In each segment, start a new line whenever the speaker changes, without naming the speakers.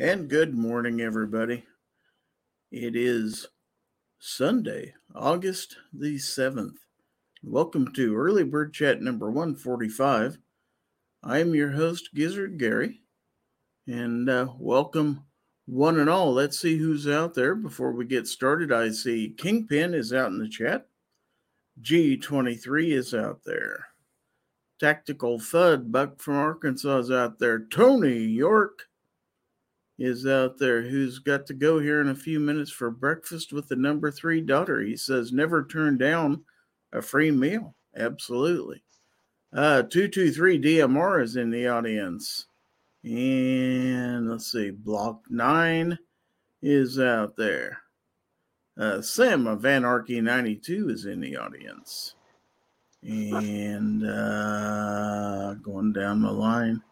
And good morning, everybody. It is Sunday, August the 7th. Welcome to Early Bird Chat number 145. I am your host, Gizzard Gary, and uh, welcome one and all. Let's see who's out there before we get started. I see Kingpin is out in the chat, G23 is out there, Tactical Thud, Buck from Arkansas is out there, Tony York is out there who's got to go here in a few minutes for breakfast with the number three daughter. He says, never turn down a free meal. Absolutely. Uh, 223 DMR is in the audience. And let's see, Block 9 is out there. Uh, Sam of Anarchy 92 is in the audience. And uh, going down the line,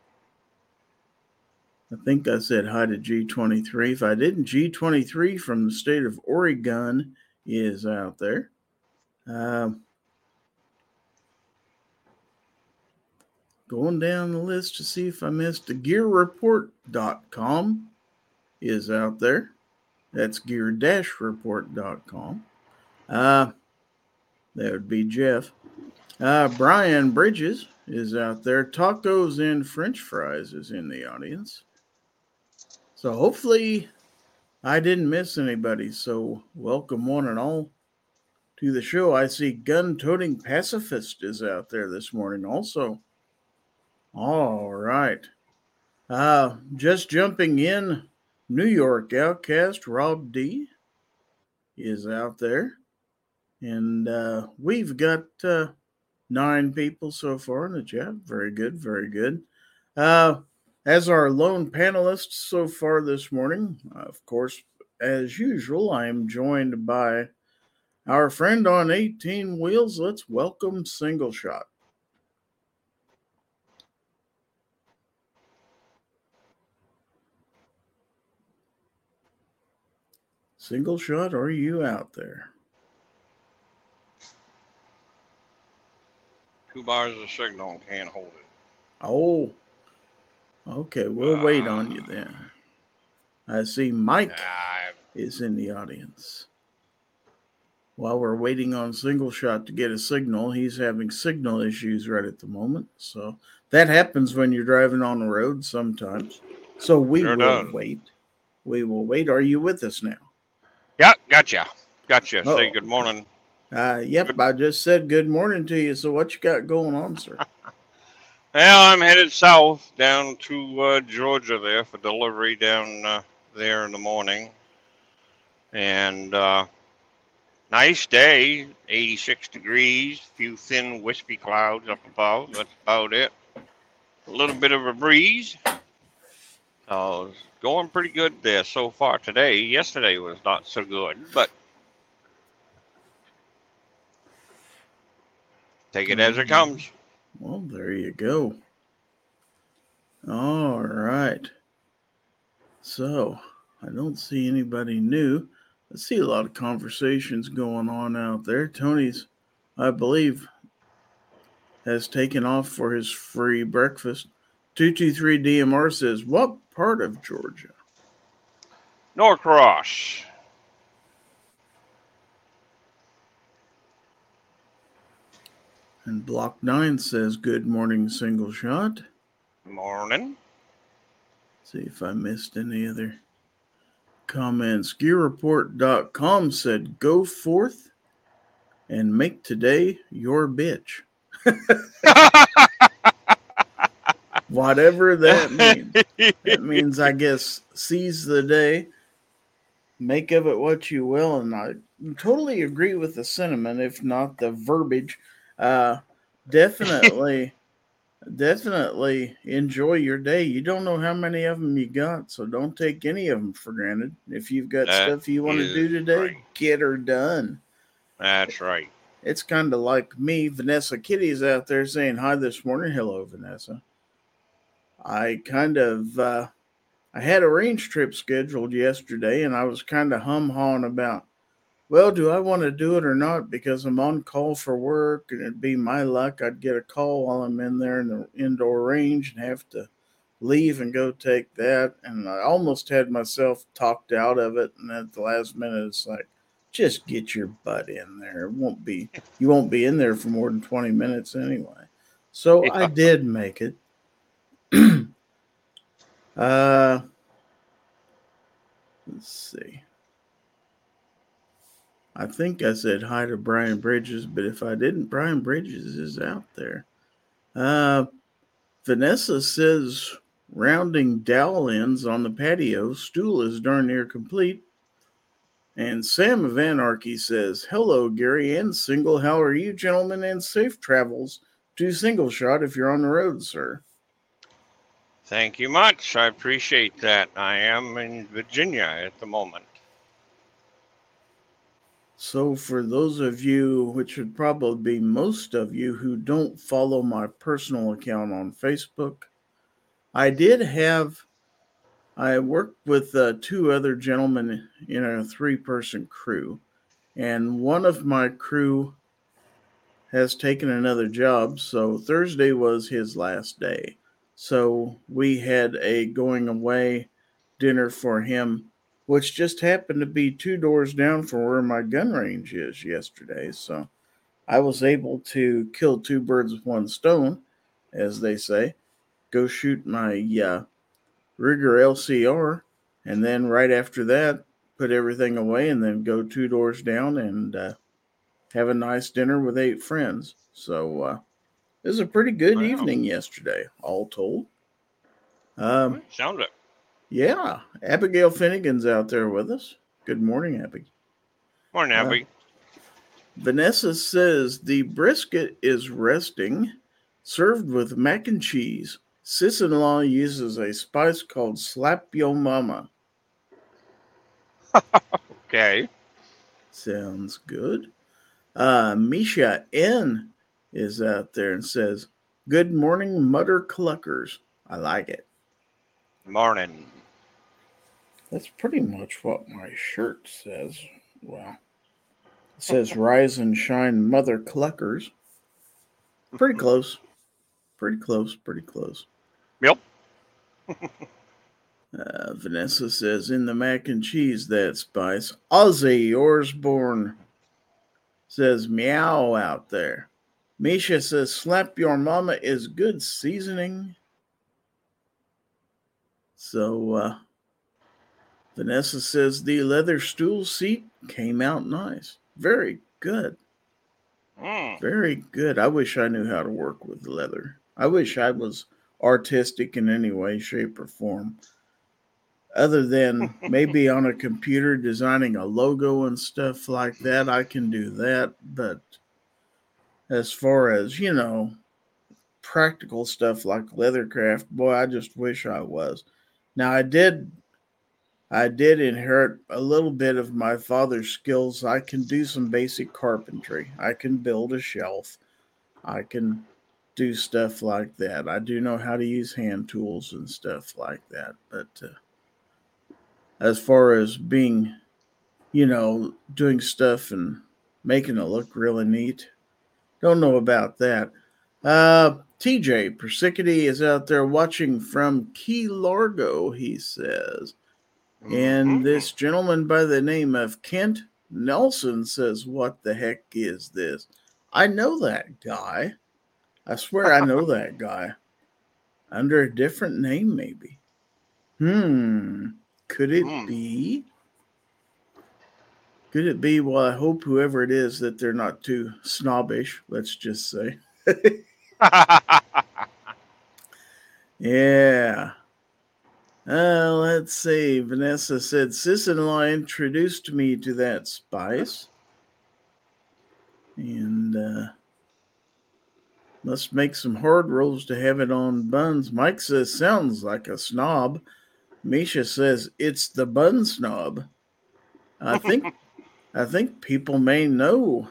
I think I said hi to G23. If I didn't, G23 from the state of Oregon is out there. Um, going down the list to see if I missed a gearreport.com is out there. That's gear-report.com. Uh, that would be Jeff. Uh, Brian Bridges is out there. Tacos and French fries is in the audience. So hopefully I didn't miss anybody. So welcome one and all to the show. I see gun toting pacifist is out there this morning also. All right. Uh just jumping in New York outcast Rob D is out there. And uh we've got uh nine people so far in the chat. Very good, very good. Uh as our lone panelist so far this morning, of course, as usual, I am joined by our friend on 18 wheels. Let's welcome Single Shot. Single Shot, are you out there?
Two bars of signal can't hold it.
Oh, Okay, we'll wait on you then. I see Mike
Uh,
is in the audience. While we're waiting on single shot to get a signal, he's having signal issues right at the moment. So that happens when you're driving on the road sometimes. So we
Sure
will
does.
wait. We will wait. Are you with us now?
yeah, gotcha. Gotcha. Say
Oh.
good morning.
Uh, yep, I just said good morning to you. So what you got going on, sir?
Well, I'm headed south down to uh, Georgia there for delivery down uh, there in the morning. And uh, nice day, 86 degrees, few thin wispy clouds up above. That's about it. A little bit of a breeze. So it's going pretty good there so far today. Yesterday was not so good, but take it as it comes.
Well, there you go. All right. So, I don't see anybody new. I see a lot of conversations going on out there. Tony's, I believe, has taken off for his free breakfast. 223 DMR says, What part of Georgia?
Norcross.
And Block 9 says, Good morning, single shot.
Morning.
See if I missed any other comments. Gearreport.com said, Go forth and make today your bitch. Whatever that means. That means, I guess, seize the day, make of it what you will. And I totally agree with the sentiment, if not the verbiage. Uh, definitely, definitely enjoy your day. You don't know how many of them you got, so don't take any of them for granted. If you've got
That
stuff you want to do today,
right.
get her done.
That's right.
It's kind of like me, Vanessa Kitty's out there saying hi this morning. Hello, Vanessa. I kind of uh, I had a range trip scheduled yesterday, and I was kind of hum hawing about, well, do I want to do it or not? Because I'm on call for work, and it'd be my luck I'd get a call while I'm in there in the indoor range and have to leave and go take that. And I almost had myself talked out of it. And at the last minute, it's like, just get your butt in there. It won't be, you won't be in there for more than 20 minutes anyway. So
Yeah.
I did make it. uh, let's see. I think I said hi to Brian Bridges, but if I didn't, Brian Bridges is out there. Uh, Vanessa says rounding dowel ends on the patio, stool is darn near complete. And Sam of Anarchy says, Hello, Gary and Single. How are you, gentlemen? And safe travels to Single Shot if you're on the road, sir.
Thank you much. I appreciate that. I am in Virginia at the moment.
So, for those of you, which would probably be most of you, who don't follow my personal account on Facebook, I did have, I worked with uh, two other gentlemen in a three person crew, and one of my crew has taken another job. So, Thursday was his last day. So, we had a going away dinner for him which just happened to be two doors down from where my gun range is yesterday. So I was able to kill two birds with one stone, as they say. Go shoot my uh, Ruger LCR, and then right after that, put everything away, and then go two doors down and uh, have a nice dinner with eight friends. So uh, it was a pretty good
Wow.
evening yesterday, all told. Um,
Sound it.
Yeah, Abigail Finnegan's out there with us. Good morning, Abby.
Morning,
Uh,
Abby.
Vanessa says the brisket is resting, served with mac and cheese. Sis in law uses a spice called Slap Yo Mama.
okay.
Sounds good. Uh, Misha N is out there and says, Good morning, Mutter Cluckers. I like it.
Morning.
That's pretty much what my shirt says. Well, it says Rise and Shine Mother Cluckers. Pretty close. Pretty close. Pretty close.
Yep.
Uh, Vanessa says, in the mac and cheese, that spice. Ozzy Osbourne says, meow out there. Misha says, slap your mama is good seasoning. So, uh, Vanessa says, the leather stool seat came out nice. Very good.
Mm.
Very good. I wish I knew how to work with leather. I wish I was artistic in any way, shape, or form. Other than maybe on a computer designing a logo and stuff like that, I can do that. But as far as, you know, practical stuff like leathercraft, boy, I just wish I was. Now I did I did inherit a little bit of my father's skills. I can do some basic carpentry. I can build a shelf. I can do stuff like that. I do know how to use hand tools and stuff like that. But uh, as far as being, you know, doing stuff and making it look really neat, don't know about that. Uh, TJ Persicity is out there watching from Key Largo, he says. And
Mhm.
this gentleman by the name of Kent Nelson says, What the heck is this? I know that guy. I swear I know that guy. Under a different name, maybe. Hmm. Could it
Hmm.
be? Could it be? Well, I hope whoever it is that they're not too snobbish, let's just say. Yeah. Uh, let's see. Vanessa said, Sis in law introduced me to that spice. And uh, must make some hard rolls to have it on buns. Mike says, Sounds like a snob. Misha says, It's the bun snob. I think. I think people may know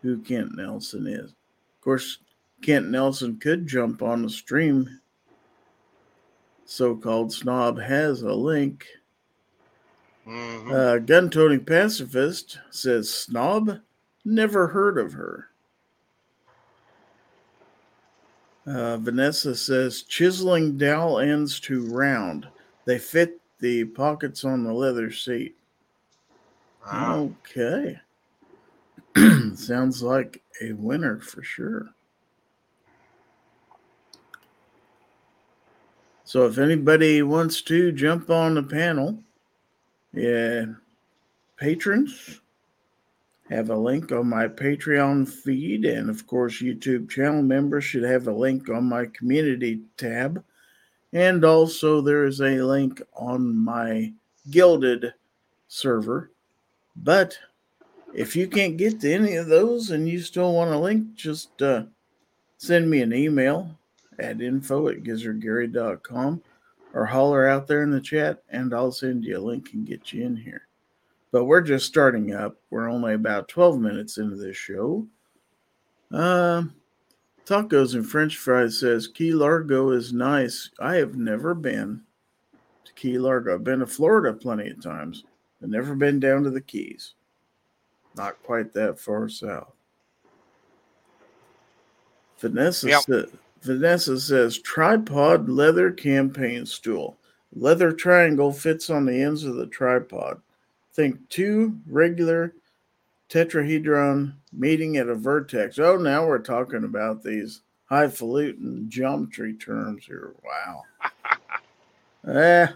who Kent Nelson is. Of course, Kent Nelson could jump on the stream. So called snob has a link.
Mhm.
Uh, gun toting pacifist says snob? Never heard of her. Uh, Vanessa says chiseling dowel ends to round. They fit the pockets on the leather seat.
Ah,
Okay. Sounds like a winner for sure. So if anybody wants to jump on the panel, yeah, patrons have a link on my Patreon feed, and of course, YouTube channel members should have a link on my community tab. And also, there is a link on my Guilded server. But if you can't get to any of those and you still want a link, just uh, send me an email at info at gizzardgary.com or holler out there in the chat and I'll send you a link and get you in here. But we're just starting up. We're only about 12 minutes into this show. Um, Tacos and French fries says Key Largo is nice. I have never been to Key Largo. I've been to Florida plenty of times, but never been down to the Keys. Not quite that far south. Vanessa,
Yep.
sa- Vanessa says tripod leather campaign stool. Leather triangle fits on the ends of the tripod. Think two regular tetrahedron meeting at a vertex. Oh, now we're talking about these highfalutin geometry terms here. Wow. Eh.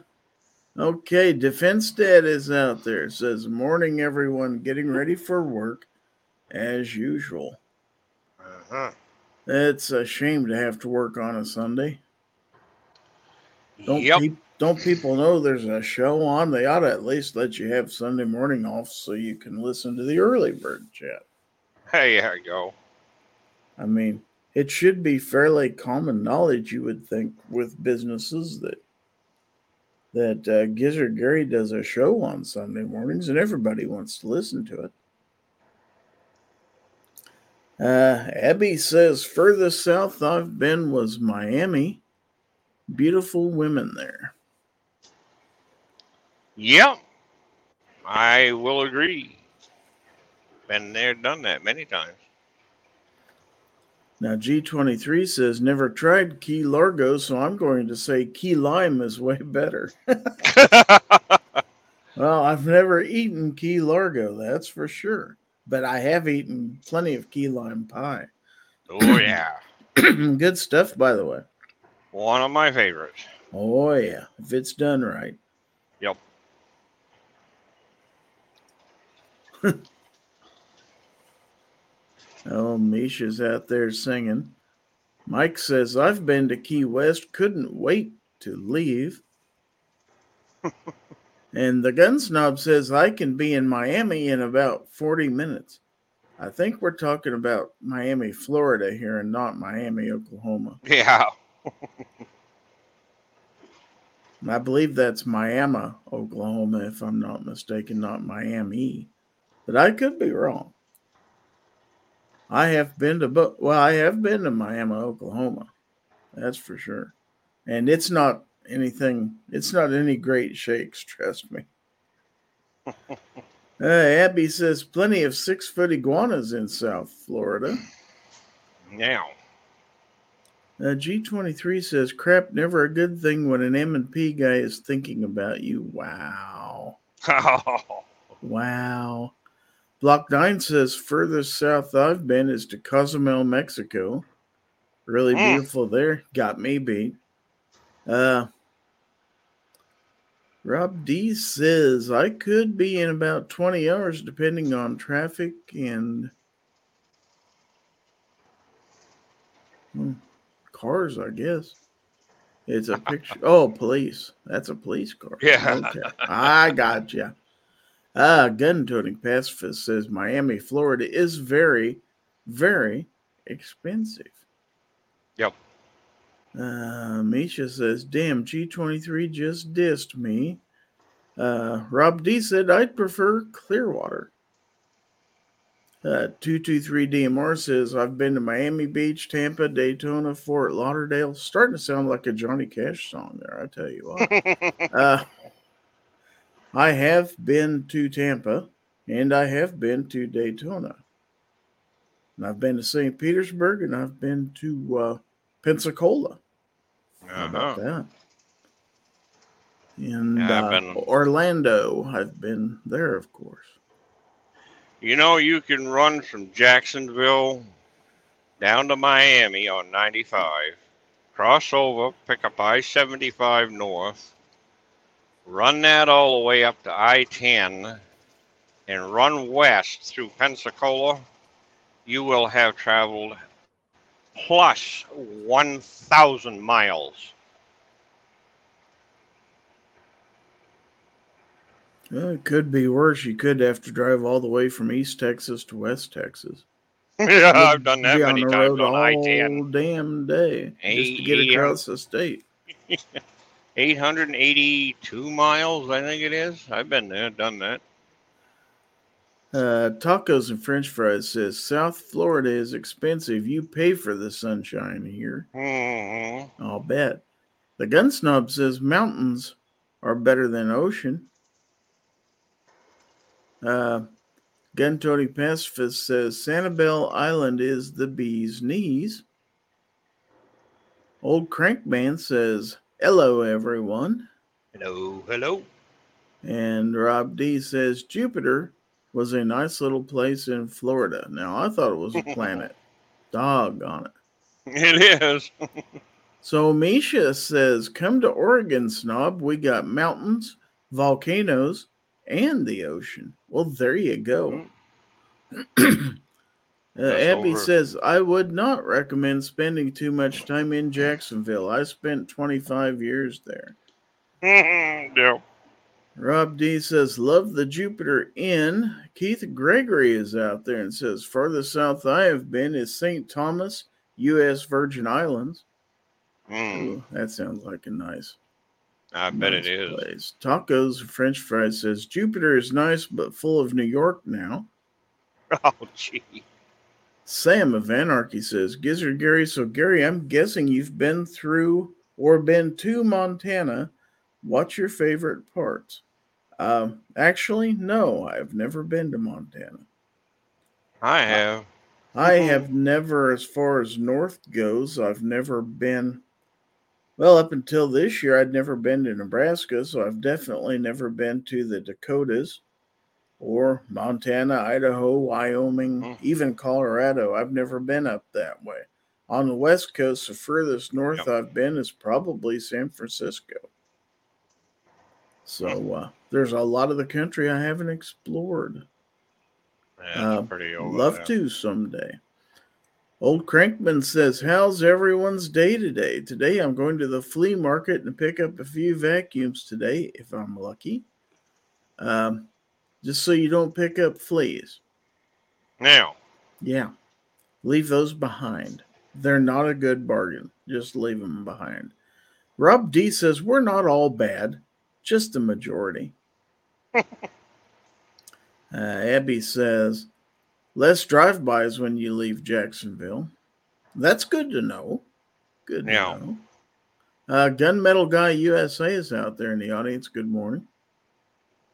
Okay, Defense Dad is out there. Says, Morning, everyone. Getting ready for work as usual.
uh-huh.
It's a shame to have to work on a Sunday. Don't
Yep.
peop- don't people know there's a show on? They ought to at least let you have Sunday morning off so you can listen to the early bird chat.
Hey, there you go.
I mean, it should be fairly common knowledge, you would think, with businesses that that uh, Gizzard Gary does a show on Sunday mornings, and everybody wants to listen to it. Uh, Abby says, "Furthest south I've been was Miami. Beautiful women there."
Yep. I will agree. Been there, done that many times.
Now, G23 says, never tried Key Largo, so I'm going to say Key Lime is way better. Well, I've never eaten Key Largo, that's for sure. But I have eaten plenty of key lime pie.
oh, yeah.
Good stuff, by the way.
One of my favorites.
Oh, yeah, if it's done right.
Yep.
Oh, Misha's out there singing. Mike says, I've been to Key West, couldn't wait to leave. and the gun snob says, I can be in Miami in about 40 minutes. I think we're talking about Miami, Florida here and not Miami, Oklahoma.
Yeah.
I believe that's Miami, Oklahoma, if I'm not mistaken, not Miami. But I could be wrong. I have been to, well, I have been to Miami, Oklahoma. That's for sure. And it's not anything, it's not any great shakes, trust me. Uh, Abby says plenty of six foot iguanas in South Florida.
Now.
Uh, G23 says crap, never a good thing when an M&P guy is thinking about you. Wow. Wow. Block 9 says furthest south I've been is to Cozumel, Mexico. Really
Mm.
beautiful there. Got me beat. Uh, Rob D says I could be in about 20 hours depending on traffic and Hmm, cars, I guess. It's a picture. Oh, police. That's a police car.
Yeah.
Okay. I got you. Ah, gun toting pacifist says Miami, Florida is very, very expensive.
Yep.
Uh, Misha says, damn, G23 just dissed me. Uh, Rob D said, I'd prefer Clearwater. Uh, 223 DMR says, I've been to Miami Beach, Tampa, Daytona, Fort Lauderdale. Starting to sound like a Johnny Cash song there, I tell you what. Uh, I have been to Tampa and I have been to Daytona. And I've been to St. Petersburg and I've been to uh, Pensacola. How about
Uh-huh.
that? And
Yeah,
uh,
been-
Orlando, I've been there, of course.
You know, you can run from Jacksonville down to Miami on 95, cross over, pick up I 75 north, run that all the way up to I 10, and run west through Pensacola. You will have traveled plus 1,000 miles.
Well, it could be worse. You could have to drive all the way from East Texas to West Texas.
yeah, I've done that many
the
times on I
all
10.
damn day just to get across the state.
882 miles, I think it is. I've been there, done that.
Uh, tacos and French fries says South Florida is expensive. You pay for the sunshine here.
hmm
I'll bet. The gun snob says mountains are better than ocean. Uh, Gun Tony Pacifist says Sanibel Island is the bee's knees. Old Crankman says hello everyone.
Hello, hello.
And Rob D says Jupiter was a nice little place in Florida. Now I thought it was a planet. Dog on it.
It is.
So Misha says, "Come to Oregon, snob. We got mountains, volcanoes, and the ocean." Well, there you go. uh, Abby
over.
says, "I would not recommend spending too much time in Jacksonville. I spent 25 years there."
yeah.
Rob D says, "Love the Jupiter Inn." Keith Gregory is out there and says, "Farthest south I have been is St. Thomas, U.S. Virgin Islands."
Mm,
Ooh, that sounds like a nice
I bet it is.
place. Tacos, French fries says Jupiter is nice but full of New York now.
Oh, gee.
Sam of Anarchy says Gizzard Gary. So Gary, I'm guessing you've been through or been to Montana. What's your favorite parts? Um, actually, no, I've never been to Montana.
I have.
I
Mhm.
have never, as far as north goes, I've never been. Well, up until this year, I'd never been to Nebraska, so I've definitely never been to the Dakotas or Montana, Idaho, Wyoming,
Mhm.
even Colorado. I've never been up that way. On the West Coast, the furthest north
Yep.
I've been is probably San Francisco. So uh, there's a lot of the country I haven't explored.
That's
Uh,
pretty over
Love to someday. Old Crankman says, How's everyone's day today? Today I'm going to the flea market and pick up a few vacuums today, if I'm lucky. Um, just so you don't pick up fleas.
Now,
Yeah. Leave those behind. They're not a good bargain. Just leave them behind. Rob D says, We're not all bad, just the majority. uh, Abby says, Less drive bys when you leave Jacksonville. That's good to know. Good to
Yeah.
know. Uh, Gunmetal Guy USA is out there in the audience. Good morning.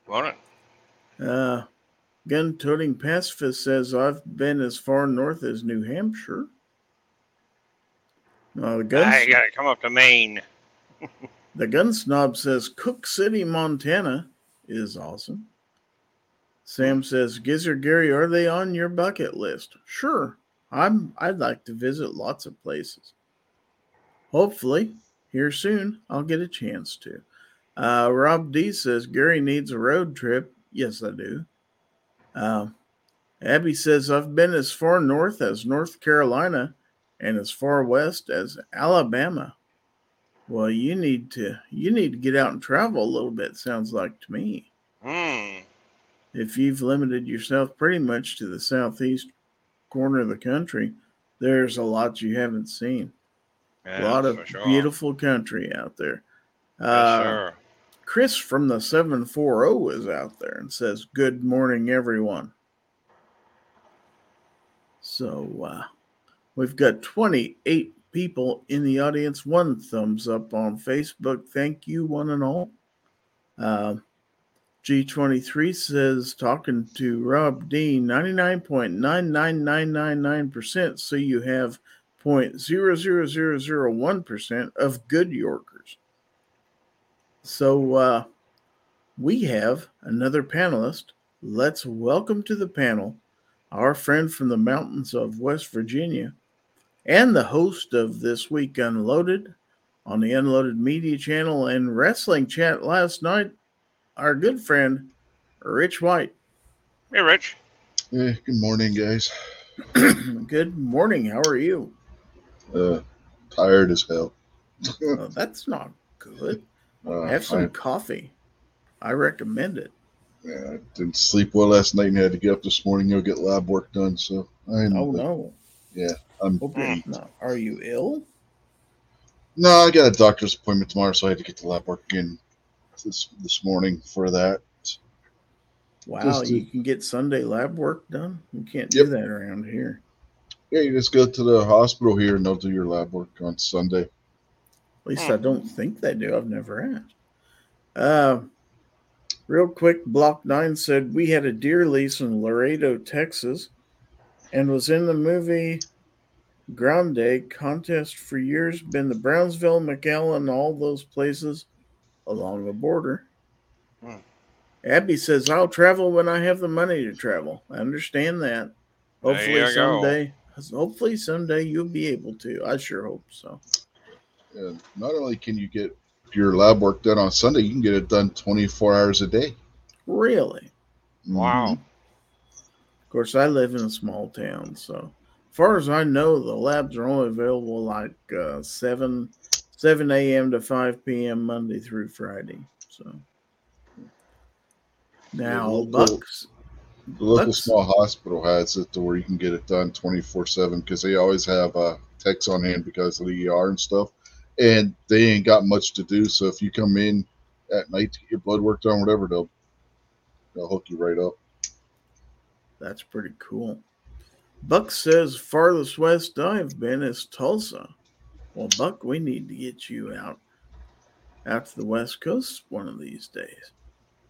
what?
Uh, gun toting pacifist says I've been as far north as New Hampshire. Uh, the
I gotta come up to Maine.
the gun snob says Cooke City, Montana is awesome. Sam says Gizzard Gary, are they on your bucket list? Sure, I'm. I'd like to visit lots of places. Hopefully, here soon I'll get a chance to. Uh, Rob D says Gary needs a road trip. Yes, I do. Uh, Abby says I've been as far north as North Carolina and as far west as Alabama. Well, you need to you need to get out and travel a little bit. Sounds like to me.
Hmm.
If you've limited yourself pretty much to the southeast corner of the country, there's a lot you haven't seen. a lot of
sure.
beautiful country out there. Uh,
sir.
Chris from the 740 is out there and says, Good morning, everyone. So uh, we've got 28 people in the audience. One thumbs up on Facebook. Thank you, one and all. Uh, G23 says, talking to Rob Dean, 99.99999%. So you have 0.00001% of good Yorkers. So uh, we have another panelist. Let's welcome to the panel our friend from the mountains of West Virginia and the host of This Week Unloaded on the Unloaded Media Channel and Wrestling Chat last night, our good friend Rich White.
Hey, Rich.
Hey, good morning, guys.
good morning. How are you?
Uh, tired as hell.
oh, that's not good.
Uh,
Have some
I,
coffee. I recommend it.
yeah, I didn't sleep well last night and had to get up this morning to go get lab work done. So I'm
Oh no.
I'm
Hope you're you ill?
no, I got a doctor's appointment tomorrow, so I had to get the lab work in this this morning for that.
Wow,
to-
you can get Sunday lab work done. You can't do
Yep.
that around here.
Yeah, you just go to the hospital here and they'll do your lab work on Sunday.
At least I hmm. don't think they do. I've never asked. Uh, real quick, Block 9 said we had a deer lease in Laredo, Texas, and was in the Muy Grande contest for years, been to Brownsville, McAllen, all those places along the border.
Hmm.
Abby says, I'll travel when I have the money to travel. I understand that. Hopefully
you go.
someday. Hopefully someday you'll be able to. I sure hope so.
And not only can you get your lab work done on Sunday, you can get it done 24 hours a day.
Really?
Wow.
Of course, I live in a small town, so as far as I know, the labs are only available like uh, seven seven a.m. to five p.m. Monday through Friday. So now,
local-
Bucks.
The local
That's-
small hospital has it to where you can get it done 24 7 because they always have uh, techs on hand because of the ER and stuff. And they ain't got much to do. So if you come in at night to get your blood work done, whatever, they'll, they'll hook you right up.
That's pretty cool. Buck says farthest west I've been is Tulsa. Well, Buck, we need to get you out out to the west coast one of these days.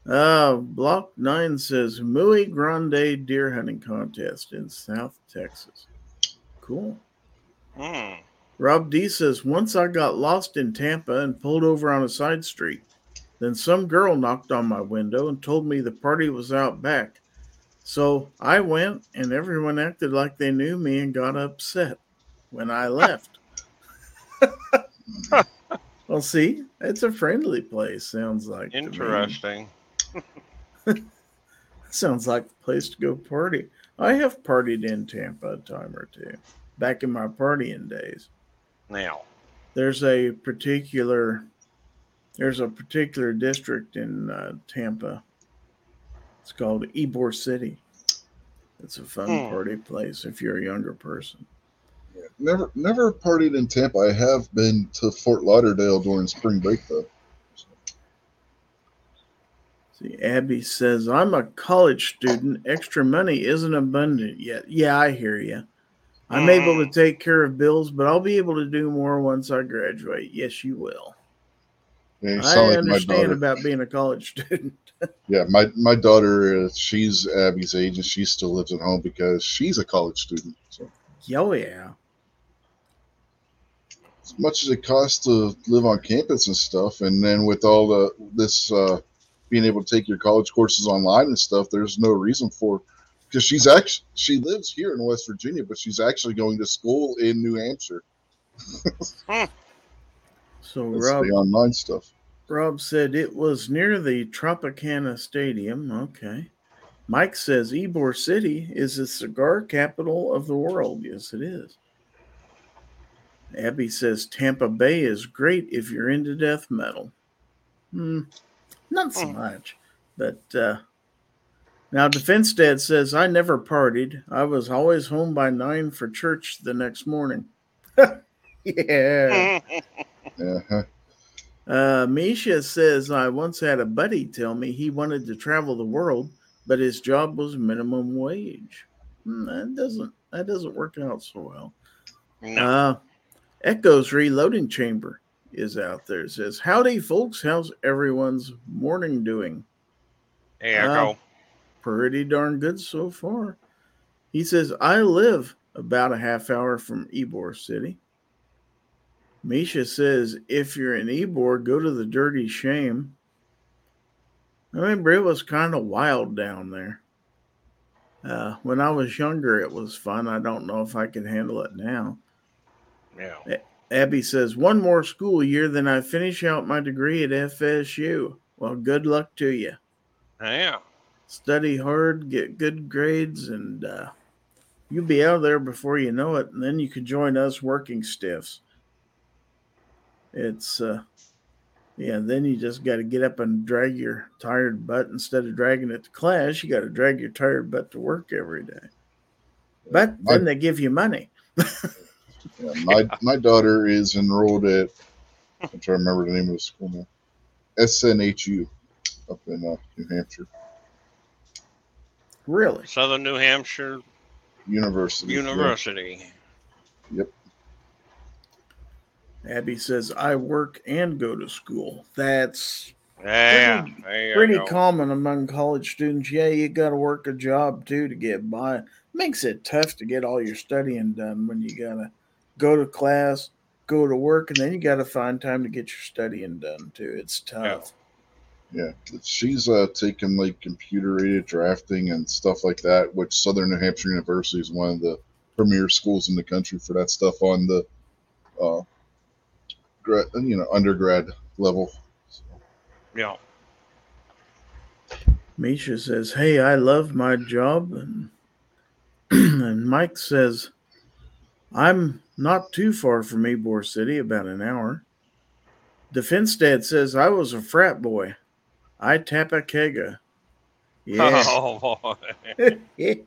Uh, Block Nine says Muy Grande deer hunting contest in South Texas. Cool.
Hmm.
Rob D says once I got lost in Tampa and pulled over on a side street. Then some girl knocked on my window and told me the party was out back. So I went and everyone acted like they knew me and got upset when I left. well, see, it's a friendly place, sounds like.
Interesting.
Sounds like the place to go party. I have partied in Tampa a time or two back in my partying days.
Now.
there's a particular there's a particular district in uh, Tampa. It's called Ybor City. It's a fun
Hmm.
party place if you're a younger person.
Never never partied in Tampa. I have been to Fort Lauderdale during spring break, though.
See, Abby says, I'm a college student. Extra money isn't abundant yet. Yeah, I hear you. I'm able to take care of bills, but I'll be able to do more once I graduate. Yes, you will.
Yeah,
I
sound like my
understand about being a college student.
Yeah, my my daughter, uh, she's Abby's age, and she still lives at home because she's a college student. So
oh, yeah.
as much as it costs to live on campus and stuff, and then with all the this uh, being able to take your college courses online and stuff, there's no reason for because she's actually she lives here in West Virginia, but she's actually going to school in New Hampshire.
So,
That's
Rob,
the online stuff.
Rob said it was near the Tropicana Stadium. Okay. Mike says Ybor City is the cigar capital of the world. Yes, it is. Abby says Tampa Bay is great if you're into death metal. Hmm, not so
Hmm.
much. But uh, now Defense Dad says I never partied. I was always home by nine for church the next morning. yeah.
Uh-huh.
Uh, Misha says, I once had a buddy tell me he wanted to travel the world, but his job was minimum wage. Hmm, that doesn't that doesn't work out so well.
no.
Uh, Echoes Reloading Chamber is out there. It says, Howdy, folks. How's everyone's morning doing?
Hey,
uh,
Echo.
Pretty darn good so far. He says, I live about a half hour from Ybor City. Misha says, if you're in Ybor, go to the Dirty Shame. I remember it was kind of wild down there. Uh, when I was younger, it was fun. I don't know if I can handle it now.
Yeah.
Abby says, one more school year, then I finish out my degree at FSU. Well, good luck to you.
Yeah.
Study hard, get good grades, and uh, you'll be out of there before you know it. And then you can join us working stiffs. It's, uh, yeah, then you just got to get up and drag your tired butt instead of dragging it to class. You got to drag your tired butt to work every day. But then they give you money.
Yeah, my my daughter is enrolled at I'm trying to remember the name of the school now. SNHU up in uh, New Hampshire
Really?
Southern New Hampshire
University.
University.
Abby says, I work and go to school. That's
Yeah.
Pretty- pretty common among college students. Yeah, you got to work a job too to get by. Makes it tough to get all your studying done when you got to go to class, go to work, and then you got to find time to get your studying done too. It's tough.
Yeah, she's uh, taken like computer aided drafting and stuff like that, which Southern New Hampshire University is one of the premier schools in the country for that stuff on the, uh, grad, you know, undergrad level. So,
Yeah.
Misha says, "Hey, I love my job," and and Mike says, "I'm not too far from Ybor City, about an hour." Defense Dad says, "I was a frat boy. I tap a kega." Yeah.
Oh boy.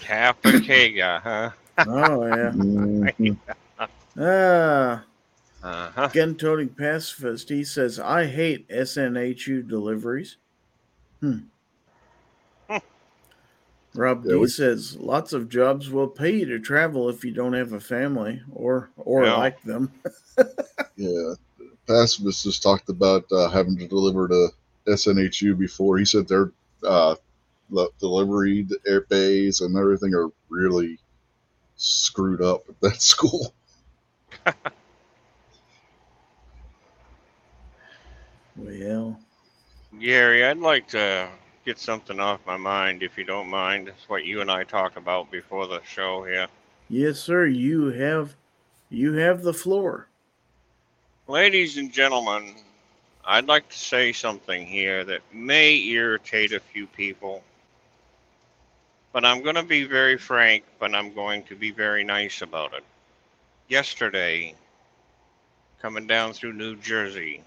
Capicega, huh?
oh yeah.
mhm.
Ah,
Uh-huh.
gun toting pacifist. He says, "I hate SNHU deliveries." Hmm.
Hmm.
Rob
Yeah,
D
we-
says, "Lots of jobs will pay you to travel if you don't have a family or or
Yeah.
like them."
Yeah, pacifist just talked about uh, having to deliver to SNHU before. He said their uh, delivery the air bays and everything are really screwed up at that school.
Well,
Gary, I'd like to get something off my mind if you don't mind. It's what you and I talked about before the show here.
yes, sir. You have you have the floor.
Ladies and gentlemen, I'd like to say something here that may irritate a few people. But I'm going to be very frank, but I'm going to be very nice about it. Yesterday, coming down through New Jersey,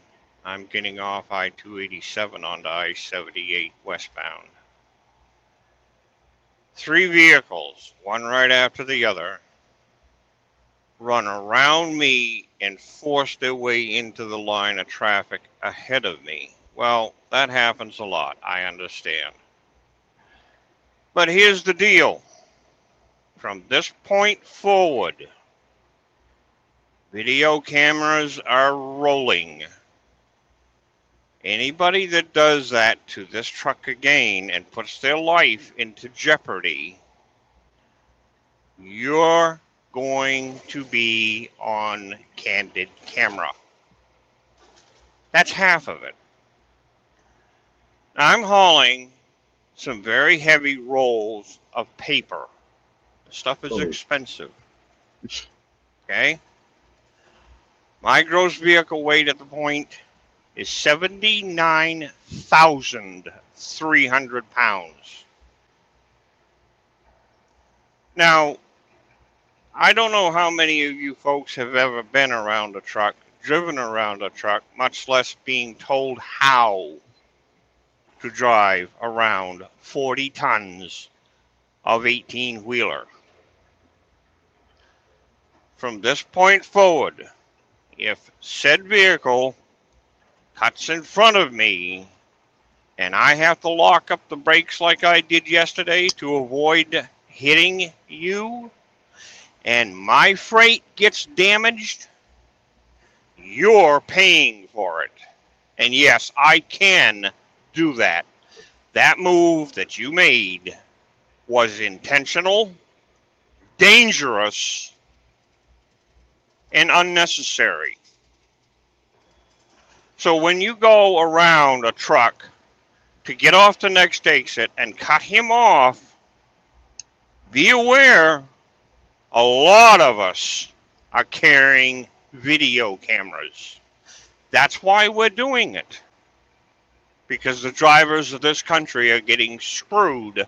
I'm getting off I 287 onto I 78 westbound. Three vehicles, one right after the other, run around me and force their way into the line of traffic ahead of me. Well, that happens a lot, I understand. But here's the deal from this point forward, video cameras are rolling. Anybody that does that to this truck again and puts their life into jeopardy, you're going to be on candid camera. That's half of it. I'm hauling some very heavy rolls of paper. The stuff is
Oh.
expensive. Okay? My gross vehicle weight at the point is 79,300 pounds. Now, I don't know how many of you folks have ever been around a truck, driven around a truck, much less being told how to drive around 40 tons of 18 wheeler. From this point forward, if said vehicle cuts in front of me and I have to lock up the brakes like I did yesterday to avoid hitting you, and my freight gets damaged, you're paying for it. And yes, I can do that. That move that you made was intentional dangerous and unnecessary. So when you go around a truck to get off the next exit and cut him off, be aware a lot of us are carrying video cameras. That's why we're doing it. Because the drivers of this country are getting screwed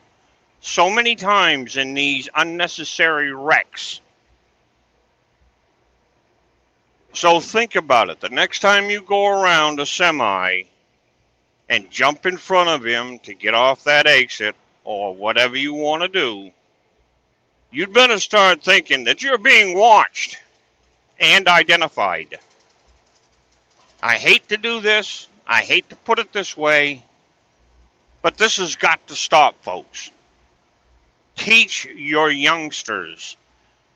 so many times in these unnecessary wrecks. So think about it. The next time you go around a semi and jump in front of him to get off that exit or whatever you want to do, you'd better start thinking that you're being watched and identified. I hate to do this. I hate to put it this way, but this has got to stop, folks. Teach your youngsters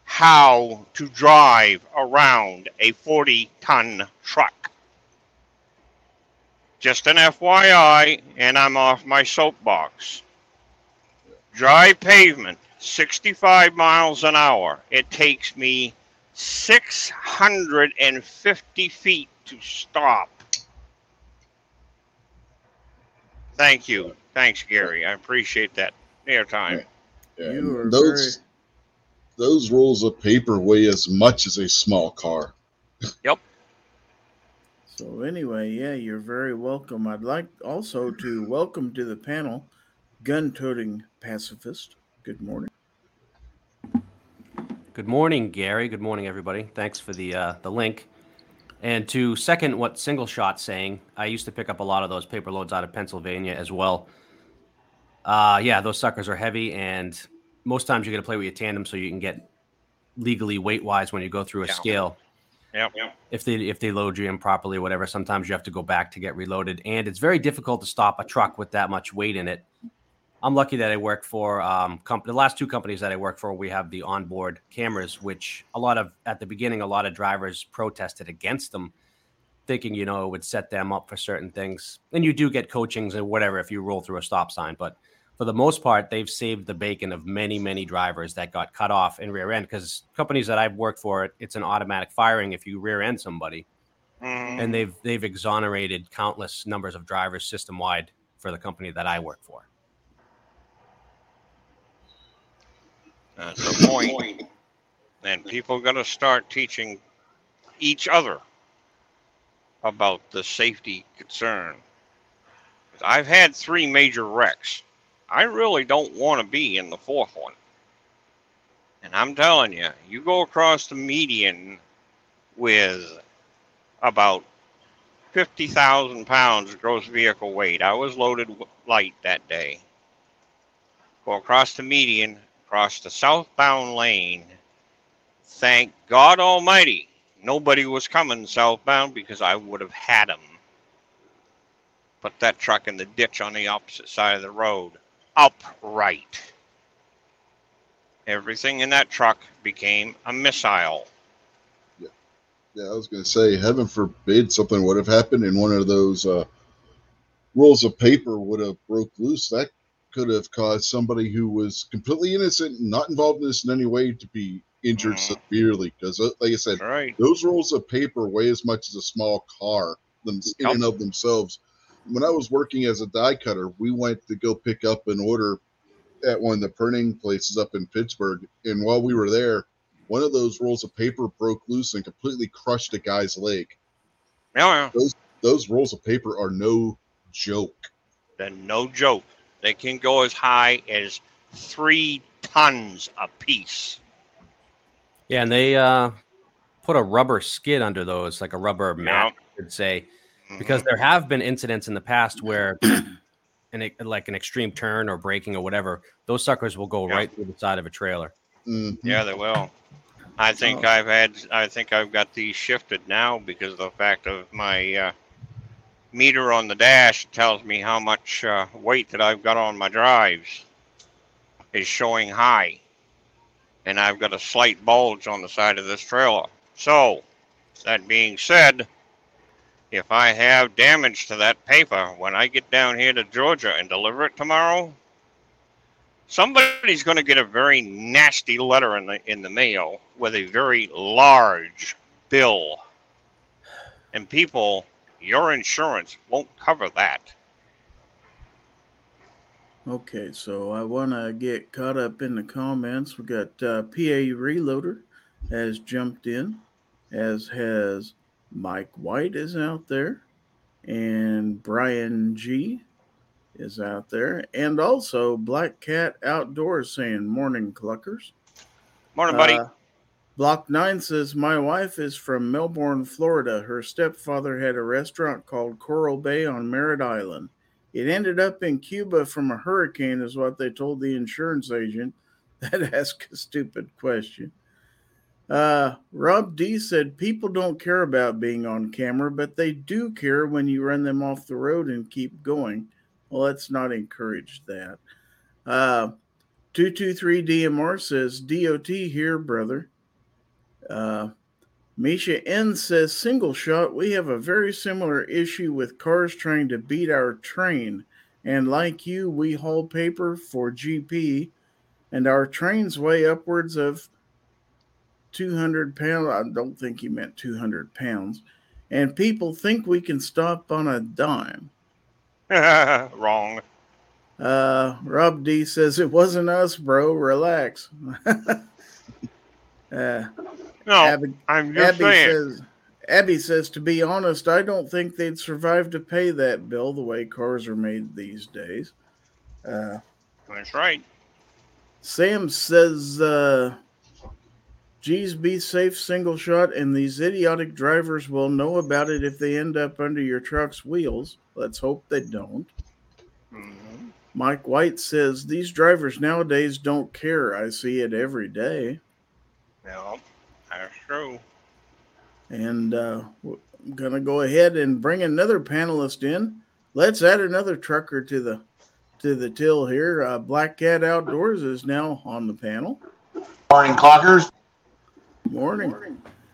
how to drive around a 40 ton truck. Just an FYI, and I'm off my soapbox. Dry pavement, 65 miles an hour. It takes me 650 feet to stop. Thank you. Thanks, Gary. I appreciate that airtime.
Yeah,
You are
those those rolls of paper weigh as much as a small car. Yep.
So anyway, yeah, you're very welcome. I'd like also to welcome to the panel gun-toting pacifist. Good morning.
Good morning, Gary. Good morning, everybody. Thanks for the uh, the link. And to second what Single Shot saying, I used to pick up a lot of those paper loads out of Pennsylvania as well. Uh, yeah, those suckers are heavy, and most times you got to play with your tandem so you can get legally weight wise when you go through a
Yeah.
scale.
Yep.
If they if they load you in properly or whatever, sometimes you have to go back to get reloaded, and it's very difficult to stop a truck with that much weight in it. I'm lucky that I work for um, comp- the last two companies that I work for. We have the onboard cameras, which a lot of at the beginning, a lot of drivers protested against them, thinking you know it would set them up for certain things. And you do get coachings and whatever if you roll through a stop sign, but for the most part, they've saved the bacon of many, many drivers that got cut off in rear end. Because companies that I've worked for, it's an automatic firing if you rear end somebody
Mhm.
and they've they've exonerated countless numbers of drivers system wide for the company that I work for.
That's the point. And people got to start teaching each other about the safety concern. I've had three major wrecks. I really don't want to be in the fourth one. And I'm telling you, you go across the median with about 50,000 pounds gross vehicle weight. I was loaded light that day. Go across the median, across the southbound lane. Thank God Almighty, nobody was coming southbound because I would have had them. Put that truck in the ditch on the opposite side of the road, upright. Everything in that truck became a missile.
Yeah, yeah I was going to say, heaven forbid something would have happened and one of those uh, rolls of paper would have broke loose. That could have caused somebody who was completely innocent, not involved in this in any way, to be injured
Mhm.
severely. Because, like I said,
right.
those rolls of paper weigh as much as a small car them, in and of themselves. When I was working as a die cutter, we went to go pick up an order at one of the printing places up in Pittsburgh. And while we were there, one of those rolls of paper broke loose and completely crushed a guy's leg.
Yeah, yeah.
Those rolls of paper are no joke.
Then no joke. They can go as high as three tons a piece.
Yeah, and they uh, put a rubber skid under those, like a rubber mat, I should say, because
Mhm.
there have been incidents in the past where, an, e- like an extreme turn or braking or whatever, those suckers will go
Yeah.
right through the side of a trailer.
Mhm.
Yeah, they will. I think
Oh.
I've had. I think I've got these shifted now because of the fact of my uh, meter on the dash tells me how much uh, weight that I've got on my drives is showing high, and I've got a slight bulge on the side of this trailer. So, that being said, if I have damage to that paper when I get down here to Georgia and deliver it tomorrow, somebody's going to get a very nasty letter in the in the mail with a very large bill, and people, your insurance won't cover that.
Okay, so I want to get caught up in the comments. We got uh, PA Reloader has jumped in, as has Mike White is out there, and Brian G is out there, and also Black Cat Outdoors saying morning cluckers.
Morning, buddy.
Uh, Block 9 says, My wife is from Melbourne, Florida. Her stepfather had a restaurant called Coral Bay on Merritt Island. It ended up in Cuba from a hurricane, is what they told the insurance agent that asked a stupid question. Uh, Rob D said, People don't care about being on camera, but they do care when you run them off the road and keep going. Well, let's not encourage that. Uh, 223 DMR says, DOT here, brother. Uh, Misha N says, single shot, we have a very similar issue with cars trying to beat our train. And like you, we haul paper for GP, and our trains weigh upwards of 200 pounds. I don't think he meant 200 pounds. And people think we can stop on a dime.
Wrong.
Uh, Rob D says, it wasn't us, bro. Relax. uh,
No,
Abby,
I'm just
Abby
saying.
says, Abby says, to be honest, I don't think they'd survive to pay that bill the way cars are made these days. Uh,
That's right.
Sam says, uh, geez, be safe, single shot, and these idiotic drivers will know about it if they end up under your truck's wheels. Let's hope they don't.
Mhm.
Mike White says, these drivers nowadays don't care. I see it every day.
No, that's true.
And uh, w- I'm going to go ahead and bring another panelist in. Let's add another trucker to the to the till here. Uh, Black Cat Outdoors is now on the panel.
Morning, clockers.
Morning.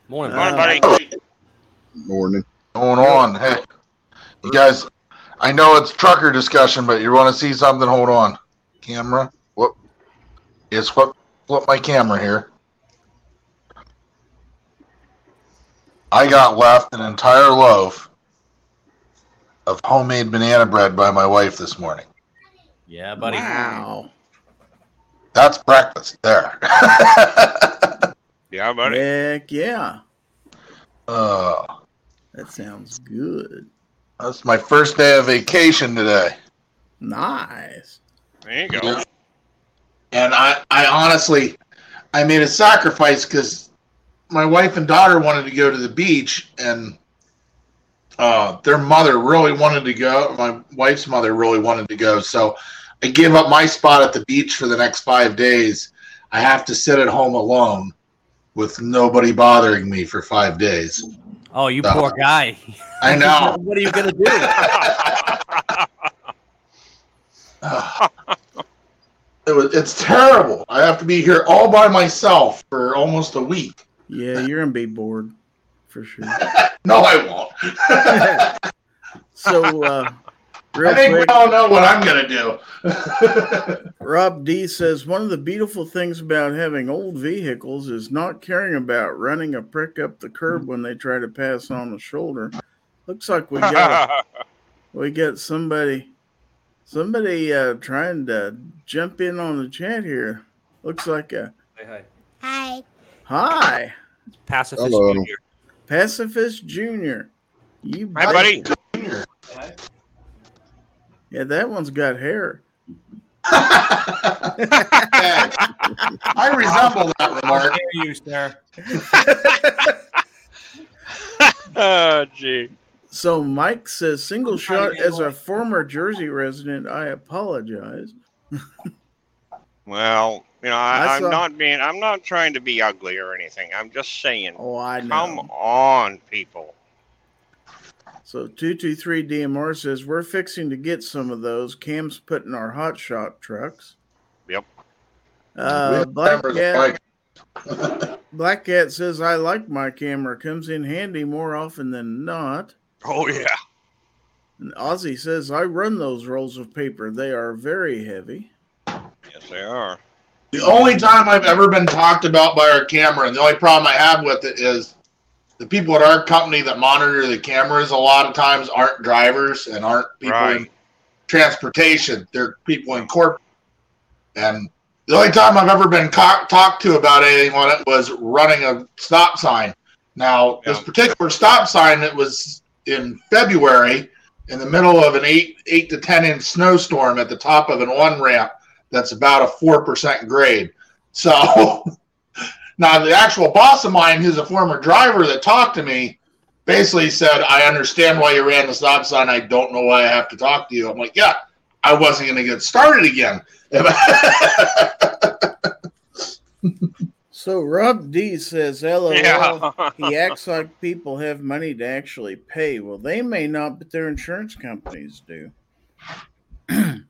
Morning,
Uh,
Morning, buddy.
Morning.
Going on? Hey, you guys. I know it's trucker discussion, but you want to see something? Hold on. Camera. Whoop. It's what? Flip my camera here. I got left an entire loaf of homemade banana bread by my wife this morning.
Yeah, buddy.
Wow.
That's breakfast there.
Yeah, buddy.
Heck yeah.
uh,
That sounds good.
that's my first day of vacation today.
Nice.
There you go.
And I, I honestly, I made a sacrifice because my wife and daughter wanted to go to the beach, and uh, their mother really wanted to go. My wife's mother really wanted to go, so I gave up my spot at the beach for the next five days. I have to sit at home alone with nobody bothering me for five days.
Oh, you
Uh,
poor guy.
I know.
what are you gonna do?
it was, it's terrible. I have to be here all by myself for almost a week.
Yeah, you're going to be bored for sure.
No, I won't.
So, uh, real
I think
quick,
we all know what I'm gonna do.
Rob D says one of the beautiful things about having old vehicles is not caring about running a prick up the curb when they try to pass on the shoulder. Looks like we got we got somebody somebody uh, trying to jump in on the chat here. Looks like a
Hi.
hi,
Pacifist
Hello.
Junior.
pacifist junior. You
Hi, buddy.
Yeah, that one's got hair.
I resemble that remark.
Dare you, sir?
oh, gee.
So Mike says single
I'm trying to
shot as a former Jersey resident. I apologize.
Well, you know,
I
I, I'm not being, I'm not trying to be ugly or anything. I'm just saying,
Oh, I know.
come on, people.
So two two three DMR says we're fixing to get some of those. Cam's putting our hot shot trucks.
Yep.
Uh, Black Cat Black Cat says I like my camera. Comes in handy more often than not.
Oh, yeah.
And Ozzy says I run those rolls of paper. They are very heavy.
Yes, they are.
The only time I've ever been talked about by our camera, and the only problem I have with it is the people at our company that monitor the cameras a lot of times aren't drivers and aren't people in transportation. They're people in corporate. And the only time I've ever been co- talked to about anything on it was running a stop sign. Now, this particular stop sign that was in February in the middle of an eight eight to ten inch snowstorm at the top of an on ramp that's about a four percent grade. So now the actual boss of mine, who's a former driver that talked to me, basically said, I understand why you ran the stop sign. I don't know why I have to talk to you. I'm like, yeah, I wasn't going to get started again.
So Rob D says, LOL.
Yeah.
he acts like people have money to actually pay. Well, they may not, but their insurance companies do.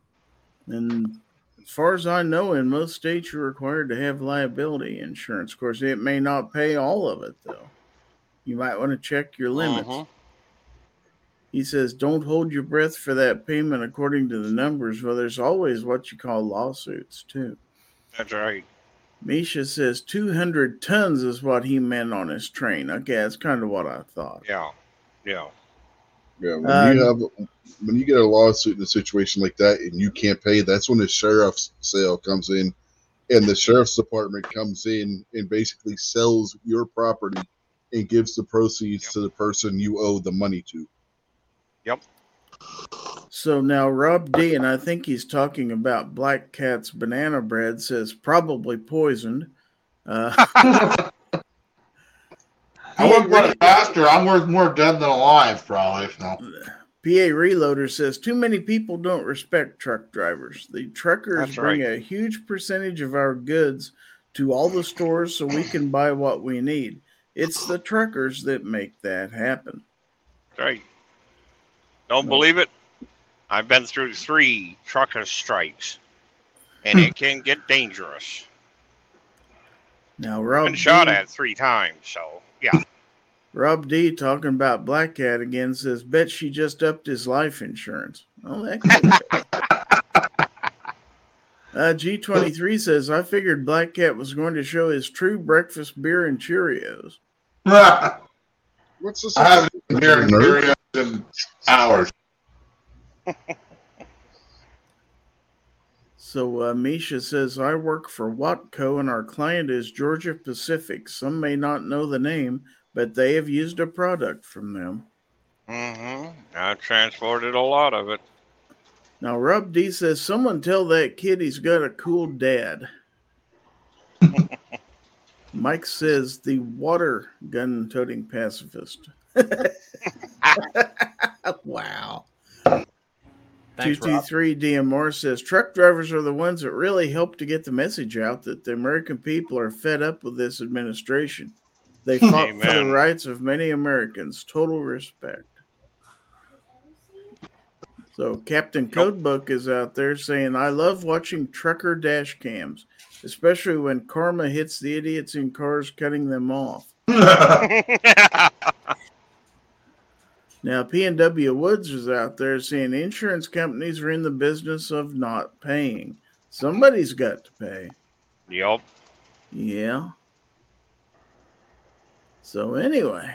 and as far as I know, in most states, you're required to have liability insurance. Of course, it may not pay all of it, though. You might want to check your limits.
Mhm.
He says, don't hold your breath for that payment according to the numbers. Well, there's always what you call lawsuits, too.
That's right.
Misha says 200 tons is what he meant on his train. Okay, that's kind of what I thought.
Yeah. Yeah.
Yeah, when
Um,
you have when you get a lawsuit in a situation like that and you can't pay, that's when the sheriff's sale comes in, and the sheriff's department comes in and basically sells your property and gives the proceeds
Yep.
to the person you owe the money to. Yep.
So now Rob D, and I think he's talking about Black Cat's banana bread, says probably poisoned. Uh,
I work much faster. I'm worth more dead than alive, probably. So.
PA Reloader says too many people don't respect truck drivers. The truckers
That's
bring
right.
a huge percentage of our goods to all the stores so we can buy what we need. It's the truckers that make that happen.
Right. Don't believe it? I've been through three trucker strikes, and it can get dangerous.
Now Rob
Been shot
D-
at three times, so yeah.
Rob D talking about Black Cat again says, bet she just upped his life insurance. Oh, that could Uh, G23 says, I figured Black Cat was going to show his true breakfast beer and Cheerios.
I
What's this?
haven't been here? Cheerios in hours.
So uh, Misha says, I work for Watco and our client is Georgia Pacific. Some may not know the name, but they have used a product from them.
hmm I transported a lot of it.
Now, Rob D says, someone tell that kid he's got a cool dad. Mike says, the water gun toting pacifist. wow.
Thanks, Rob.
223 DMR says, truck drivers are the ones that really help to get the message out that the American people are fed up with this administration. They fought for the rights of many Americans. Total respect. So Captain Codebook is out there saying, I love watching trucker dash cams, especially when karma hits the idiots in cars cutting them off. Now, P&W Woods is out there saying insurance companies are in the business of not paying. Somebody's got to pay.
yep.
Yeah. So anyway,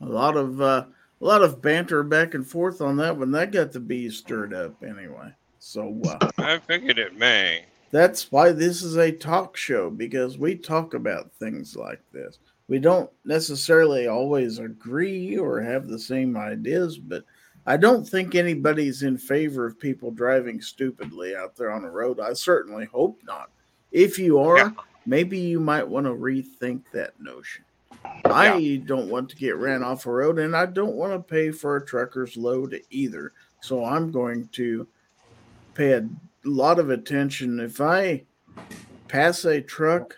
a lot of uh, a lot of banter back and forth on that one. That got the bees stirred up anyway. So uh,
I figured it may.
that's why this is a talk show because we talk about things like this. We don't necessarily always agree or have the same ideas, but I don't think anybody's in favor of people driving stupidly out there on the road. I certainly hope not. If you are,
Yeah.
maybe you might want to rethink that notion. I don't want to get ran off a road and I don't want to pay for a trucker's load either. So I'm going to pay a lot of attention. If I pass a truck,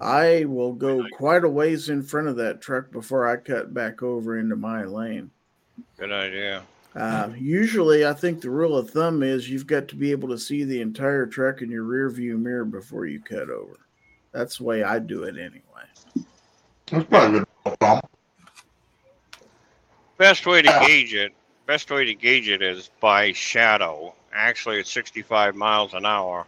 I will go quite a ways in front of that truck before I cut back over into my lane.
Good idea.
Uh, usually, I think the rule of thumb is you've got to be able to see the entire truck in your rear view mirror before you cut over. That's the way I do it anyway.
That's probably good. Tom.
Best way to
Yeah.
gauge it. Best way to gauge it is by shadow. Actually, at 65 miles an hour,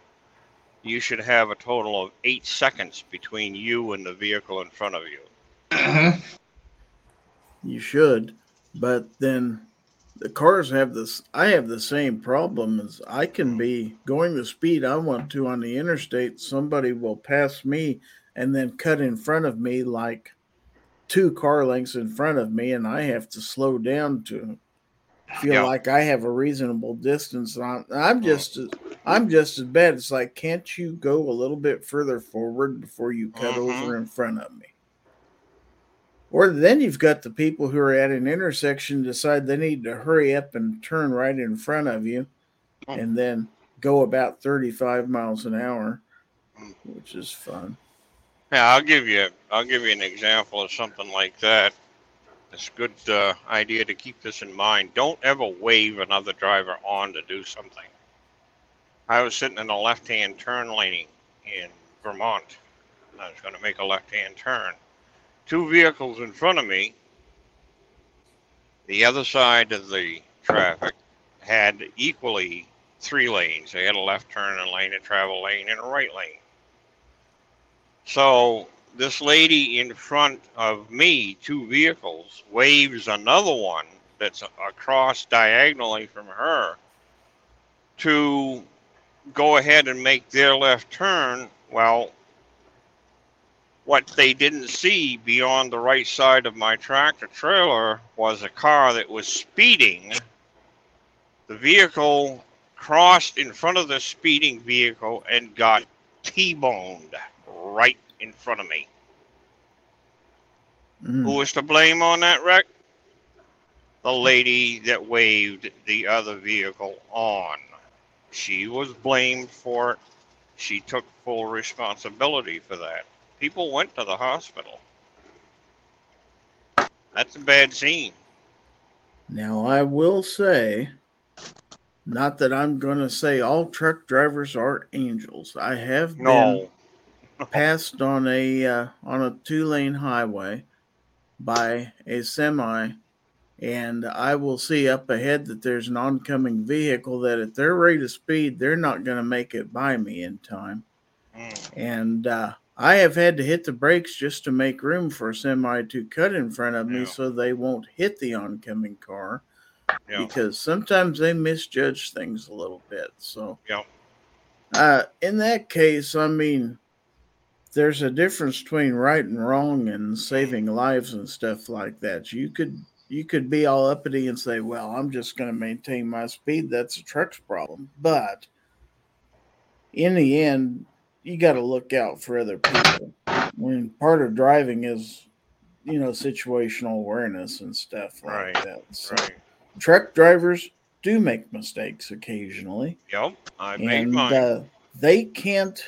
you should have a total of eight seconds between you and the vehicle in front of you.
Mhm.
You should, but then the cars have this. I have the same problem as I can be going the speed I want to on the interstate. Somebody will pass me and then cut in front of me like two car lengths in front of me, and I have to slow down to feel
Yeah.
like I have a reasonable distance. And I'm, I'm just as I'm just as bad. It's like, can't you go a little bit further forward before you cut
Mhm.
over in front of me? Or then you've got the people who are at an intersection decide they need to hurry up and turn right in front of you
Oh.
and then go about 35 miles an hour,
Mm.
which is fun.
Yeah, I'll give you I'll give you an example of something like that. It's a good uh, idea to keep this in mind. Don't ever wave another driver on to do something. I was sitting in a left-hand turn lane in Vermont. I was going to make a left-hand turn. Two vehicles in front of me. The other side of the traffic had equally three lanes. They had a left turn a lane, a travel lane, and a right lane. So this lady in front of me, two vehicles, waves another one that's across diagonally from her to go ahead and make their left turn. Well, what they didn't see beyond the right side of my tractor trailer was a car that was speeding. The vehicle crossed in front of the speeding vehicle and got T-boned right in front of me.
Mm.
Who was to blame on that wreck? The lady that waved the other vehicle on. She was blamed for it. She took full responsibility for that. People went to the hospital. That's a bad scene.
Now, I will say, not that I'm going to say all truck drivers are angels. I have been
No.
Passed on a uh, on a two lane highway by a semi, and I will see up ahead that there's an oncoming vehicle that at their rate of speed they're not going to make it by me in time,
Mm.
and uh, I have had to hit the brakes just to make room for a semi to cut in front of me
Yeah.
so they won't hit the oncoming car
Yeah.
because sometimes they misjudge things a little bit. So,
Yeah.
uh, in that case, I mean, there's a difference between right and wrong and saving lives and stuff like that. You could you could be all uppity and say, "Well, I'm just going to maintain my speed. That's a truck's problem." But in the end, you got to look out for other people. When part of driving is, you know, situational awareness and stuff like
Right.
that. So
Right.
truck drivers do make mistakes occasionally
Yep. I made
and
mine.
uh, they can't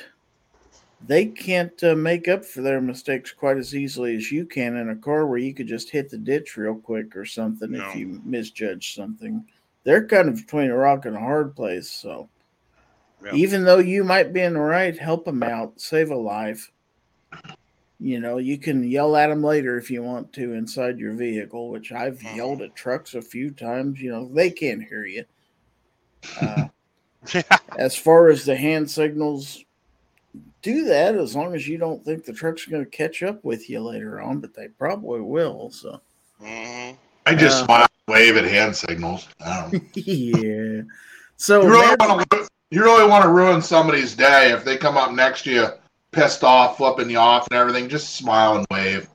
they can't uh, make up for their mistakes quite as easily as you can in a car where you could just hit the ditch real quick or something
No.
if you misjudge something they're kind of between a rock and a hard place so
Yeah.
even though you might be in the right help them out save a life you know you can yell at them later if you want to inside your vehicle which i've
Mhm.
yelled at trucks a few times you know they can't hear you uh, as far as the hand signals, do that as long as you don't think the truck's going to catch up with you later on, but they probably will. So,
hmm
I just
Uh,
smile and wave at hand signals. I
yeah. So,
You really want to you really want to ruin somebody's day if they come up next to you pissed off, flipping you off and everything. Just smile and wave.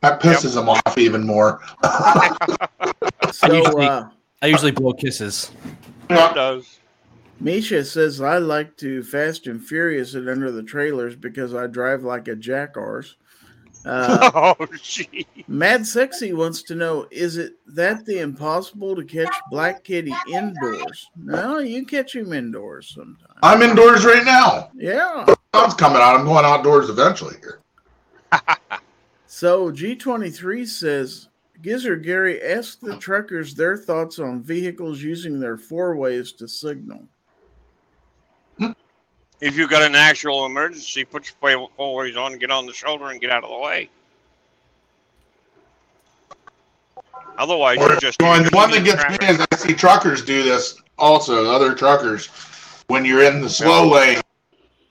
That pisses them off even more.
so
usually-
uh,
I usually blow kisses.
It does.
Misha says I like to fast and furious it under the trailers because I drive like a jackass. Uh,
oh, gee.
Mad Sexy wants to know: Is it that the impossible to catch Black Kitty indoors? No, you catch him indoors sometimes.
I'm indoors right now.
Yeah.
Sun's coming out. I'm going outdoors eventually here.
So G23 says Gizzard Gary asked the truckers their thoughts on vehicles using their four ways to signal.
If you've got an actual emergency, put your four- four ways on, get on the shoulder, and get out of the way. Otherwise,
Or
you're just
going, the one that
impeding
gets me is I see truckers do this also, other truckers. When you're in the slow lane,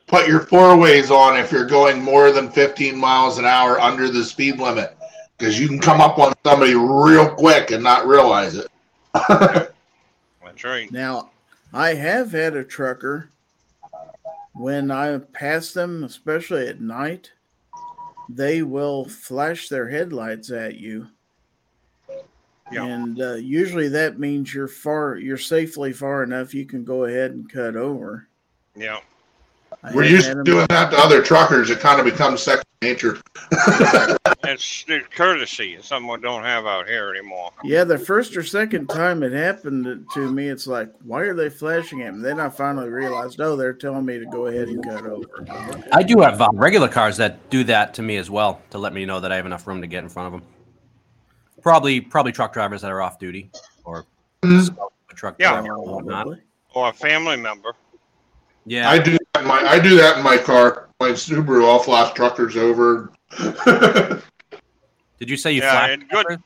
put your four ways on if you're going more than 15 miles an hour under the speed limit because you can come up on somebody real quick and not realize it.
That's right.
Now, I have had a trucker when I pass them, especially at night, they will flash their headlights at you.
Yeah.
And uh, usually that means you're far, you're safely far enough you can go ahead and cut over.
Yeah.
I
We're used
had
to
'em-
doing that to other truckers. It kind of becomes second nature.
It's, it's courtesy. It's something we don't have out here anymore.
Yeah, the first or second time it happened to me, it's like, why are they flashing at me? Then I finally realized, oh, they're telling me to go ahead and cut over.
I do have uh, regular cars that do that to me as well to let me know that I have enough room to get in front of them. Probably, probably truck drivers that are off duty or
Mhm.
a truck
Yeah.
driver or whatnot.
Or a family member.
Yeah,
I do that in my I do that in my car. My Subaru, I'll flash truckers over.
Did you say you
Yeah,
flashed?
and good-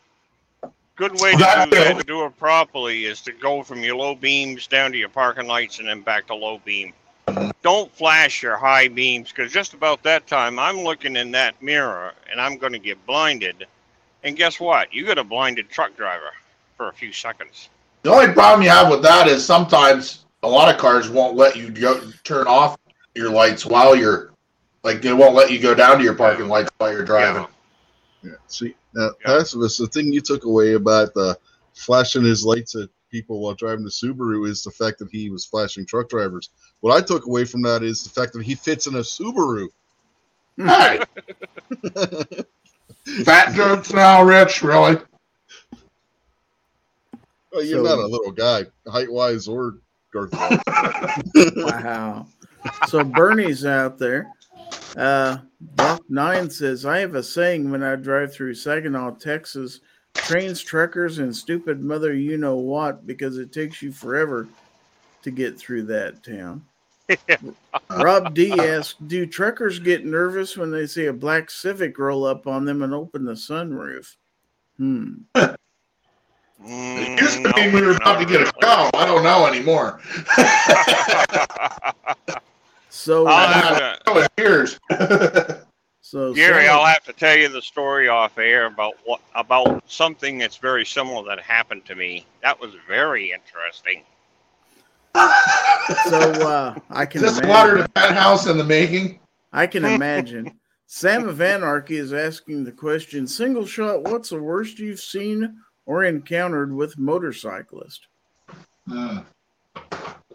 Good way to do that, to do it properly, is to go from your low beams down to your parking lights and then back to low beam. Don't flash your high beams because just about that time I'm looking in that mirror and I'm going to get blinded. And guess what? You got a blinded truck driver for a few seconds.
the only problem you have with that is sometimes a lot of cars won't let you go, turn off your lights while you're like they won't let you go down to your parking lights while you're driving.
Yeah. See, now,
Yeah.
pacifist, the thing you took away about the flashing his lights at people while driving the Subaru is the fact that he was flashing truck drivers. What I took away from that is the fact that he fits in a Subaru.
Hey, fat jokes now, Rich. Really?
Oh, you're
So-
not a little guy, height wise or girth wise.
Wow. So Bernie's out there. Uh, Buck Nine says, I have a saying when I drive through Saginaw, Texas trains, truckers, and stupid mother you know what because it takes you forever to get through that town. Rob D asks, Do truckers get nervous when they see a black Civic roll up on them and open the sunroof? Hmm.
It used to mean we were about to get a cow. I don't know anymore.
So,
I'll have to-
Oh, years.
so
Gary,
Sam-
I'll have to tell you the story off air about what about something that's very similar that happened to me. That was very interesting.
so uh, I can
This
imagine.
water to that house in the making.
I can imagine. Sam of Anarchy is asking the question Single shot, what's the worst you've seen or encountered with motorcyclist?
Hmm.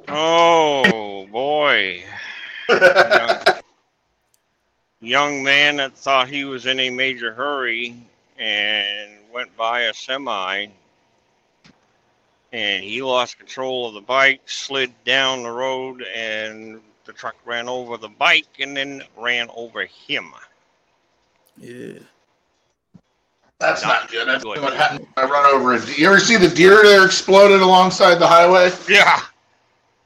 Oh boy. Young, young man that thought he was in a major hurry and went by a semi and he lost control of the bike, slid down the road, and the truck ran over the bike and then ran over him.
Yeah.
That's
Not
not good. That's
good.
what happened. I run over a deer. You ever see the deer that exploded alongside the highway?
Yeah.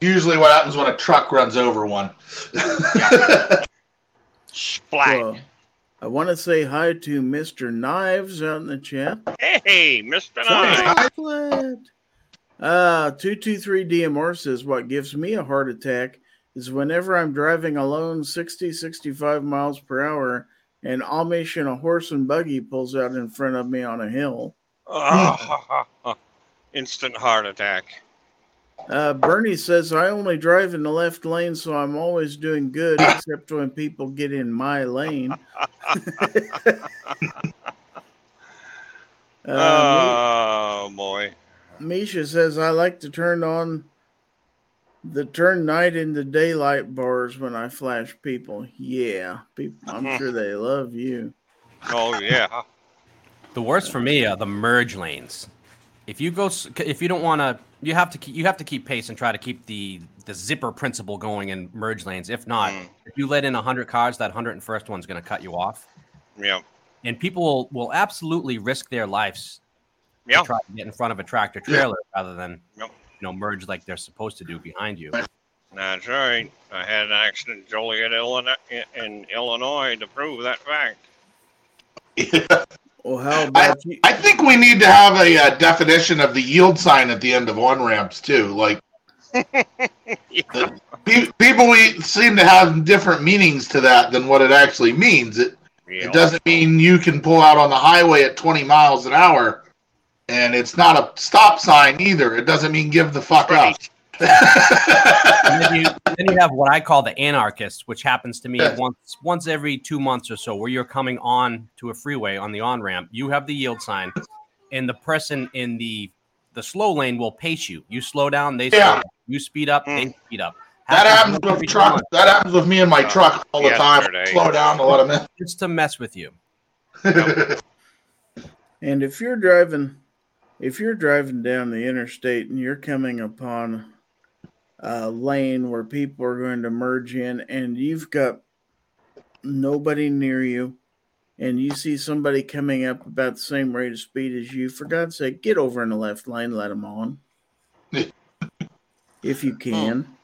Usually, what happens when a truck runs over one.
Splat.
Well, I want to say hi to Mr. Knives out in the chat.
Hey, Mr. Knight.
Chocolate. Uh, 223 DMR says, What gives me a heart attack is whenever I'm driving alone 60, 65 miles per hour and Amish and a horse and buggy pulls out in front of me on a hill.
Instant heart attack.
Uh, Bernie says, I only drive in the left lane, so I'm always doing good, except when people get in my lane. uh,
oh boy.
Misha says, I like to turn on the turn night into daylight bars when I flash people. Yeah, people, I'm sure they love you.
Oh yeah.
The worst for me are the merge lanes. If you go, if you don't want to, you have to keep, you have to keep pace and try to keep the the zipper principle going in merge lanes. If not,
Mm.
if you let in hundred cars, that hundred and first one's going to cut you off.
Yeah.
And people will, will absolutely risk their lives
Yeah.
to try to get in front of a tractor trailer rather than
Yep.
you know merge like they're supposed to do behind you.
That's right. I had an accident in Joliet, Illinois, in Illinois to prove that fact.
Well, how about you?
I think we need to have a, uh definition of the yield sign at the end of on ramps too. Like
Yeah.
Pe- People we seem to have different meanings to that than what it actually means. It
Yeah.
it doesn't mean you can pull out on the highway at 20 miles an hour, and it's not a stop sign either. It doesn't mean give the fuck up.
Right.
And then, you, then you have what I call the anarchist, which happens to me
Yeah.
once once every two months or so, where you're coming on to a freeway on the on ramp. You have the yield sign, and the person in the the slow lane will pace you. You slow down, they slow down. You speed up, they speed up.
That happens
once
with
every
truck.
months,
That happens with me and my
Uh,
truck all the time. Slow down to let them
just to mess with you.
in.
And if you're driving, if you're driving down the interstate and you're coming upon a lane where people are going to merge in, and you've got nobody near you, and you see somebody coming up about the same rate of speed as you, for God's sake, get over in the left lane, let them on, if you hmm. can.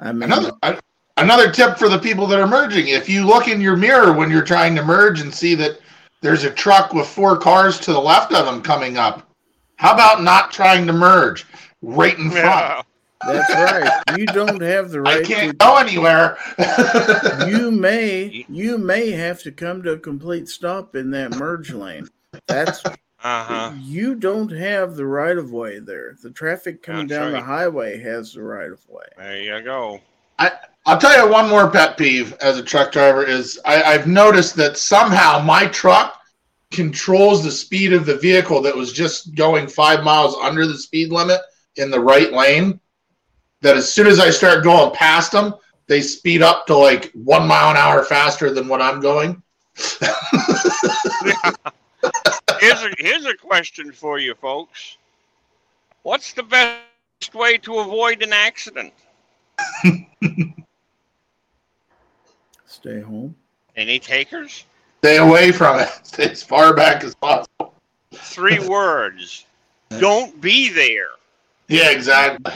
I mean,
Another uh, I- another tip for the people that are merging: if you look in your mirror when you're trying to merge and see that there's a truck with four cars to the left of them coming up, how about not trying to merge right in front?
Yeah.
That's right. You don't have the right to
can't go anywhere.
you may you may have to come to a complete stop in that merge lane. That's
Uh-huh.
you don't have the right of way there. The traffic coming
That's
down the highway has the right of way.
There you go.
I, I'll tell you one more pet peeve as a truck driver is I, I've noticed that somehow my truck controls the speed of the vehicle that was just going five miles under the speed limit in the right lane. That as soon as I start going past them, they speed up to like one mile an hour faster than what I'm going.
Here's a here's a question for you folks. What's the best way to avoid an accident?
Stay home.
Any takers?
Stay away from it. Stay as far back as possible.
Three words. Don't be there.
Yeah, exactly.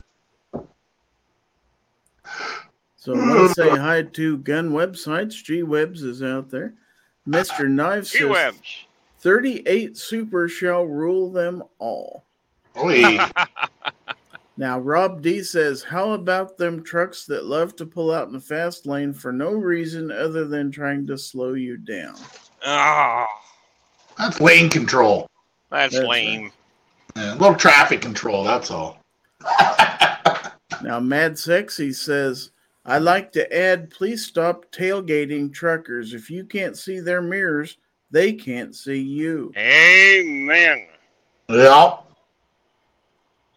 So let's say hi to gun websites. G Webs is out there. Mr. Knife
Gee
says
webs.
38 super shall rule them all. Now, Rob D says, How about them trucks that love to pull out in the fast lane for no reason other than trying to slow you down?
Ah,
That's lane control.
that's
That's
lame.
Yeah, a little traffic control, that's all.
Now, Mad Sexy says, I like to add, please stop tailgating truckers. If you can't see their mirrors, they can't see you.
Amen.
Yeah.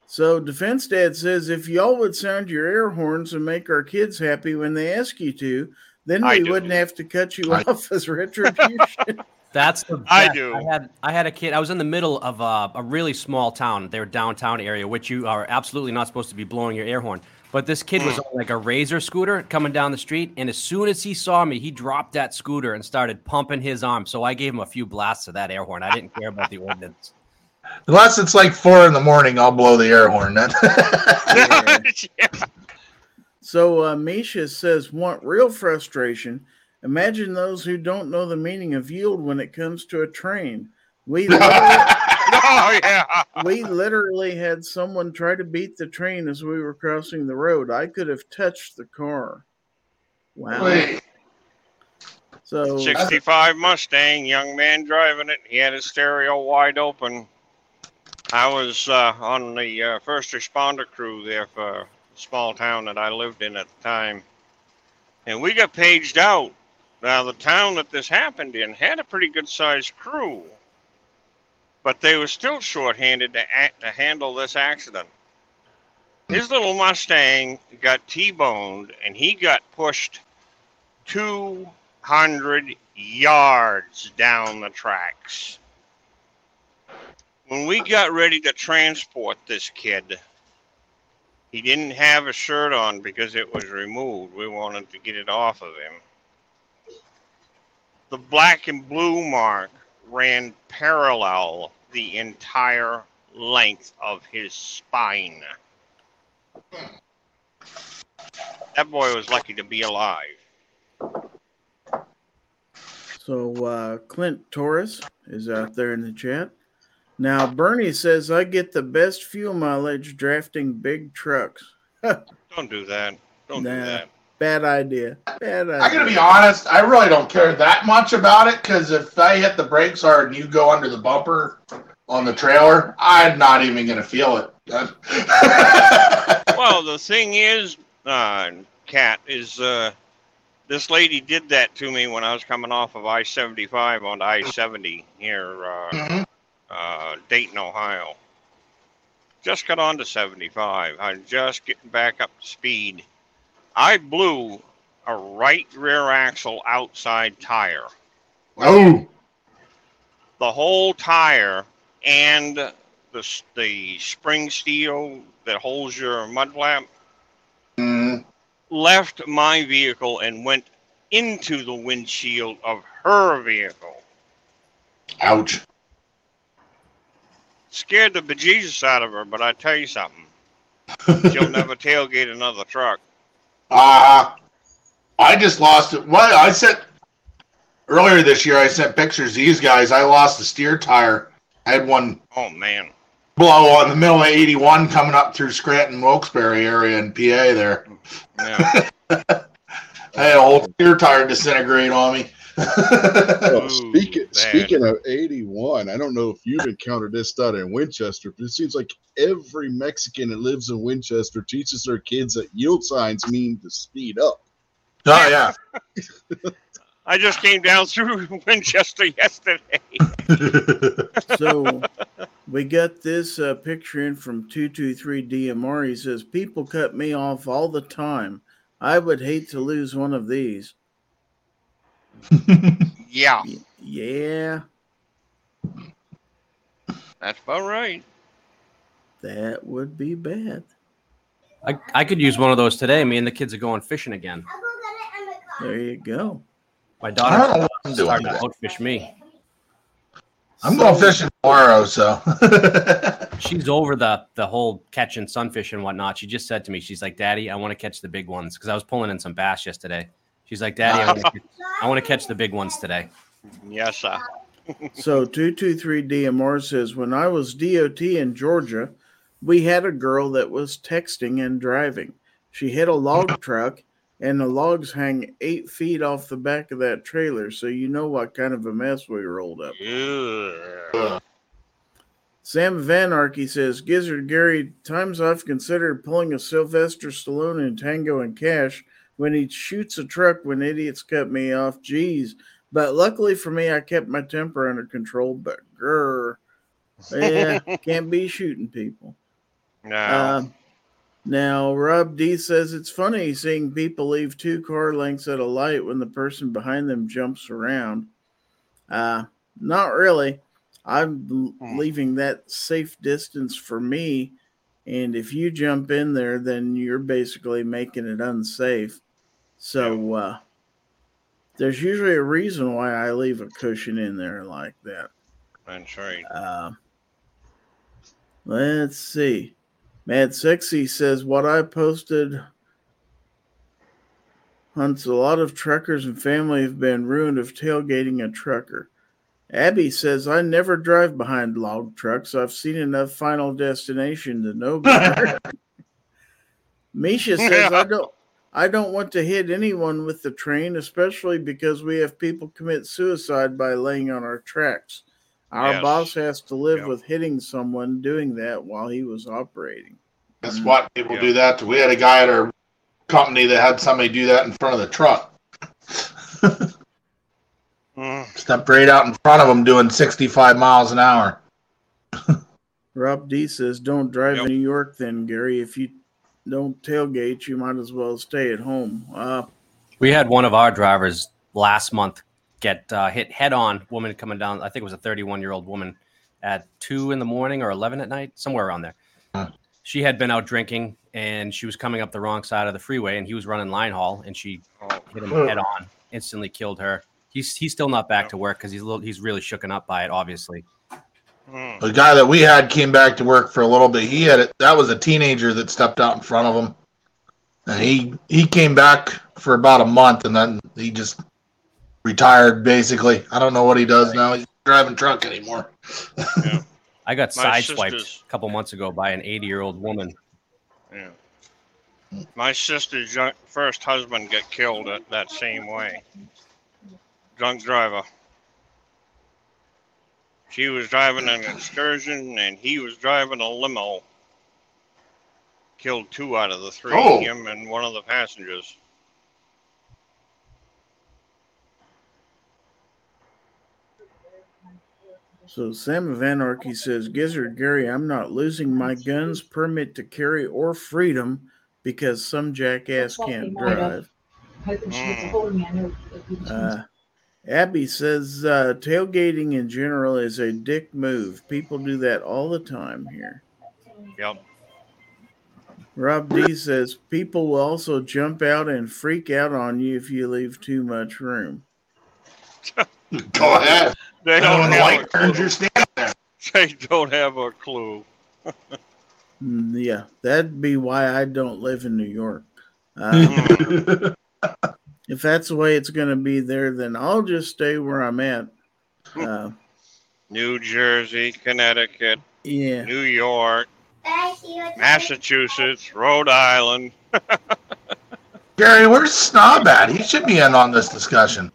So, Defense Dad says, if y'all would sound your air horns and make our kids happy when they ask you to, then we wouldn't have to cut you
I-
off as retribution.
That's the best.
I do.
I had I had a kid. I was in the middle of a, a really small town, their downtown area, which you are absolutely not supposed to be blowing your air horn. But this kid was on like a razor scooter coming down the street, and as soon as he saw me, he dropped that scooter and started pumping his arm. So I gave him a few blasts of that air horn. I didn't care about the ordinance.
Unless it's like four in the morning, I'll blow the air horn. Then.
Yeah.
So uh, Misha says, want real frustration? Imagine those who don't know the meaning of yield when it comes to a train. We literally,
oh yeah.
we literally had someone try to beat the train as we were crossing the road. I could have touched the car. Wow.
Wait,
So
65 Mustang, young man driving it. He had his stereo wide open. I was uh, on the uh, first responder crew there for a small town that I lived in at the time. And we got paged out. Now, the town that this happened in had a pretty good sized crew, but they were still shorthanded to, act, to handle this accident. His little Mustang got T boned and he got pushed 200 yards down the tracks. When we got ready to transport this kid, he didn't have a shirt on because it was removed. We wanted to get it off of him. The black and blue mark ran parallel the entire length of his spine. That boy was lucky to be alive.
So uh, Clint Torres is out there in the chat. Now Bernie says I get the best fuel mileage drafting big trucks.
Don't do that. Don't
Nah.
do that.
Bad idea. Bad idea.
I gotta be honest, I really don't care that much about it because if I hit the brakes hard and you go under the bumper on the trailer, I'm not even gonna feel it.
Well, the thing is, uh, Cat, is uh, this lady did that to me when I was coming off of I 75 on I 70 here, uh,
Mhm.
uh, Dayton, Ohio. Just got on to 75. I'm just getting back up to speed. I blew a right rear axle outside tire.
oh,
The whole tire and the, the spring steel that holds your mud flap
Mm,
left my vehicle and went into the windshield of her vehicle.
ouch.
Scared the bejesus out of her, but I tell you something. She'll never tailgate another truck.
Uh, I just lost it. Well, I sent earlier this year. I sent pictures. to These guys. I lost the steer tire. I had one
Oh man.
blow on the middle of 81 coming up through Scranton, Wilkes-Barre area in PA. There,
Yeah.
I had a whole steer tire disintegrate on me.
Oh,
Ooh,
speaking
bad.
speaking of 81, I don't know if you've encountered this down in Winchester, but it seems like every Mexican that lives in Winchester teaches their kids that yield signs mean to speed up.
oh yeah.
I just came down through Winchester yesterday.
so we got this uh, picture in from 223 DMR. He says, People cut me off all the time. I would hate to lose one of these.
Yeah,
yeah,
that's about right.
that would be bad.
I, I could use one of those today. Me and the kids are going fishing again.
There you go.
My
I don't know
daughter
I'm doing.
started to outfish me.
I'm going fishing tomorrow, so.
She's over the the whole catching sunfish and whatnot. She just said to me, she's like, "Daddy, I want to catch the big ones," because I was pulling in some bass yesterday. She's like, "Daddy, I want to, I catch the big ones today."
Yes, sir.
So 223 DMR says, When I was DOT in Georgia, we had a girl that was texting and driving. She hit a log truck, and the logs hang eight feet off the back of that trailer. So you know what kind of a mess we rolled up.
Yeah.
Sam Van Arky says, Gizzard Gary, times I've considered pulling a Sylvester Stallone in Tango and Cash when he shoots a truck when idiots cut me off. Geez. But luckily for me, I kept my temper under control. But grr. Yeah, can't be shooting people.
No.
Um, now, Rob D says it's funny seeing people leave two car lengths at a light when the person behind them jumps around. Uh, not really. I'm
Hmm.
leaving that safe distance for me. And if you jump in there, then you're basically making it unsafe. So, uh, there's usually a reason why I leave a cushion in there like that.
that's right.
Uh, let's see. Mad Sexy says what I posted hunts a lot of truckers and family have been ruined of tailgating a trucker. Abby says I never drive behind log trucks. I've seen enough Final Destination to know better. Misha says I don't I don't want to hit anyone with the train, especially because we have people commit suicide by laying on our tracks. Our
Yes.
boss has to live
Yeah.
with hitting someone doing that while he was operating.
That's what people
Yeah.
do that to. We had a guy at our company that had somebody do that in front of the truck.
Mm.
Stepped right out in front of him doing 65 miles an hour.
Rob D says, "Don't drive
Yep.
in New York, then, Gary. If you don't tailgate, you might as well stay at home." Uh,
We had one of our drivers last month get uh, hit head on. Woman coming down, I think it was a 31 year old woman at two in the morning or 11 at night, somewhere around there.
Huh.
She had been out drinking and she was coming up the wrong side of the freeway and he was running line haul and she
Oh,
hit him head on, instantly killed her. He's he's still not back to work because he's a little, he's really shooken up by it, obviously.
Mm.
The guy that we had came back to work for a little bit. He had it. That was a teenager that stepped out in front of him, and he he came back for about a month, and then he just retired. Basically, I don't know what he does now. He's driving truck anymore.
I got
My
sideswiped a couple months ago by an 80 year old woman.
Yeah. My sister's first husband got killed at that same way. Drunk driver. She was driving an excursion and he was driving a limo. Killed two out of the three,
Oh.
him and one of the passengers.
So Sam of Anarchy says, Gizzard Gary, I'm not losing my guns, permit to carry, or freedom because some jackass can't drive.
hoping she gets a hold of me. I know that we
Uh, Abby says uh, tailgating in general is a dick move. People do that all the time here.
Yep.
Rob D says people will also jump out and freak out on you if you leave too much room.
Go ahead.
They don't
when the
have a
light
clue.
you're standing there.
They don't have a clue.
Mm, Yeah, that'd be why I don't live in New York. Uh,
Mm.
If that's the way it's going to be there, then I'll just stay where I'm at. Uh,
New Jersey, Connecticut,
yeah,
New York, Massachusetts, Rhode Island.
Gary, where's Snob at? He should be in on this discussion.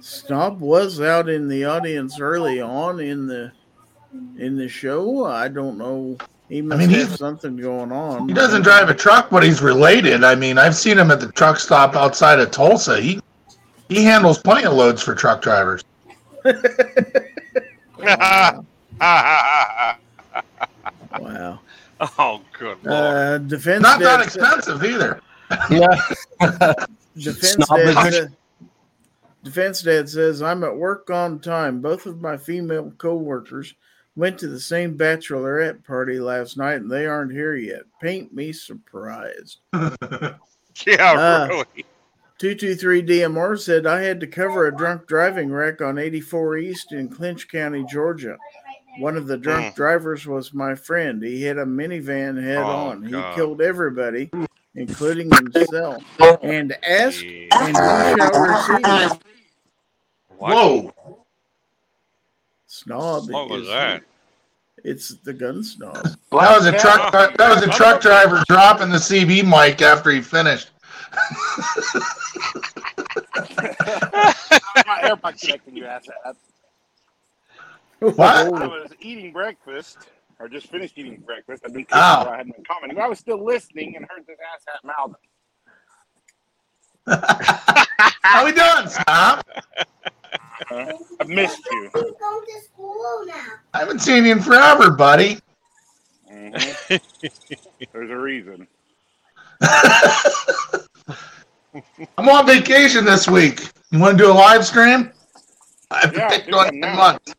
Snob was out in the audience early on in the in the show. I don't know. He must
mean,
have
he's-
something going on.
He doesn't drive a truck, but he's related. I mean, I've seen him at the truck stop outside of Tulsa. He he handles plenty of loads for truck drivers.
Wow.
oh, good lord.
Uh, defense
Not that
Dad-
expensive either.
Yeah.
Defense
Dad,
language.
Defense Dad says, I'm at work on time. Both of my female co-workers went to the same bachelorette party last night and they aren't here yet. Paint me surprised.
yeah,
uh,
really.
223 DMR said, I had to cover a drunk driving wreck on 84 East in Clinch County, Georgia. One of the drunk
Mm.
drivers was my friend. He hit a minivan head
Oh,
on. He killed everybody, including himself. And ask
Jeez.
and you shall receive.
What?
Whoa!
Snob.
What was that?
It's the gun snob.
Well, that was a truck. That was a truck driver dropping the CB mic after he finished.
my AirPod connecting, you asshat.
What?
I was eating breakfast, or just finished eating breakfast. I've been cooking,
Oh.
I had no comment. I was still listening and heard this ass hat mouth.
How we doing, Snob?
Uh, I missed you.
going to school now.
I haven't seen you in forever, buddy.
Mhm. There's a reason.
I'm on vacation this week. You want to do a live stream? I haven't
Yeah,
picked
do
one
one
in
now.
months.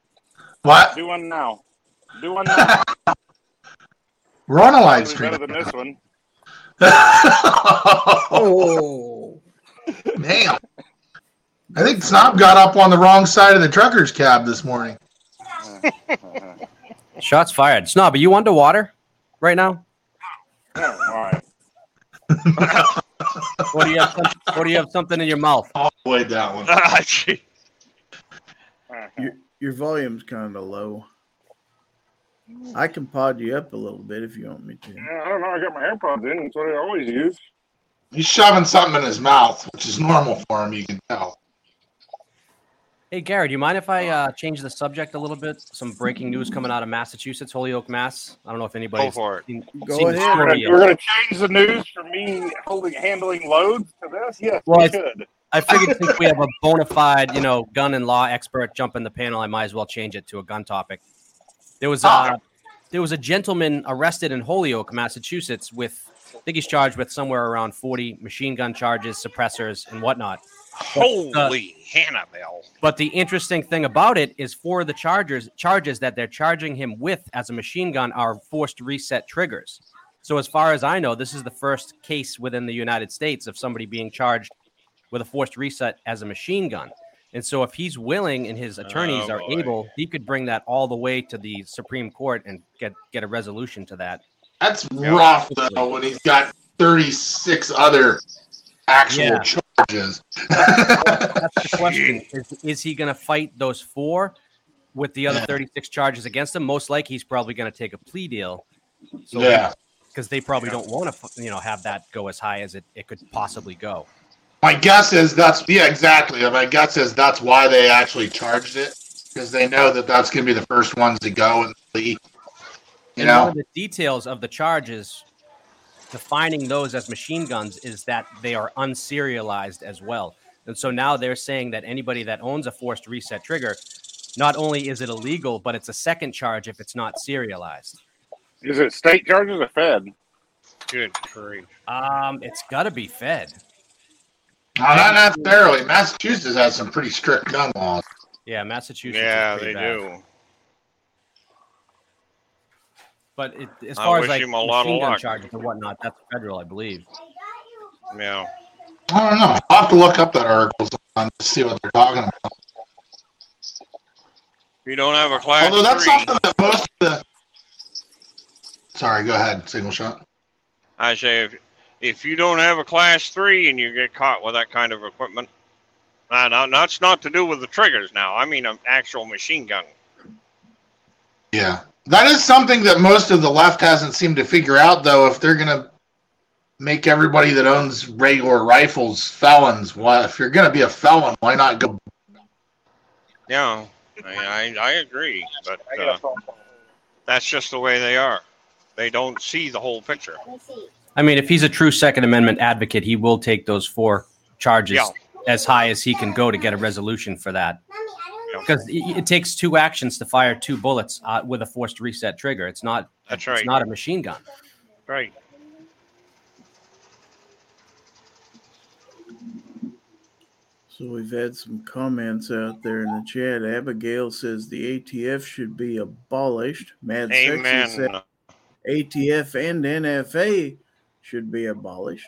What?
Do one now. Do one now.
We're on a live stream.
better than this one.
Oh.
Damn. I think Snob got up on the wrong side of the trucker's cab this morning.
Shots fired. Snob, are you underwater right now?
Yeah, all right.
Or do you have some, or do you have something in your mouth?
I'll avoid that one.
Ah, gee.
Uh-huh.
Your, your volume's kind of low. I can pod you up a little bit if you want me to.
Yeah, I don't know. I got my AirPods in. That's what I always use.
He's shoving something in his mouth, which is normal for him, you can tell.
Hey, Gary, do you mind if I uh, change the subject a little bit? Some breaking news coming out of Massachusetts, Holyoke, Mass. I don't know if
Go
anybody's
for it.
seen,
Go
seen
ahead.
We're gonna,
yet.
we're gonna change the news from me holding handling loads to this. Yes,
Well,
we
it's-
should.
I figured since we have a bona fide, you know, gun and law expert jump in the panel, I might as well change it to a gun topic. There was uh, there was a gentleman arrested in Holyoke, Massachusetts, with I think he's charged with somewhere around forty machine gun charges, suppressors, and whatnot.
Uh, Holy Hannibal.
But the interesting thing about it is for the chargers charges that they're charging him with as a machine gun are forced reset triggers. So as far as I know, this is the first case within the United States of somebody being charged with a forced reset as a machine gun. And so if he's willing and his attorneys
Oh,
are
boy.
able, he could bring that all the way to the Supreme Court and get get a resolution to that.
That's
Yeah.
rough, though, when he's got 36 other actual
Yeah. That's the question. Is, is he going to fight those four with the other 36 charges against him? Most likely he's probably going to take a plea deal. So
yeah.
because they probably don't want to, you know, have that go as high as it, it could possibly go.
My guess is that's yeah, exactly. My guess is that's why they actually charged it because they know that that's going to be the first ones to go and leak. You
and
know,
the details of the charges defining those as machine guns is that they are unserialized as well. And so now they're saying that anybody that owns a forced reset trigger, not only is it illegal, but it's a second charge if it's not serialized.
Is it state charges or Fed?
Good grief.
Um, it's got to be fed.
no, not necessarily. Massachusetts has some pretty strict gun laws.
Yeah, Massachusetts.
Yeah,
pretty
they
bad.
do.
But it, as far as like
him a lot of
machine gun charges and whatnot, that's federal, I believe.
Yeah.
I don't know. I'll have to look up that article sometime to see what they're talking about.
If you don't have a class
Although that's
three,
something that most of the. Sorry, go ahead. Single shot.
I say if if you don't have a class three and you get caught with that kind of equipment, uh, no, that's not to do with the triggers. Now, I mean an actual machine gun.
Yeah. That is something that most of the left hasn't seemed to figure out, though. If they're going to make everybody that owns regular rifles felons, why, if you're going to be a felon, why not go?
Yeah, I I, I agree, but
I got a
uh, that's just the way they are. They don't see the whole picture.
Let me see.
I mean, if he's a true Second Amendment advocate, he will take those four charges
Yeah.
as high as he can go to get a resolution for that.
Mommy, I don't know.
Because it, it takes two actions to fire two bullets uh, with a forced reset trigger. It's not.
That's
It's
right.
not a machine gun.
Right.
So we've had some comments out there in the chat. Abigail says the ATF should be abolished. Mad Sexy said ATF and NFA should be abolished.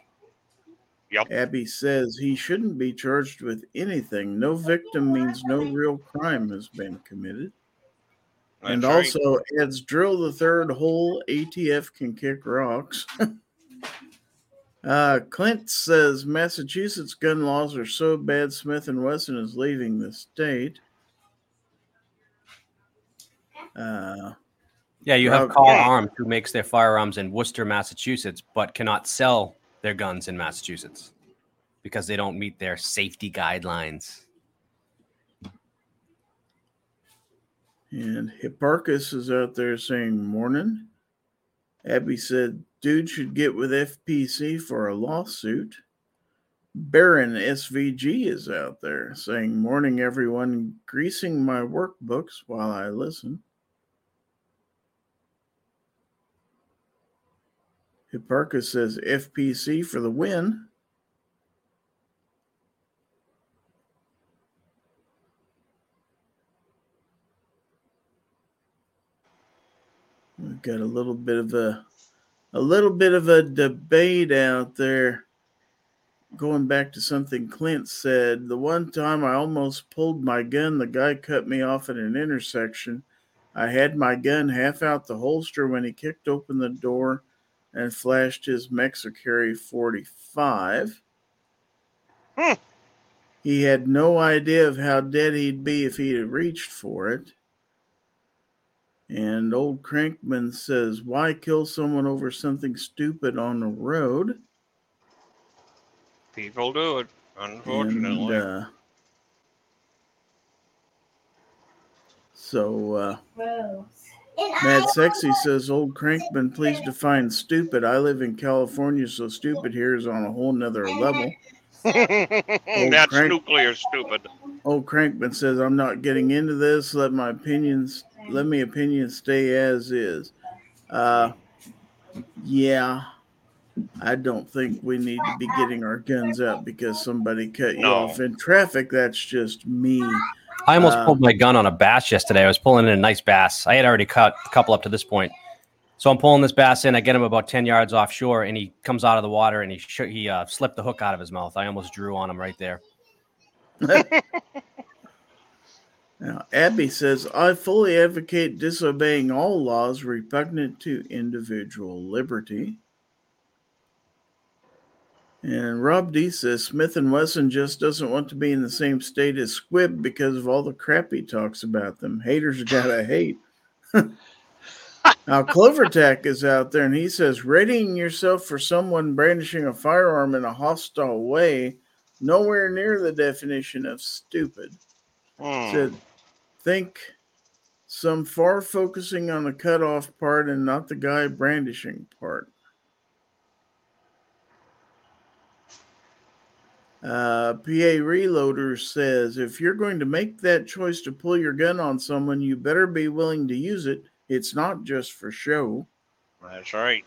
Yep.
Abby says he shouldn't be charged with anything. No victim means no real crime has been committed. and
That's right.
also adds drill the third hole. ATF can kick rocks. uh, Clint says Massachusetts gun laws are so bad. Smith and Wesson is leaving the state. Uh,
Yeah, you have
Rob-
Kahr
Yeah.
Arms who makes their firearms in Worcester, Massachusetts, but cannot sell their guns in Massachusetts because they don't meet their safety guidelines.
And Hipparchus is out there saying morning. Abby said, dude should get with FPC for a lawsuit. Baron SVG is out there saying, morning, everyone, greasing my workbooks while I listen. Hipparchus says, FPC for the win. We've got a little bit of a a little bit of a debate out there. Going back to something Clint said, the one time I almost pulled my gun, the guy cut me off at an intersection. I had my gun half out the holster when he kicked open the door and flashed his Mexicari 45.
Hmm.
He had no idea of how dead he'd be if he had reached for it. And old Crankman says, Why kill someone over something stupid on the road?
People do it, unfortunately.
And, uh, so, uh,
Gross. And
Mad Sexy says, Old Crankman, please define stupid. I live in California, so stupid here is on a whole nother level.
That's
crank.
nuclear stupid.
Old Crankman says, I'm not getting into this. Let my opinions, let me opinion stay as is. Uh, yeah, I don't think we need to be getting our guns out because somebody cut you
No.
off in traffic. That's just me.
I almost
Uh,
pulled my gun on a bass yesterday. I was pulling in a nice bass. I had already cut a couple up to this point. So I'm pulling this bass in. I get him about 10 yards offshore, and he comes out of the water and he sh- he uh, slipped the hook out of his mouth. I almost drew on him right there.
Now, Abby says, I fully advocate disobeying all laws repugnant to individual liberty. And Rob D says Smith and Wesson just doesn't want to be in the same state as Squibb because of all the crap he talks about them. Haters gotta hate. Now, Clovertack is out there and he says, readying yourself for someone brandishing a firearm in a hostile way, nowhere near the definition of stupid.
Hmm.
Said, think some far focusing on the cutoff part and not the guy brandishing part. Uh, PA Reloader says, if you're going to make that choice to pull your gun on someone, you better be willing to use it. It's not just for show.
That's right.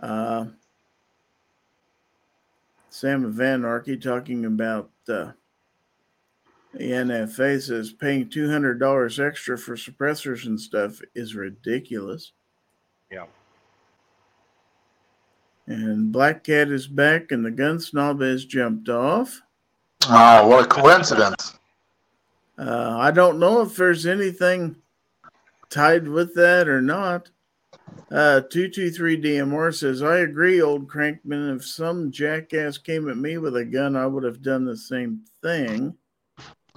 Uh, Sam Van Anarchy talking about uh, the NFA says paying two hundred dollars extra for suppressors and stuff is ridiculous.
Yeah.
And Black Cat is back, and the gun snob has jumped off.
Oh, what a coincidence.
Uh, I don't know if there's anything tied with that or not. Uh, 223 DMR says, I agree, old crankman. If some jackass came at me with a gun, I would have done the same thing.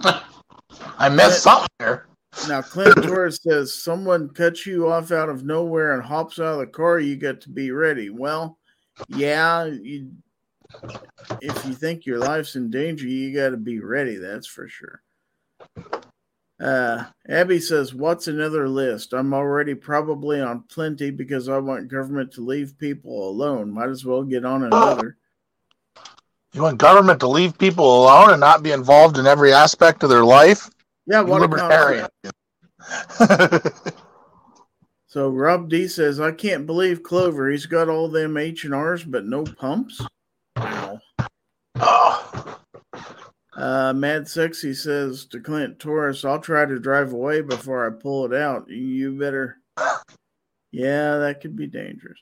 I missed something here.
Now, Clint Torres says, someone cuts you off out of nowhere and hops out of the car, you got to be ready. Well, yeah, you, if you think your life's in danger, you got to be ready. That's for sure. Uh, Abby says, What's another list? I'm already probably on plenty because I want government to leave people alone. Might as well get on another.
You want government to leave people alone and not be involved in every aspect of their life?
Yeah, what
libertarian.
So Rob D says, I can't believe Clover. He's got all them H and R's, but no pumps. Wow.
oh,
Uh, Mad Sexy says to Clint Torres, I'll try to drive away before I pull it out. You better. Yeah, that could be dangerous.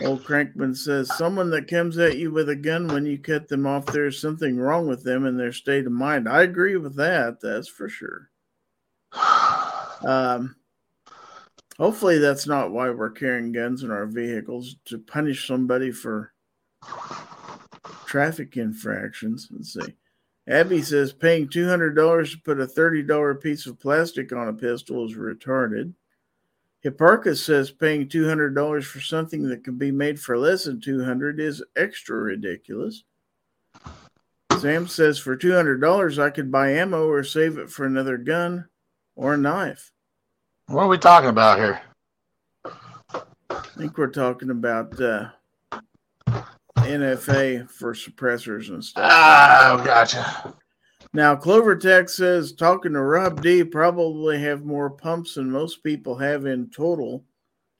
Old Crankman says, Someone that comes at you with a gun when you cut them off, there's something wrong with them and their state of mind. I agree with that. That's for sure. Um, hopefully, that's not why we're carrying guns in our vehicles to punish somebody for traffic infractions. Let's see. Abby says paying $200 to put a $30 piece of plastic on a pistol is retarded. Hipparchus says paying $200 for something that can be made for less than 200 is extra ridiculous. Sam says for $200 I could buy ammo or save it for another gun or knife.
What are we talking about here?
I think we're talking about uh, NFA for suppressors and stuff.
Oh, gotcha.
Now, Clover Tech says talking to Rob D probably have more pumps than most people have in total.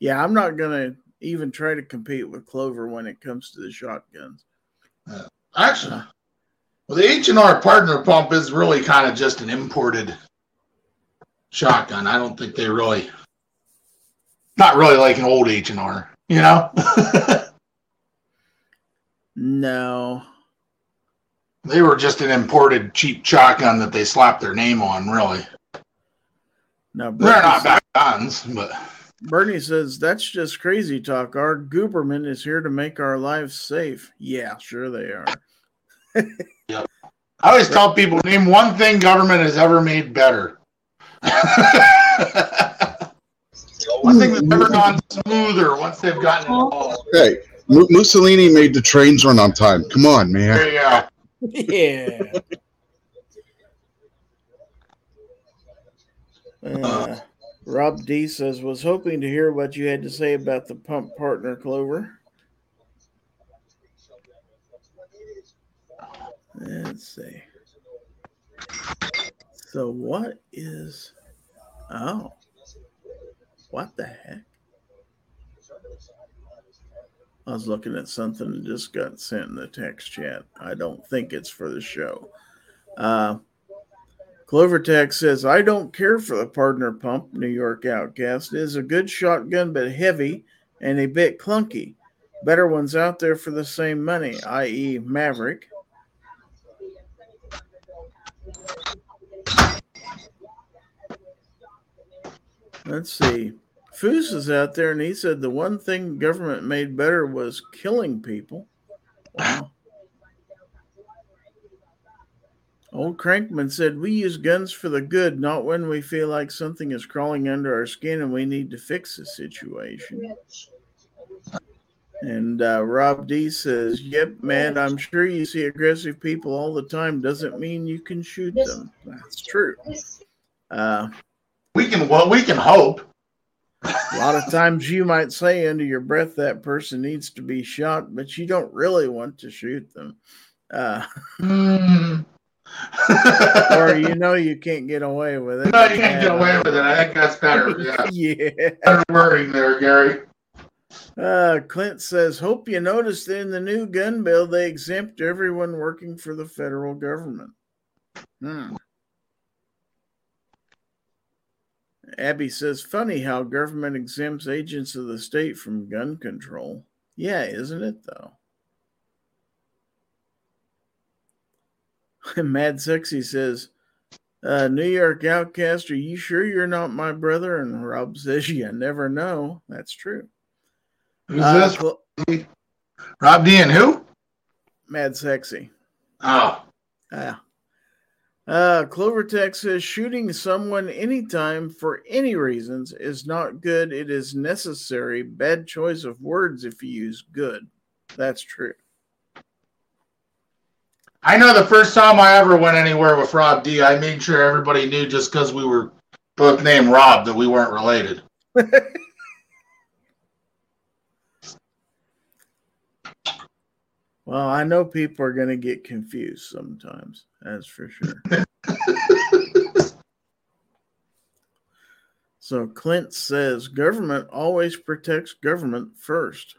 Yeah, I'm not going to even try to compete with Clover when it comes to the shotguns.
Actually, well, the H and R Pardner pump is really kind of just an imported shotgun. I don't think they really, not really like an old H and R. You know,
No.
they were just an imported cheap shotgun that they slapped their name on. Really,
No,
they're not bad guns, but
Bernie says that's just crazy talk. Our Gooberman is here to make our lives safe. Yeah, sure they are.
I always tell people name one thing government has ever made better. One thing that's ever gone smoother once they've gotten involved.
Hey, Mu- Mussolini made the trains run on time. Come on, man.
There you go.
Yeah. Uh, Rob D says, was hoping to hear what you had to say about the pump Pardner, Clover. Let's see. So, what is. Oh. What the heck? I was looking at something that just got sent in the text chat. I don't think it's for the show. Uh, Clovertech says, I don't care for the Pardner pump, New York Outcast. It is a good shotgun, but heavy and a bit clunky. Better ones out there for the same money, i.e., Maverick. Let's see. Foos is out there, and he said the one thing government made better was killing people. Wow. Old Crankman said, We use guns for the good, not when we feel like something is crawling under our skin and we need to fix the situation. And uh, Rob D says, Yep, man, I'm sure you see aggressive people all the time. Doesn't mean you can shoot them. That's true. Uh,
We can well, we can hope.
a lot of times you might say under your breath that person needs to be shot, but you don't really want to shoot them. Uh,
Hmm.
or you know you can't get away with it.
no, you can't get away with it. I think that's better. Yeah,
yeah.
better wording there, Gary.
Uh, Clint says, Hope you noticed in the new gun bill they exempt everyone working for the federal government. Hmm. Abby says, Funny how government exempts agents of the state from gun control. Yeah, isn't it though? Mad Sexy says, uh, New York Outcast, are you sure you're not my brother? And Rob says, You never know. That's true.
Who's
Uh,
this?
Cl-
Rob D and who?
Mad Sexy.
Oh,
Ah. Uh, Uh, Clovertech says shooting someone anytime for any reasons is not good. It is necessary. Bad choice of words if you use good. That's true.
I know the first time I ever went anywhere with Rob D, I made sure everybody knew just because we were both named Rob that we weren't related.
Well, I know people are going to get confused sometimes. That's for sure. so Clint says government always protects government first.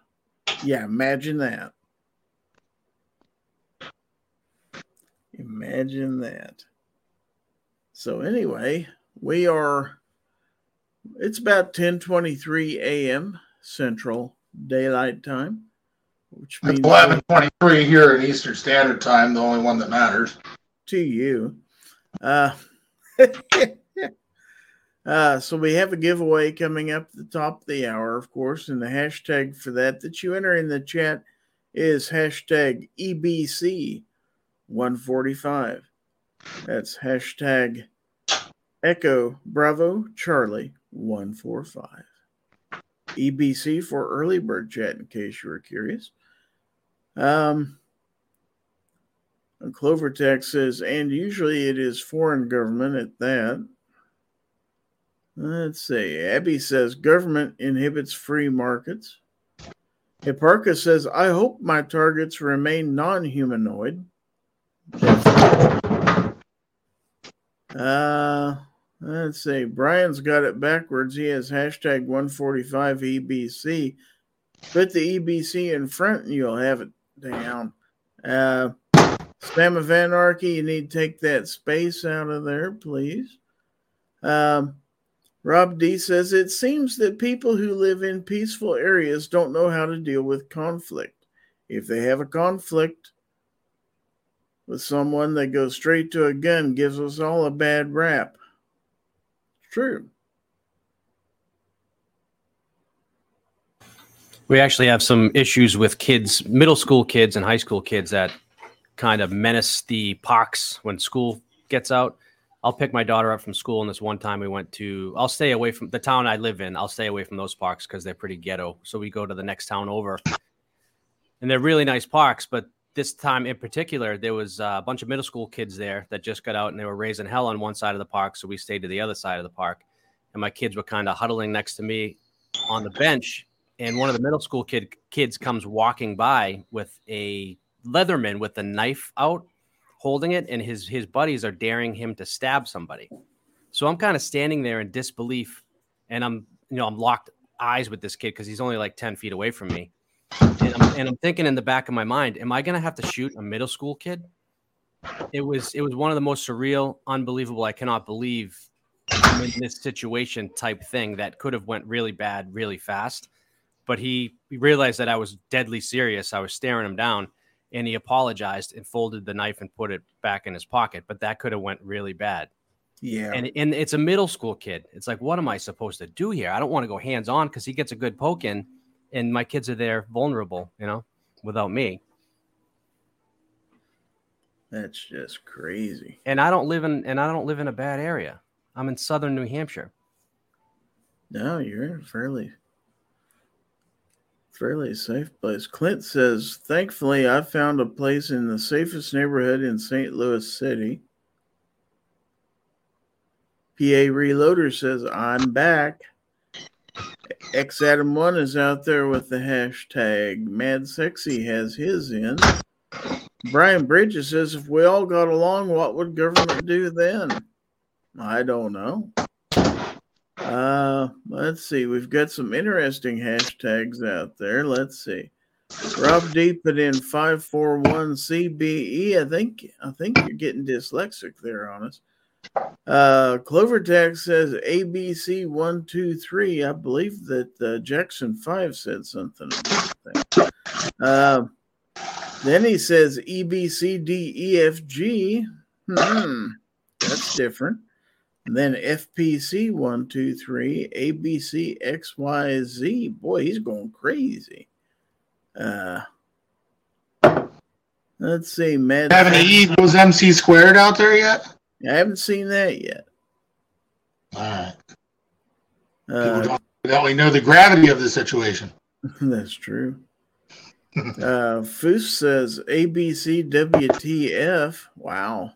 Yeah, imagine that. Imagine that. So anyway, we are it's about 10:23 a.m. Central Daylight Time, which means
eleven twenty three here in Eastern Standard Time, the only one that matters.
to you. Uh, uh, so we have a giveaway coming up at the top of the hour, of course, and the hashtag for that that you enter in the chat is hashtag EBC 145. That's hashtag Echo Bravo Charlie 145. EBC for early bird chat, in case you were curious. Um, and Clovertech says, and usually it is foreign government at that. Let's see. Abby says, government inhibits free markets. Hipparchus says, I hope my targets remain non humanoid. Uh, let's see. Brian's got it backwards. He has hashtag 145 EBC. Put the EBC in front and you'll have it down. Uh, Spam of Anarchy, you need to take that space out of there, please. Um, Rob D says it seems that people who live in peaceful areas don't know how to deal with conflict. If they have a conflict with someone, they go straight to a gun, gives us all a bad rap. True.
We actually have some issues with kids, middle school kids and high school kids that kind of menace the parks when school gets out. I'll pick my daughter up from school, and this one time we went to, I'll stay away from the town I live in. I'll stay away from those parks because they're pretty ghetto. So we go to the next town over, and they're really nice parks. But this time in particular, there was uh, a bunch of middle school kids there that just got out and they were raising hell on one side of the park. So we stayed to the other side of the park, and my kids were kind of huddling next to me on the bench and one of the middle school kid kids comes walking by with a leatherman with a knife out holding it and his his buddies are daring him to stab somebody. So i'm kind of standing there in disbelief and i'm you know i'm locked eyes with this kid because he's only like 10 feet away from me. And I'm, and I'm thinking in the back of my mind am i going to have to shoot a middle school kid? It was it was one of the most surreal unbelievable i cannot believe I'm in this situation type thing that could have went really bad really fast but he, he realized that I was deadly serious. I was staring him down, and he apologized and folded the knife and put it back in his pocket. But that could have went really bad.
Yeah.
And and it's a middle school kid. It's like, what am I supposed to do here? I don't want to go hands on because he gets a good poke in, and my kids are there vulnerable, you know, without me.
That's just crazy.
And I don't live in and I don't live in a bad area. I'm in southern New Hampshire.
No, you're in fairly fairly safe place. Clint says, thankfully I found a place in the safest neighborhood in St. Louis City. PA Reloader says, I'm back. X Adam One is out there with the hashtag Mad Sexy has his in. Brian Bridges says, if we all got along, what would government do then? I don't know. Uh, let's see. We've got some interesting hashtags out there. Let's see. Rob D in five four one CBE. I think I think you're getting dyslexic there on us. Uh, Clover Tech says ABC one two three. I believe that uh, Jackson Five said something. Uh, then he says E B C D E F G. Hmm, that's different. And then FPC one two three ABC XYZ. Boy, he's going crazy. Uh, let's see, Mad.
Have any Eagles MC squared out there yet?
I haven't seen that yet.
All right. People
Uh,
don't evidently know the gravity of the situation.
that's true. uh, Foos says ABC WTF. Wow.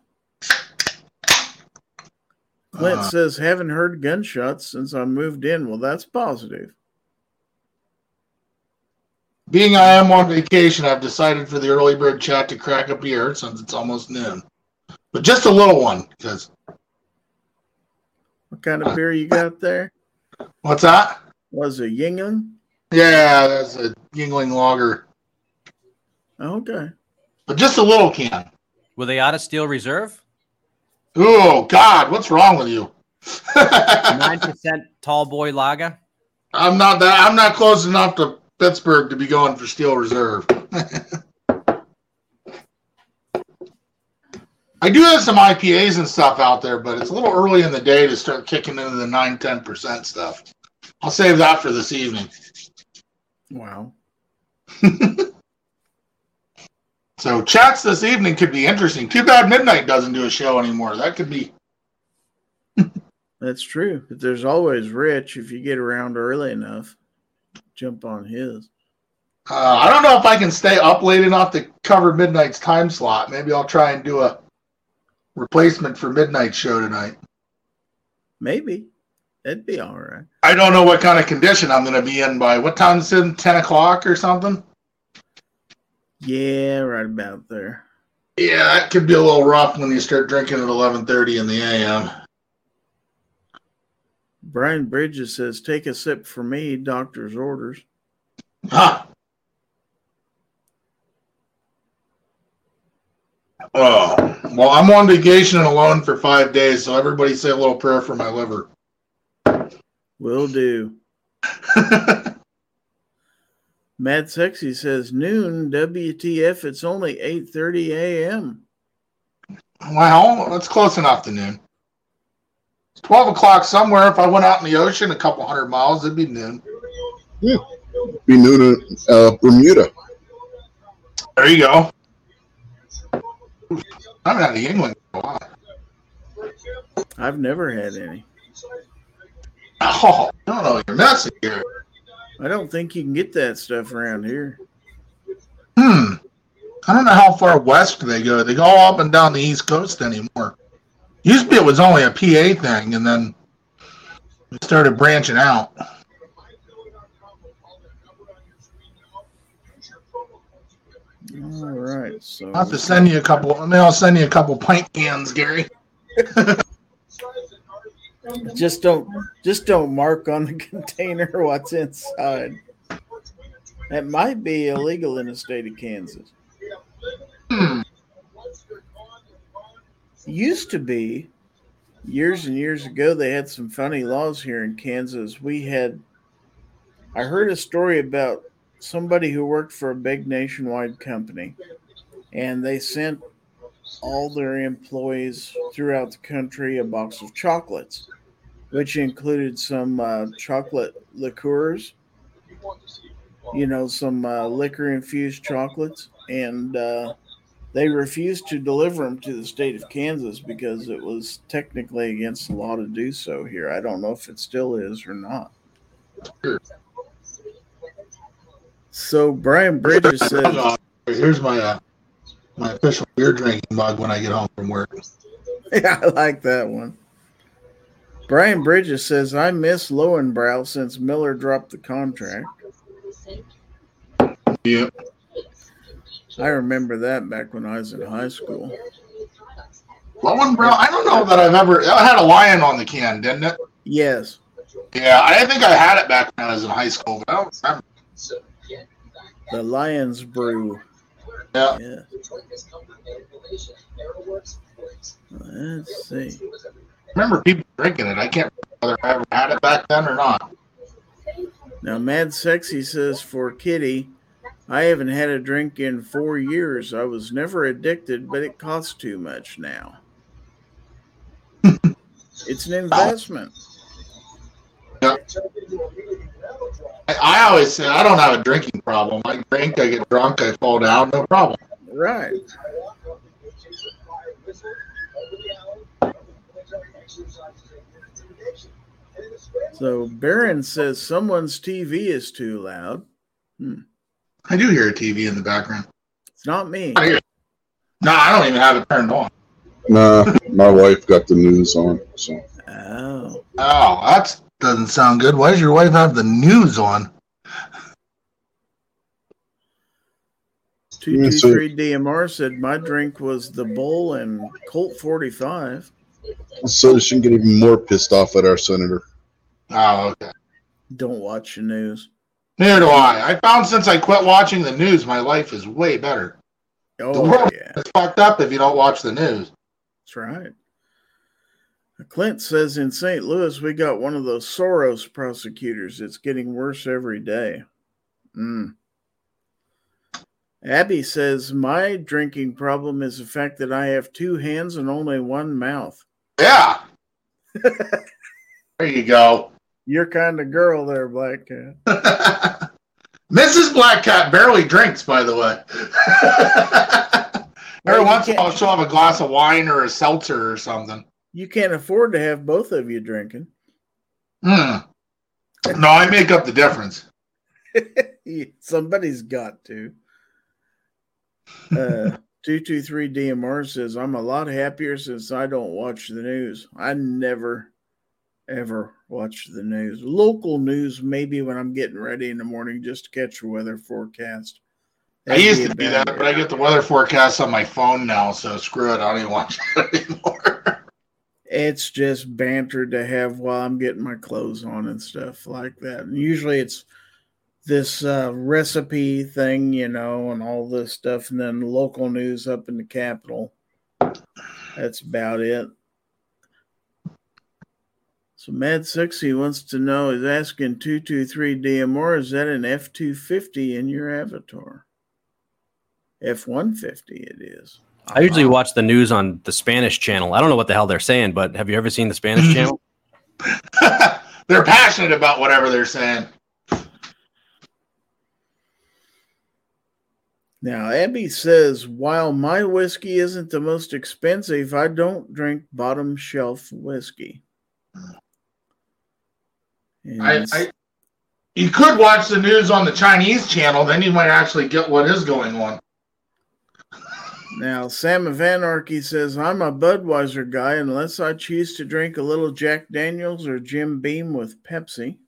Clint
Uh.
says haven't heard gunshots since I moved in. Well, that's positive.
Being I am on vacation, I've decided for the early bird chat to crack a beer since it's almost noon. But just a little one, because
What kind of beer you got there?
what's that?
Was it Yuengling?
Yeah, that's a Yuengling lager.
Okay.
But just a little can.
Were they out of steel reserve?
Oh God, what's wrong with you?
Nine percent tall boy lager.
I'm not that I'm not close enough to Pittsburgh to be going for Steel Reserve. I do have some IPAs and stuff out there, but it's a little early in the day to start kicking into the 9 10% stuff. I'll save that for this evening.
Wow.
So chats this evening could be interesting. Too bad Midnight doesn't do a show anymore. That could be
That's true. But there's always Rich if you get around early enough. Jump on his.
uh, I don't know if I can stay up late enough to cover Midnight's time slot. Maybe I'll try and do a replacement for Midnight show tonight.
Maybe. That'd be all right.
I don't know what kind of condition I'm going to be in by what time is it? 10 o'clock or something?
Yeah, right about there.
Yeah, that could be a little rough when you start drinking at 11:30 in the a.m.
Brian Bridges says, take a sip for me, doctor's orders.
Huh. Oh, well, I'm on vacation and alone for five days, so everybody say a little prayer for my liver.
Will do. Mad Sexy says, noon, WTF, it's only 8.30 a.m.
well, that's close enough to noon. It's 12 o'clock somewhere. If I went out in the ocean a couple hundred miles, it'd be noon.
Yeah, Be noon in uh, Bermuda.
There you go. I'm out of England. a while.
I've never had any.
Oh, I don't know. You're messing here.
I don't think you can get that stuff around here.
Hmm. I don't know how far west they go. They go up and down the East Coast anymore. Used to be it was only a PA thing, and then it started branching out.
All right. So
I'll have to send you a couple. I mean, I'll send you a couple pint cans, Gary.
just don't just don't mark on the container what's inside. That might be illegal in the state of Kansas. Used to be years and years ago they had some funny laws here in Kansas. We had I heard a story about somebody who worked for a big nationwide company and they sent all their employees throughout the country a box of chocolates, which included some uh, chocolate liqueurs, you know, some uh, liquor infused chocolates, and uh, they refused to deliver them to the state of Kansas because it was technically against the law to do so here. I don't know if it still is or not. So Brian Bridges says,
Here's my uh, my official beer drinking mug when I get home from work.
yeah, I like that one. Brian Bridges says, I miss Löwenbräu since Miller dropped the contract.
Yeah.
I remember that back when I was in high school.
Löwenbräu, I don't know that I've ever. It had a lion on the can, didn't it?
Yes.
Yeah, I think I had it back when I was in high school, but I don't remember.
The Lions Brew.
Yeah.
Yeah. Let's see.
Remember people drinking it. I can't remember whether I ever had it back then or not.
Now, Mad Sexy says for Kitty, I haven't had a drink in four years. I was never addicted, but it costs too much now. it's an investment.
I, I always say I don't have a drinking problem. I drink, I get drunk, I fall down, no problem.
Right. So Baron says someone's TV is too loud. Hmm.
I do hear a TV in the background.
It's not me.
I hear it. No, I don't even have it turned on.
Nah, my wife got the news on. So
Oh.
Oh, that doesn't sound good. Why does your wife have the news on?
Two two three DMR said my drink was the Bull and Colt forty five.
So she can get even more pissed off at our senator.
Oh, okay.
Don't watch the news.
Neither do I. I found since I quit watching the news, my life is way better.
Oh, The
world
yeah,
is fucked up if you don't watch the news.
that's right. Clint says in St. Louis we got one of those Soros prosecutors. It's getting worse every day. Mm. Abby says my drinking problem is the fact that I have two hands and only one mouth.
Yeah. there you go.
You're kind of girl there, Black Cat.
Mrs. Black Cat barely drinks, by the way.
Well,
Every
you
once in a while, she'll have a glass of wine or a seltzer or something.
You can't afford to have both of you drinking.
Hmm. No, I make up the difference.
Somebody's got to. Uh, 223 DMR says, I'm a lot happier since I don't watch the news. I never, ever watch the news. Local news, maybe when I'm getting ready in the morning just to catch a weather forecast.
I
That'd
used to do that, but I get the weather forecast on my phone now, so screw it. I don't even watch it anymore.
It's just banter to have while I'm getting my clothes on and stuff like that. And usually it's this uh, recipe thing, you know, and all this stuff, and then local news up in the capital. That's about it. So Mad Sexy wants to know is asking 223 DMR, is that an F 250 in your avatar? F 150 it is.
I usually watch the news on the Spanish channel. I don't know what the hell they're saying, but have you ever seen the Spanish channel?
they're passionate about whatever they're saying.
Now, Abby says, while my whiskey isn't the most expensive, I don't drink bottom shelf whiskey.
I, I, you could watch the news on the Chinese channel, then you might actually get what is going on.
now, Sam of Anarchy says, I'm a Budweiser guy unless I choose to drink a little Jack Daniels or Jim Beam with Pepsi.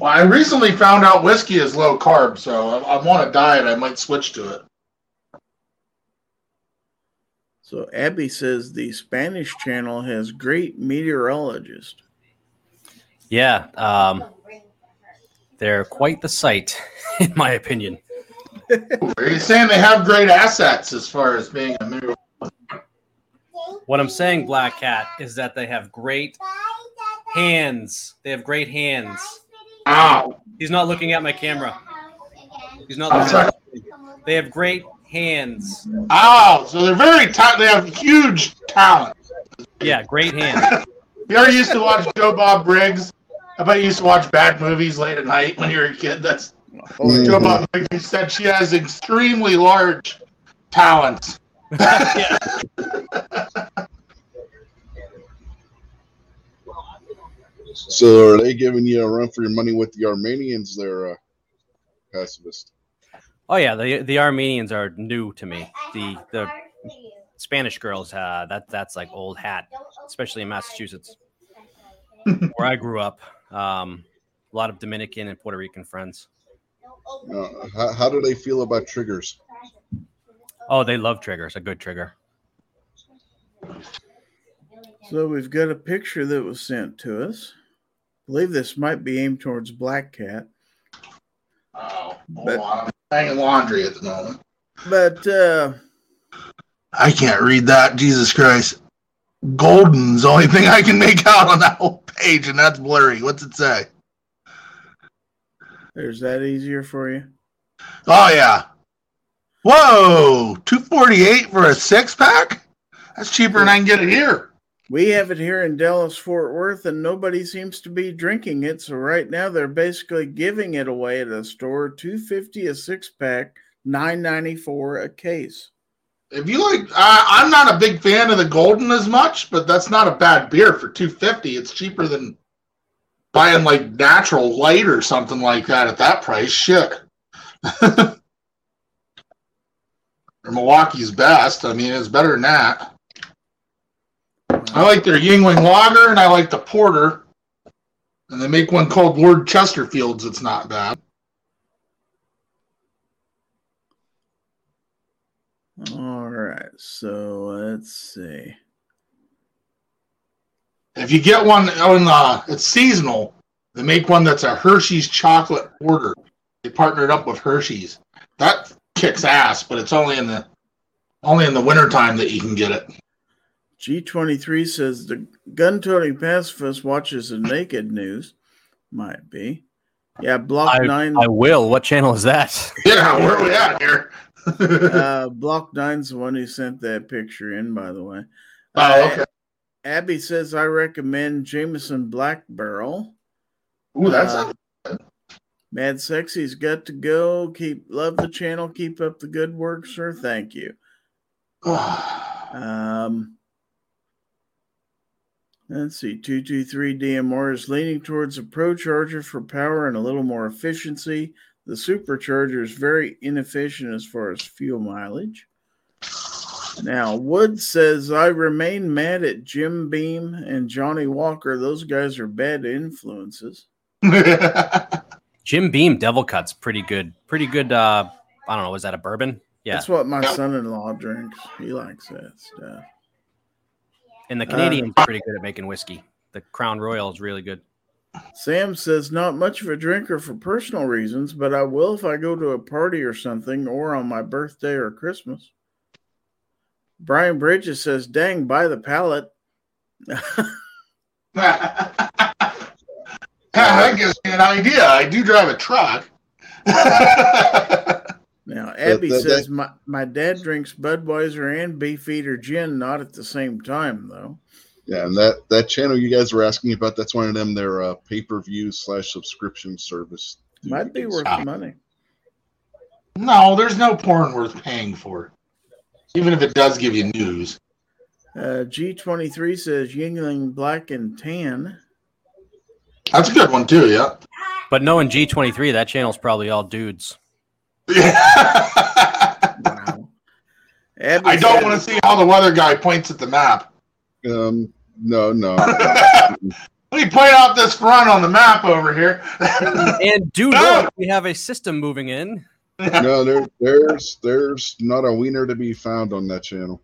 Well, I recently found out whiskey is low carb, so I- I'm on a diet. I might switch to it.
So Abby says the Spanish channel has great meteorologists.
Yeah, um, they're quite the sight, in my opinion.
Are you saying they have great assets as far as being a meteorologist?
What I'm saying, Black Cat, is that they have great hands. They have great hands.
Ow!
He's not looking at my camera. He's not looking at. They have great hands.
Oh, so they're very tight. They have huge talent.
Yeah, great hands.
You ever used to watch Joe Bob Briggs? I bet you used to watch bad movies late at night when you were a kid. That's
Oh,
Joe Button like you said. She has extremely large talents.
So are they giving you a run for your money with the Armenians? They're uh, pacifist.
Oh yeah, the the Armenians are new to me. The the Spanish girls, uh, that that's like old hat, especially in Massachusetts, where I grew up. Um, a lot of Dominican and Puerto Rican friends.
Uh, how, how do they feel about triggers?
Oh, they love triggers. A good trigger.
So we've got a picture that was sent to us. I believe this might be aimed towards Black Cat,
Oh,
But-
I'm hanging laundry at the moment.
but uh,
I can't read that. Jesus Christ. Golden's the only thing I can make out on that whole page, and that's blurry. What's it say?
there's that easier for you.
Oh yeah. Whoa, two forty eight for a six pack. That's cheaper than I can get it here.
We have it here in Dallas Fort Worth, and nobody seems to be drinking it. So right now they're basically giving it away at a store, two fifty a six pack, nine ninety four a case.
If you like, I, I'm not a big fan of the Golden as much, but that's not a bad beer for two fifty. It's cheaper than buying like Natural Light or something like that at that price. Shit. Milwaukee's best. I mean, it's better than that. I like their Yuengling Lager and I like the Porter. And they make one called Lord Chesterfield's. It's not bad.
All right, so let's see.
If you get one on uh, it's seasonal, they make one that's a Hershey's chocolate porter. They partnered up with Hershey's. That kicks ass, but it's only in the only in the wintertime that you can get it.
G23 says the gun toting pacifist watches the naked news. Might be. Yeah, Block
I,
9
I will. What channel is that?
Yeah, where are we at here?
uh Block 9's the one who sent that picture in, by the way.
oh,
Uh,
okay.
Abby says I recommend Jameson Black Barrel.
Ooh, that's
uh, Mad Sexy's got to go. Keep love the channel. Keep up the good work, sir. Thank you. Um, let's see. 223 DMR is leaning towards a Pro Charger for power and a little more efficiency. The Supercharger is very inefficient as far as fuel mileage. Now, Wood says, I remain mad at Jim Beam and Johnnie Walker. Those guys are bad influences.
Jim Beam Devil Cuts, pretty good. Pretty good. Uh, I don't know. Was that a bourbon? Yeah.
That's what my son in law drinks. He likes that stuff.
And the
uh,
Canadians are pretty good at making whiskey. The Crown Royal is really good.
Sam says, not much of a drinker for personal reasons, but I will if I go to a party or something or on my birthday or Christmas. Brian Bridges says, dang, buy the pallet.
that gives me an idea. I do drive a truck.
Now, Abby
that-
says, my, my dad drinks Budweiser and Beefeater gin, not at the same time, though.
Yeah, and that that channel you guys were asking about, that's one of them. Their uh, pay per view slash subscription service.
Might be worth
Ah.
money.
no, there's no porn worth paying for, even if it does give you news.
Uh, G23 says, Yuengling Black and Tan.
That's a good one too. Yeah.
But knowing G23, that channel's probably all dudes.
I
Wow. Abby
don't want to see how the weather guy points at the map.
Um, no, no.
Let me point out this front on the map over here.
And
do
look, we have a system moving in.
no, there, there's there's not a wiener to be found on that channel.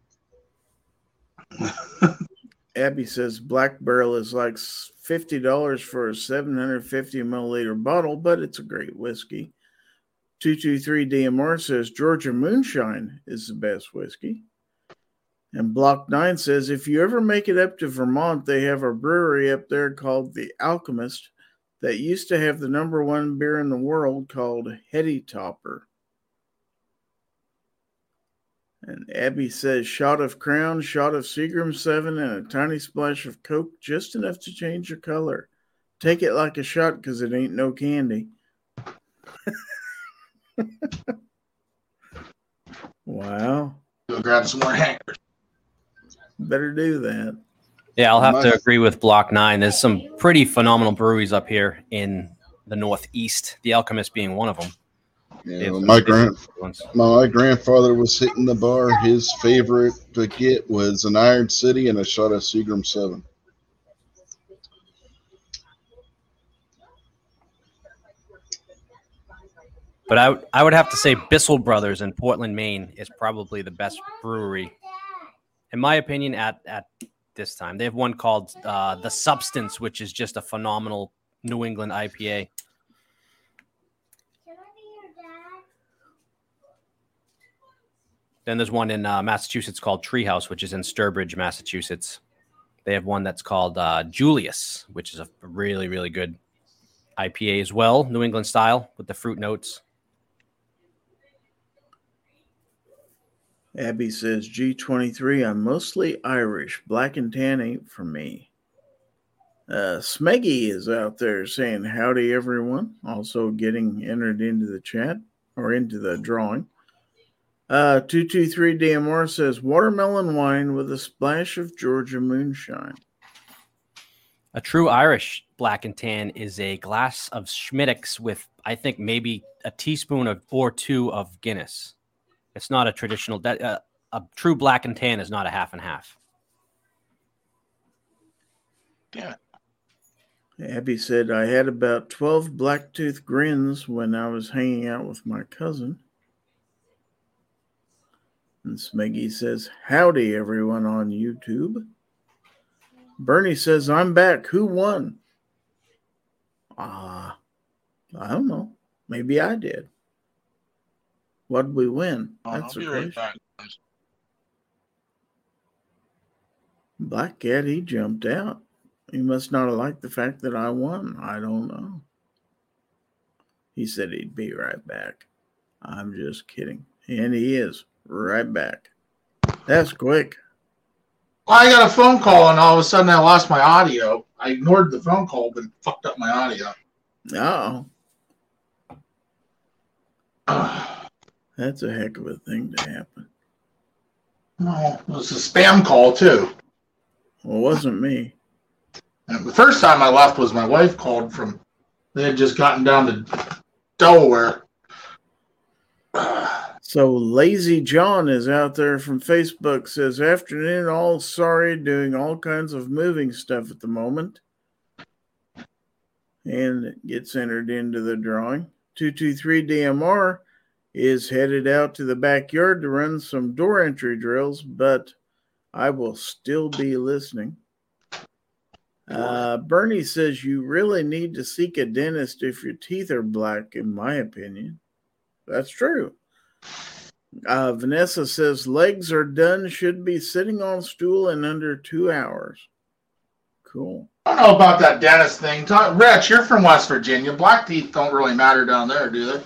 Abby says Black Barrel is like fifty dollars for a seven hundred fifty milliliter bottle, but it's a great whiskey. Two two three DMR says Georgia Moonshine is the best whiskey. And Block Nine says if you ever make it up to Vermont, they have a brewery up there called the Alchemist that used to have the number one beer in the world called Heady Topper. And Abby says shot of Crown, shot of Seagram 7, and a tiny splash of Coke, just enough to change your color. take it like a shot because it ain't no candy. wow.
Go grab some more hangers.
Better do that.
Yeah, I'll have
My-
to agree with Block Nine. There's some pretty phenomenal breweries up here in the Northeast. The Alchemist being one of them.
Yeah, well, my grand my grandfather was hitting the bar. His favorite to get was an Iron City and a shot of Seagram Seven.
But I, I would have to say Bissell Brothers in Portland, Maine is probably the best brewery, in my opinion, at, at this time. They have one called uh, The Substance, which is just a phenomenal New England IPA. Then there's one in uh, Massachusetts called Treehouse, which is in Sturbridge, Massachusetts. They have one that's called uh, Julius, which is a really, really good IPA as well, New England style with the fruit notes.
Abby says G23. I'm mostly Irish. Black and tan ain't for me. Uh, Smeggy is out there saying howdy, everyone. Also getting entered into the chat or into the drawing. Uh, 223 DMR says watermelon wine with a splash of Georgia moonshine.
A true Irish black and tan is a glass of Smithwick's with, I think, maybe a teaspoon of or two of Guinness. It's not a traditional. That uh, a true black and tan is not a half and half. Yeah.
Abby said I had about 12 blacktooth grins when I was hanging out with my cousin. And Smeggy says, Howdy, everyone on YouTube. Bernie says, I'm back. Who won? Ah, I don't know. Maybe I did. What'd we win?
I'll
That's a
be right
question.
back.
Black Cat, he jumped out. He must not have liked the fact that I won. I don't know. He said he'd be right back. I'm just kidding. And he is right back. That's quick.
Well, I got a phone call and all of a sudden I lost my audio. I ignored the phone call but fucked up my audio.
Oh,
no,
that's a heck of a thing to happen.
Well, it was a spam call too.
Well, it wasn't me.
And the first time I left was my wife called from. They had just gotten down to Delaware.
So Lazy John is out there from Facebook says afternoon all sorry doing all kinds of moving stuff at the moment. And it gets entered into the drawing. 223 DMR is headed out to the backyard to run some door entry drills, but I will still be listening. Uh, Bernie says you really need to seek a dentist if your teeth are black, in my opinion. That's true. Uh, Vanessa says legs are done, should be sitting on stool in under two hours. Cool.
I don't know about that dentist thing. Talk, Rich, you're from West Virginia. Black teeth don't really matter down there, do they?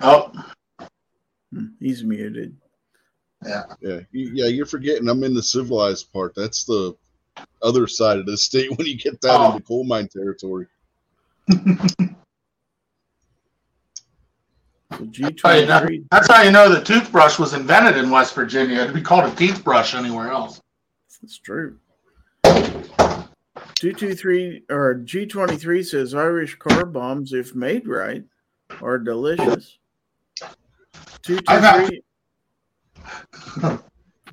Oh,
Hmm, He's muted.
Yeah, you, yeah, you're forgetting. I'm in the civilized part. That's the other side of the state when you get that
Oh.
into coal mine territory.
So
how you know-
G23,
that's how you know the toothbrush was invented in West Virginia. It'd be called a teeth brush anywhere else.
that's true. 223 or G23 says Irish car bombs, if made right, are delicious. 223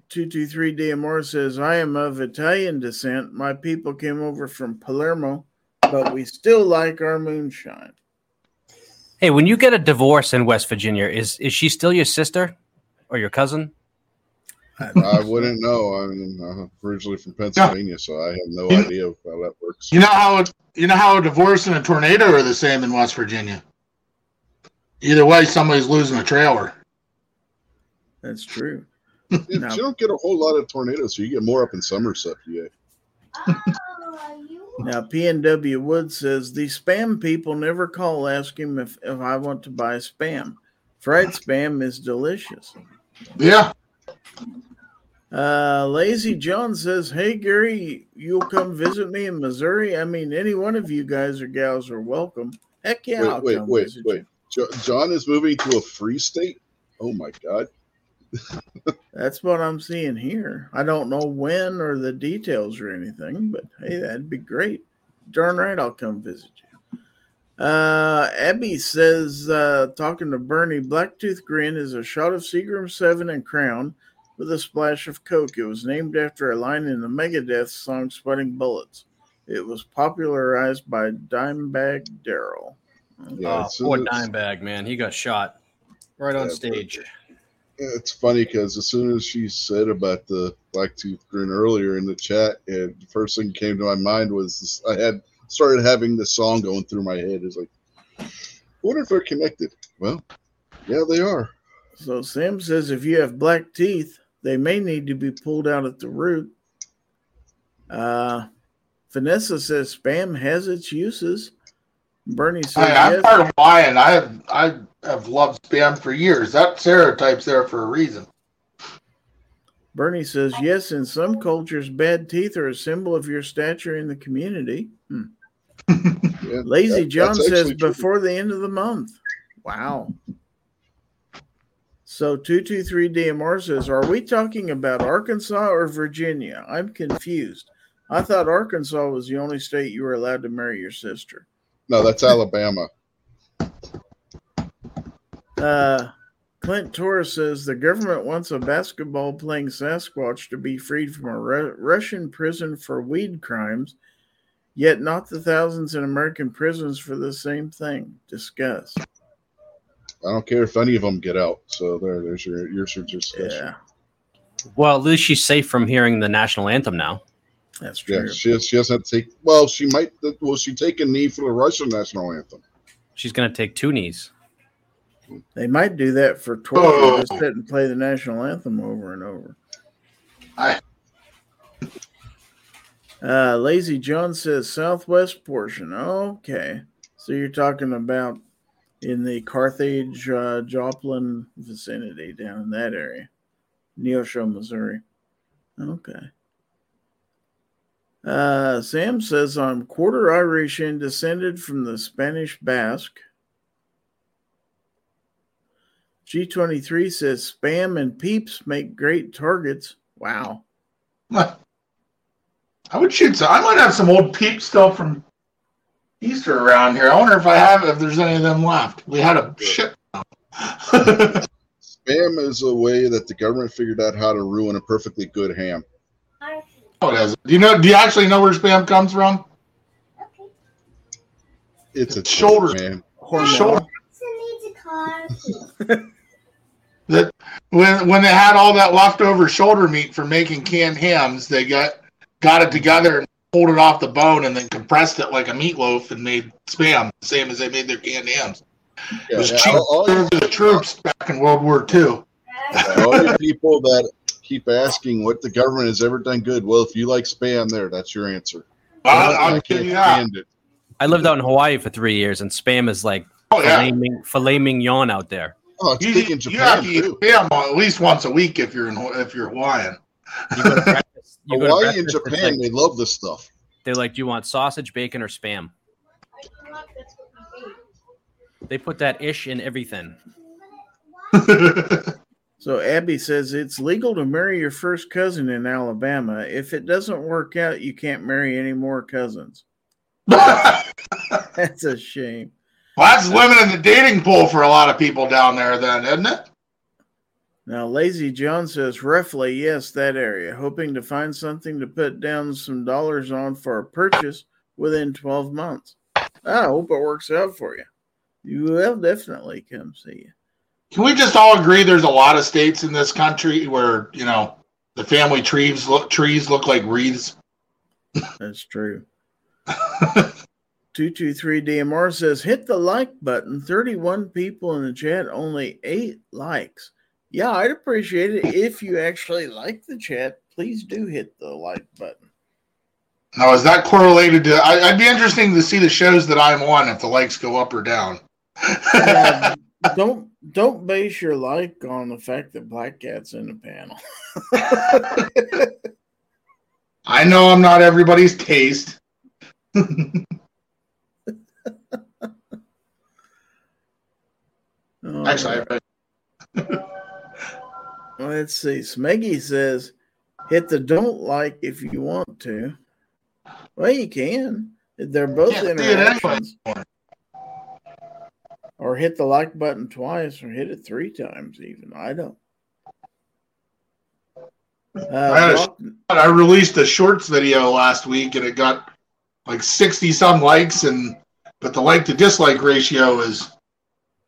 223 DMR says, I am of Italian descent. My people came over from Palermo, but we still like our moonshine.
Hey, when you get a divorce in West Virginia, is is she still your sister or your cousin?
I wouldn't know. I'm originally from Pennsylvania, so I have no
You-
idea how that works.
You know how it, you know how a divorce and a tornado are the same in West Virginia. Either way, somebody's losing a trailer.
That's true.
You,
No.
you don't get a whole lot of tornadoes, so you get more up in Somerset, PA.
Oh, are you?
Now, PNW Wood says the spam people never call asking if, if I want to buy spam. Fried spam is delicious.
Yeah,
Uh, Lazy John says, "Hey Gary, you'll come visit me in Missouri. I mean, any one of you guys or gals are welcome. Heck yeah, I'll
wait, wait,
come
wait,
visit
wait. Jo- John is moving to a free state. Oh my god!
You. That's what I'm seeing here. I don't know when or the details or anything, but hey, that'd be great. Darn right, I'll come visit you." Uh, Abby says, uh, talking to Bernie, Blacktooth Grin is a shot of Seagram 7 and Crown with a splash of Coke. It was named after a line in the Megadeth song Sweating Bullets. It was popularized by Dimebag Darrell.
Yeah,
oh,
it's,
poor Dimebag, man. He got shot right on
Yeah,
stage.
It's funny because as soon as she said about the black tooth grin earlier in the chat, and the first thing came to my mind was this, I had started having this song going through my head. It's like, I wonder if they're connected. Well, yeah, they are.
So Sam says if you have black teeth, they may need to be pulled out at the root. Uh, Vanessa says spam has its uses. Bernie says
I, I'm
yes.
part of Lion. I have I have loved spam for years. That stereotype's there for a reason.
Bernie says yes. In some cultures, bad teeth are a symbol of your stature in the community. Hmm.
Yeah,
Lazy
that-
John says
true.
before the end of the month. Wow. So 223 DMR says, Are we talking about Arkansas or Virginia? I'm confused. I thought Arkansas was the only state you were allowed to marry your sister.
No, that's Alabama.
Uh, Clint Torres says the government wants a basketball playing Sasquatch to be freed from a Ru- Russian prison for weed crimes, yet not the thousands in American prisons for the same thing. Discuss.
I don't care if any of them get out. So there, there's your your discussion.
Yeah,
Well, at least she's safe from hearing the national anthem now.
That's
Yeah,
true.
she she doesn't take. Well, she might. Will she take a knee for the Russian national anthem?
She's going to take two knees.
They might do that for torture.
Oh.
Just sit and play the national anthem over and over.
I-
Uh, Lazy John says southwest portion. Okay, so you're talking about in the Carthage, uh, Joplin vicinity, down in that area, Neosho, Missouri. Okay. Uh, Sam says I'm quarter Irish and descended from the Spanish Basque. G23 says spam and peeps make great targets. Wow.
I would shoot some. I might have some old peep stuff from Easter around here. I wonder if I have if there's any of them left. We had a shit.
Spam is a way that the government figured out how to ruin a perfectly good ham.
It is. Do you know? Do you actually know where spam comes from?
Okay.
It's a
Shoulder.
man.
Hormel.
Shoulder.
needs a car.
That when when they had all that leftover shoulder meat for making canned hams, they got got it together and pulled it off the bone and then compressed it like a meatloaf and made spam, the same as they made their canned hams.
Yeah,
It was
yeah,
cheap
all, all
for the troops back in World War II.
all you people that keep asking what the government has ever done good. Well, if you like spam, there, that's your answer.
I'll,
I
I'll
can't
give you that.
stand it.
I lived out in Hawaii for three years, and spam is like
Oh yeah.
filet, mignon, filet mignon out there.
Oh, it's
You,
big in
you have to eat spam at least once a week if you're in if you're Hawaiian.
You go to. You go
Hawaii and Japan,
like-
they love this stuff.
they're like, do you want sausage, bacon, or spam? They put that ish in everything.
So Abby says it's legal to marry your first cousin in Alabama. If it doesn't work out, you can't marry any more cousins. That's a shame.
Well, that's limiting the dating pool for a lot of people down there, then, isn't it?
Now, Lazy John says roughly yes, that area, hoping to find something to put down some dollars on for a purchase within 12 months. Oh, I hope it works out for you. You will definitely come see you.
Can we just all agree there's a lot of states in this country where you know the family trees look trees look like wreaths?
That's true. 223 DMR says hit the like button. 31 people in the chat, only eight likes. Yeah, I'd appreciate it if you actually like the chat. Please do hit the like button.
Now, is that correlated to? I, I'd be interesting to see the shows that I'm on if the likes go up or down.
Yeah, don't don't base your like on the fact that Black Cat's in the panel.
I know I'm not everybody's taste.
Oh,
Actually, I,
Let's see. Smeggy says, hit the don't like if you want to. Well, you can. They're both
anyway.
interactions. Or hit the like button twice or hit it three times, even. I don't.
I
Uh,
a-
Brock-
I released a shorts video last week and it got like 60 some likes and but the like to dislike ratio is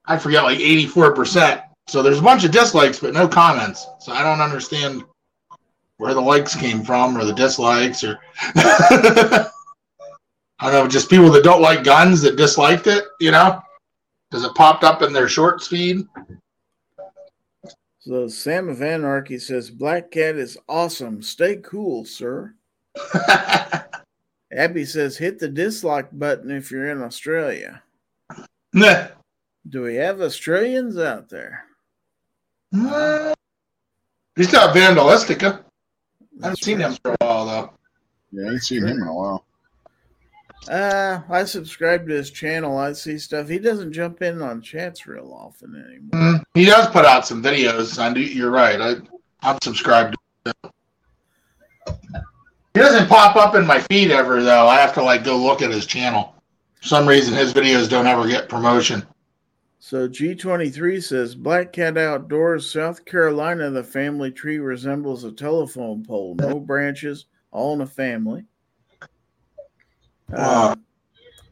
I forget like 84%. So there's a bunch of dislikes but no comments. So I don't understand where the likes came from or the dislikes or I don't know, just people that don't like guns that disliked it, you know? Because it popped up in their shorts feed.
so Sam of Anarchy says, Black Cat is awesome. Stay cool, sir. Abby says, hit the dislike button if you're in Australia.
Nah.
Do we have Australians out there?
He's got Vandalistica. I haven't
That's
seen him for a while though.
Yeah, I ain't seen him in a while.
Uh, I subscribe to his channel. I see stuff. He doesn't jump in on chats real often anymore.
Mm, He does put out some videos. I do, you're right. I, I'm subscribed. To him. He doesn't pop up in my feed ever though. I have to like go look at his channel. For some reason, his videos don't ever get promotion.
So G23 says Black Cat Outdoors, South Carolina. The family tree resembles a telephone pole. No branches, all in a family. Uh,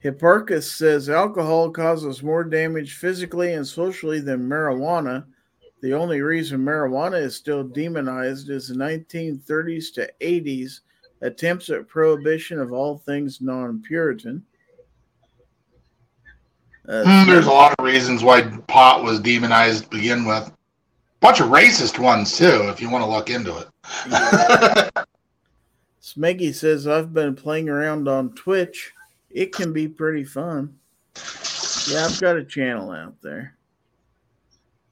Hipparchus says alcohol causes more damage physically and socially than marijuana. The only reason marijuana is still demonized is the 1930s to 80s attempts at prohibition of all things non-Puritan. Uh,
Mm, There's a lot of reasons why pot was demonized to begin with. Bunch of racist ones too, if you want to look into it.
Smeggy says I've been playing around on Twitch. It can be pretty fun. Yeah, I've got a channel out there.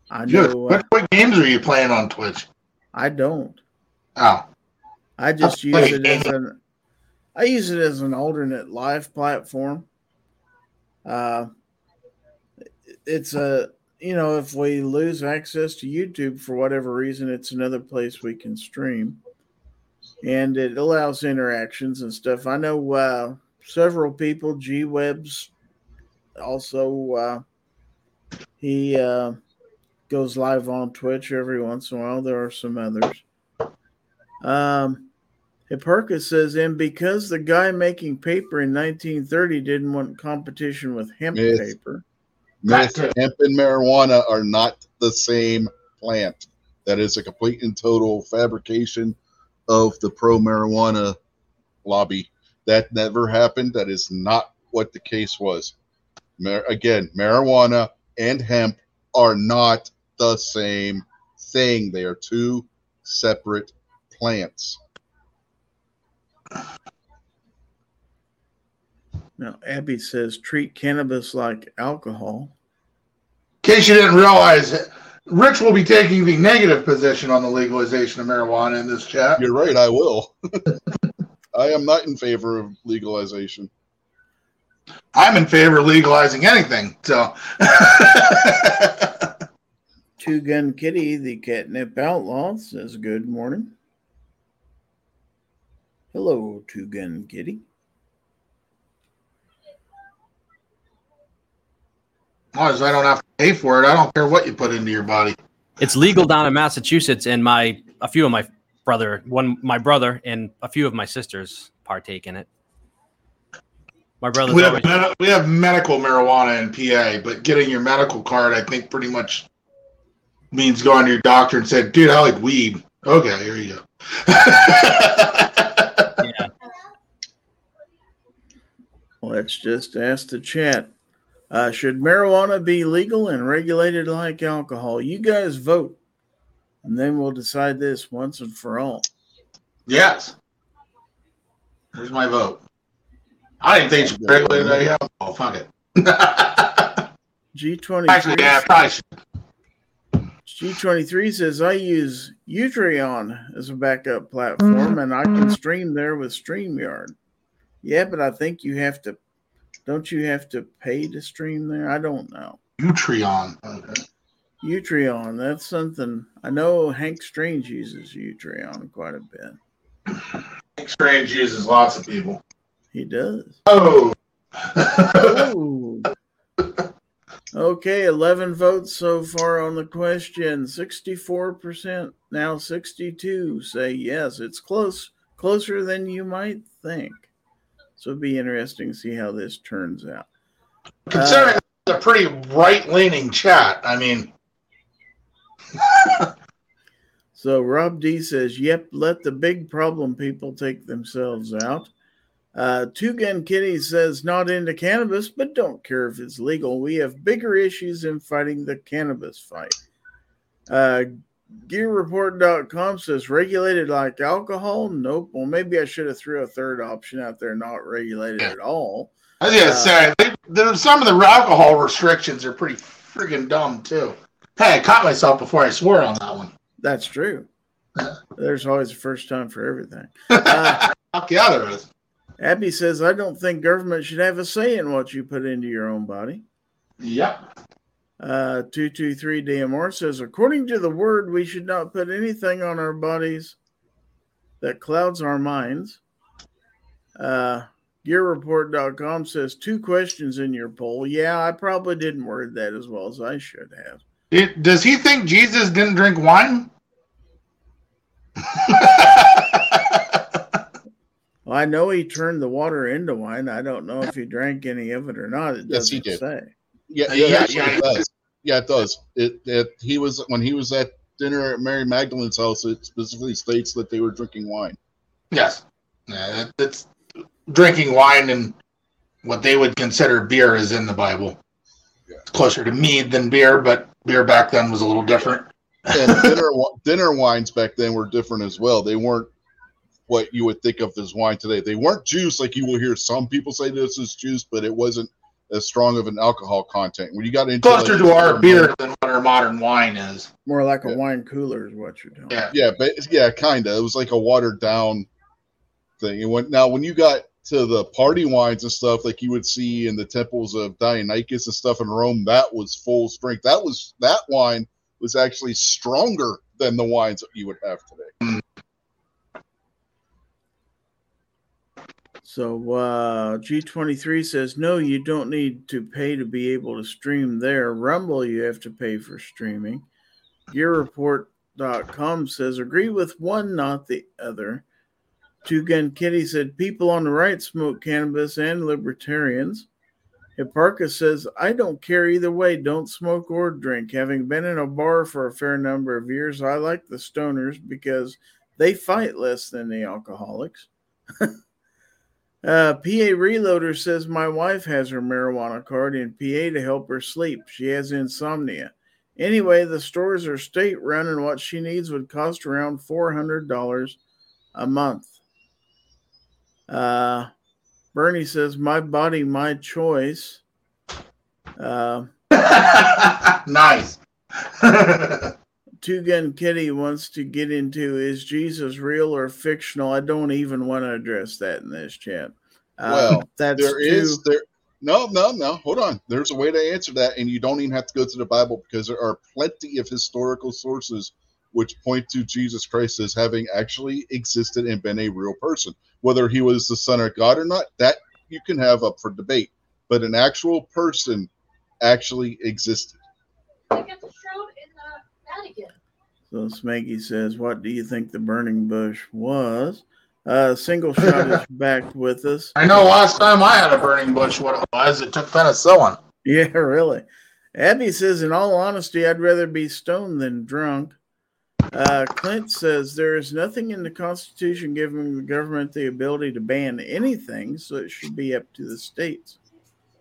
I know. Uh,
What, what games are you playing on Twitch?
I don't.
Oh,
I just
That's
use it as an. I use it as an alternate live platform. Uh, it's a you know if we lose access to YouTube for whatever reason, it's another place we can stream, and it allows interactions and stuff. I know uh, several people. G Webs also uh, he uh, goes live on Twitch every once in a while. There are some others. Um, Hipparchus says, and because the guy making paper in 1930 didn't want competition with hemp
Myth.
paper.
Meth,
That's
hemp, and marijuana are not the same plant. That is a complete and total fabrication of the pro marijuana lobby. That never happened. That is not what the case was. Mar- again, marijuana and hemp are not the same thing. They are two separate plants.
Now, Abby says, treat cannabis like alcohol.
in case you didn't realize it, Rich will be taking the negative position on the legalization of marijuana in this chat.
You're right. I will. I am not in favor of legalization.
I'm in favor of legalizing anything. So,
Two Gun Kitty, the catnip outlaw, says, good morning. Hello, Two Gun Kitty.
Long as I don't have to pay for it, I don't care what you put into your body.
It's legal down in Massachusetts, and my a few of my brother, one my brother, and a few of my sisters partake in it. My brother's
We have,
always,
med- we have medical marijuana in PA, but getting your medical card, I think, pretty much means going to your doctor and saying, "Dude, I like weed." Okay, here you go.
yeah.
Let's just ask the chat. Uh, should marijuana be legal and regulated like alcohol? You guys vote, and then we'll decide this once and for all.
yes. Here's my vote. I didn't think you should regulate that alcohol. Fuck it.
G23
Actually, yeah, probably should.
G23 says I use Utreon as a backup platform and I can stream there with StreamYard. Yeah, but I think you have to don't you have to pay to stream there? I don't know.
Utreon. Okay.
Utreon, that's something I know Hank Strange uses Utreon quite a bit.
Hank Strange uses lots of people.
He does.
Oh.
Oh. Okay, 11 votes so far on the question. 64%, now 62 say yes. It's close, closer than you might think. So it'd be interesting to see how this turns out.
Considering it's a pretty right leaning chat. I mean,
So Rob D says, "Yep, let the big problem people take themselves out." Uh, Two Gun Kitty says, "Not into cannabis, but don't care if it's legal. We have bigger issues in fighting the cannabis fight." Uh, GearReport.com says, "Regulated like alcohol? Nope. Well, maybe I should have threw a third option out there, not regulated at all."
I was gonna
Uh,
say they, there, some of the alcohol restrictions are pretty friggin' dumb too. Hey, I caught myself before I swore on that one.
That's true. There's always a first time for everything. Uh,
yeah, there is.
Abby says, I don't think government should have a say in what you put into your own body.
Yep.
Uh, 223 DMR says, according to the word, we should not put anything on our bodies that clouds our minds. Uh, GearReport.com says, two questions in your poll. Yeah, I probably didn't word that as well as I should have.
It- does he think Jesus didn't drink wine?
Well, I know he turned the water into wine. I don't know if he drank any of it or not. It
Yes, he
doesn't
did.
say.
Yeah, yeah,
yeah, yeah.
it does. Yeah, it does. It, it he was when he was at dinner at Mary Magdalene's house. It specifically states that they were drinking wine.
yes. Yeah, it's drinking wine and what they would consider beer is in the Bible.
Yeah.
It's closer to mead than beer, but beer back then was a little different.
And dinner dinner wines back then were different as well. They weren't what you would think of as wine today. They weren't juice like you will hear some people say this is juice, but it wasn't as strong of an alcohol content. When you got into
Closer
like,
to our beer than what our modern wine is.
More like a wine cooler is what you're doing.
Yeah.
Yeah, but yeah, kind of. It was like a watered down thing. And when now when you got to the party wines and stuff like you would see in the temples of Dionysus and stuff in Rome, that was full strength. That was that wine was actually stronger than the wines that you would have today. Hmm.
So uh, G23 says, no, you don't need to pay to be able to stream there. Rumble, you have to pay for streaming. GearReport.com says, agree with one, not the other. Two Gun Kitty said, people on the right smoke cannabis and libertarians. Hipparchus says, I don't care either way. Don't smoke or drink. Having been in a bar for a fair number of years, I like the stoners because they fight less than the alcoholics. Uh, PA Reloader says my wife has her marijuana card in PA to help her sleep. She has insomnia. Anyway, the stores are state run, and what she needs would cost around four hundred dollars a month. Uh, Bernie says my body, my choice. Uh,
nice.
Two Gun Kitty wants to get into is Jesus real or fictional? I don't even want to address that in this chat. Uh,
Well,
that's
There is
too-
there no no no hold on. There's a way to answer that, and you don't even have to go to the Bible because there are plenty of historical sources which point to Jesus Christ as having actually existed and been a real person. Whether he was the Son of God or not, that you can have up for debate. But an actual person actually existed.
I got the shroud in the Vatican.
So Smeggy says, "What do you think the burning bush was?" Uh, single shot is back with us.
I know last time I had a burning bush, what it was, it took penicillin.
Yeah, really. Abby says, "In all honesty, I'd rather be stoned than drunk." Uh, Clint says there is nothing in the Constitution giving the government the ability to ban anything, so it should be up to the states.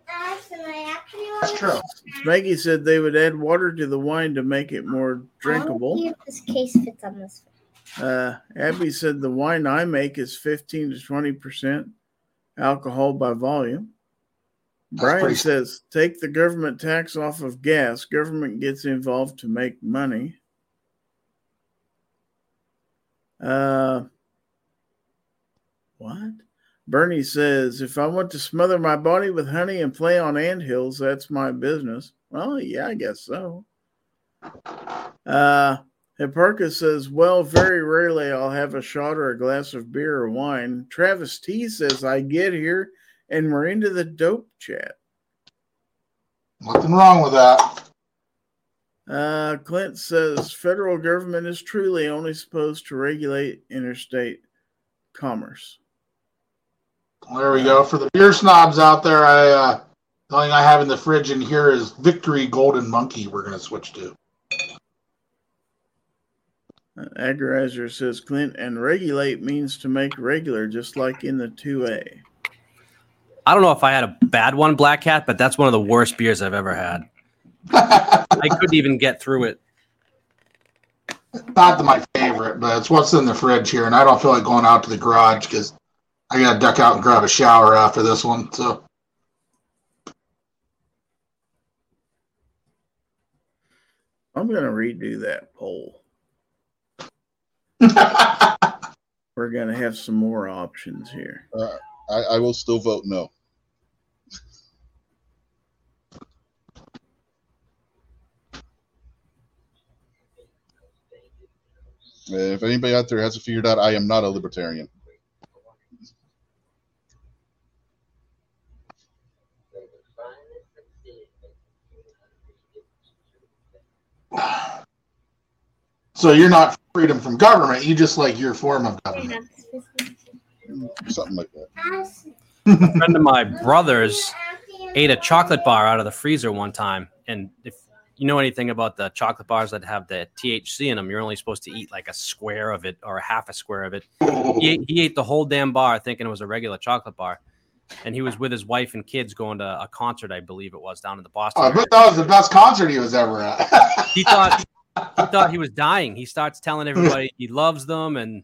Alex, am I actually
That's true.
Maggie said they would add water to the wine to make it more drinkable.
See this case fits on this.
Uh, Abby said the wine I make is 15 to 20 percent alcohol by volume. Brian
pretty-
says, take the government tax off of gas. Government gets involved to make money. Uh, what? Bernie says, if I want to smother my body with honey and play on anthills, that's my business. Well, yeah, I guess so. Uh, Hipparchus says, well, very rarely I'll have a shot or a glass of beer or wine. Travis T says, I get here and we're into the dope chat.
Nothing wrong with that.
Uh, Clint says federal government is truly only supposed to regulate interstate commerce.
There we go. For the beer snobs out there, I uh, the only thing I have in the fridge in here is Victory Golden Monkey. We're gonna switch to.
Agarizer says Clint and regulate means to make regular, just like in the 2A.
I don't know if I had a bad one, Black Cat, but that's one of the worst beers I've ever had. I couldn't even get through it.
Not my favorite, but it's what's in the fridge here, and I don't feel like going out to the garage because I gotta duck out and grab a shower after this one. So
I'm going to redo that poll. We're going to have some more options here.
Uh, I, I will still vote no. If anybody out there hasn't figured out, I am not a libertarian.
So you're not freedom from government. You just like your form of government.
Something like that.
A friend of my brother's ate a chocolate bar out of the freezer one time, and if you know anything about the chocolate bars that have the THC in them, you're only supposed to eat like a square of it or a half a square of it. He ate, he ate the whole damn bar thinking it was a regular chocolate bar. And he was with his wife and kids going to a concert, I believe it was, down in the Boston.
I bet that was the best concert he was ever at.
he thought he thought he was dying. He starts telling everybody he loves them, and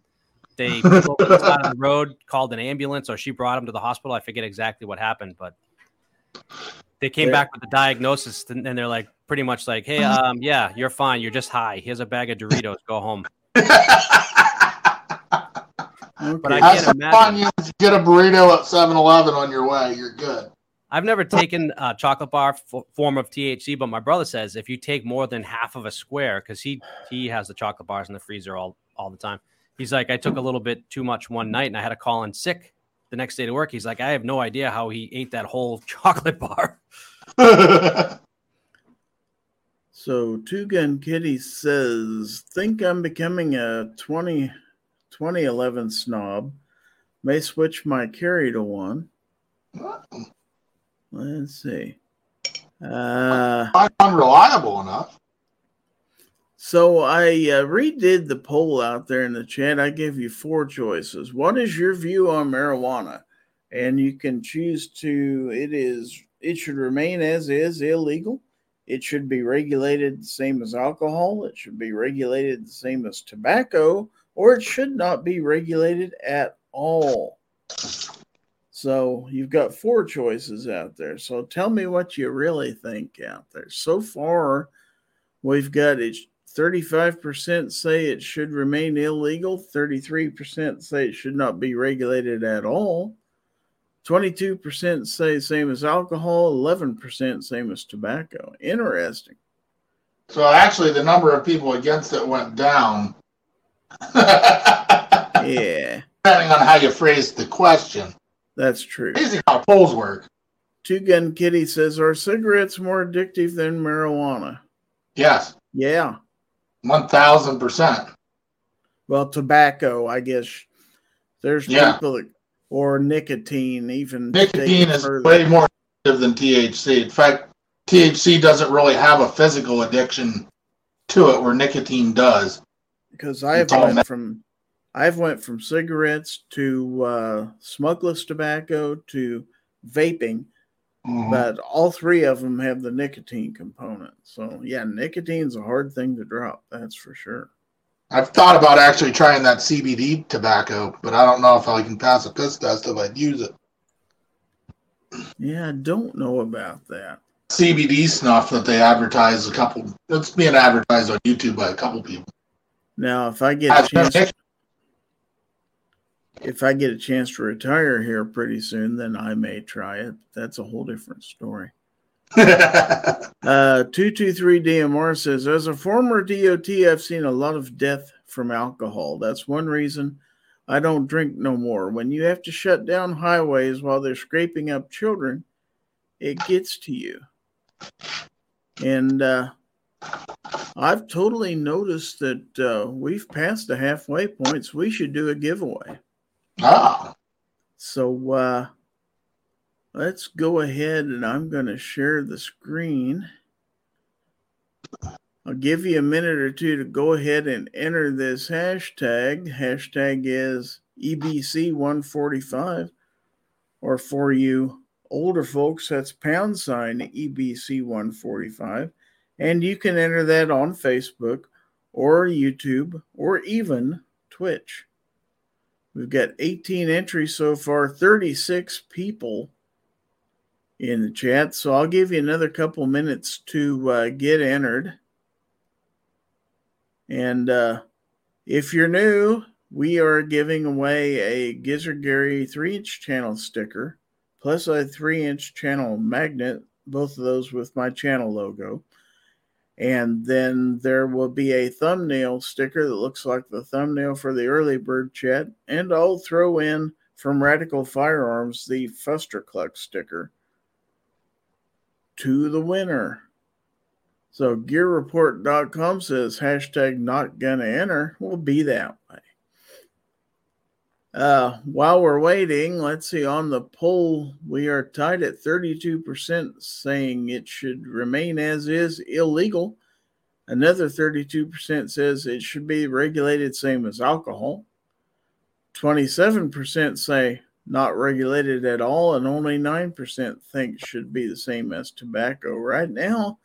they pulled over the side of the road, called an ambulance, or she brought him to the hospital. I forget exactly what happened, but they came
Yeah.
back with the diagnosis, and and they're like pretty much like, "Hey, um, yeah, you're fine. You're just high. Here's a bag of Doritos. Go home."
Okay.
But I can't
some
imagine.
fun. You get a burrito at 7-Eleven on your way. You're good.
I've never taken a chocolate bar f- form of THC, but my brother says if you take more than half of a square, because he he has the chocolate bars in the freezer all all the time. He's like, I took a little bit too much one night, and I had to call in sick the next day to work. He's like, I have no idea how he ate that whole chocolate bar.
So Two Gun Kitty says, think I'm becoming a 20, 2011 snob. May switch my carry to one. Let's see. Uh,
I'm unreliable enough.
so I uh, redid the poll out there in the chat. I gave you four choices. What is your view on marijuana? And you can choose to. It is. It should remain as is, illegal. It should be regulated the same as alcohol. It should be regulated the same as tobacco, or it should not be regulated at all. So you've got four choices out there. So tell me what you really think out there. So far, we've got it 35% say it should remain illegal, 33% say it should not be regulated at all. 22% say same as alcohol, 11% same as tobacco. Interesting.
So actually, the number of people against it went down.
Yeah,
Depending on how you phrased the question.
That's true.
Amazing how polls work.
Two Gun Kitty says, Are cigarettes more addictive than marijuana?
Yes,
Yeah.
one thousand percent.
Well, tobacco, I guess. There's
Yeah.
people that, or nicotine, even.
Nicotine is
further.
way more addictive than THC. In fact, THC doesn't really have a physical addiction to it, where nicotine does.
because I've
It's
went from I've went from cigarettes to uh, smokeless tobacco to vaping,
Mhm.
but all three of them have the nicotine component. So yeah, nicotine's a hard thing to drop. That's for sure.
I've thought about actually trying that CBD tobacco, but I don't know if I can pass a piss test if I'd use it.
Yeah, I don't know about that.
CBD snuff that they advertise a couple. It's being advertised on YouTube by a couple people.
Now, if I get a chance, if I get a chance to retire here pretty soon, then I may try it. That's a whole different story. Uh, 223 DMR says, as a former DOT, I've seen a lot of death from alcohol. That's one reason I don't drink no more. When you have to shut down highways while they're scraping up children, it gets to you. And uh, I've totally noticed that uh, we've passed the halfway points. We should do a giveaway.
Ah,
So uh, let's go ahead and I'm going to share the screen. I'll give you a minute or two to go ahead and enter this hashtag. Hashtag is E EBC145. Or for you older folks, that's pound sign E EBC145. And you can enter that on Facebook or YouTube or even Twitch. We've got 18 entries so far, 36 people in the chat. So I'll give you another couple minutes to uh, get entered. And uh, if you're new, we are giving away a Gizzard Gary 3 inch channel sticker plus a 3 inch channel magnet, both of those with my channel logo. And then there will be a thumbnail sticker that looks like the thumbnail for the early bird chat. And I'll throw in from Radical Firearms the Fuster Cluck sticker to the winner. So gearreport.com says hashtag not gonna enter will be that way. Uh, while we're waiting, let's see on the poll, we are tied at 32% saying it should remain as is illegal. Another 32% says it should be regulated same as alcohol. 27% say not regulated at all, and only 9% think should be the same as tobacco. Right now,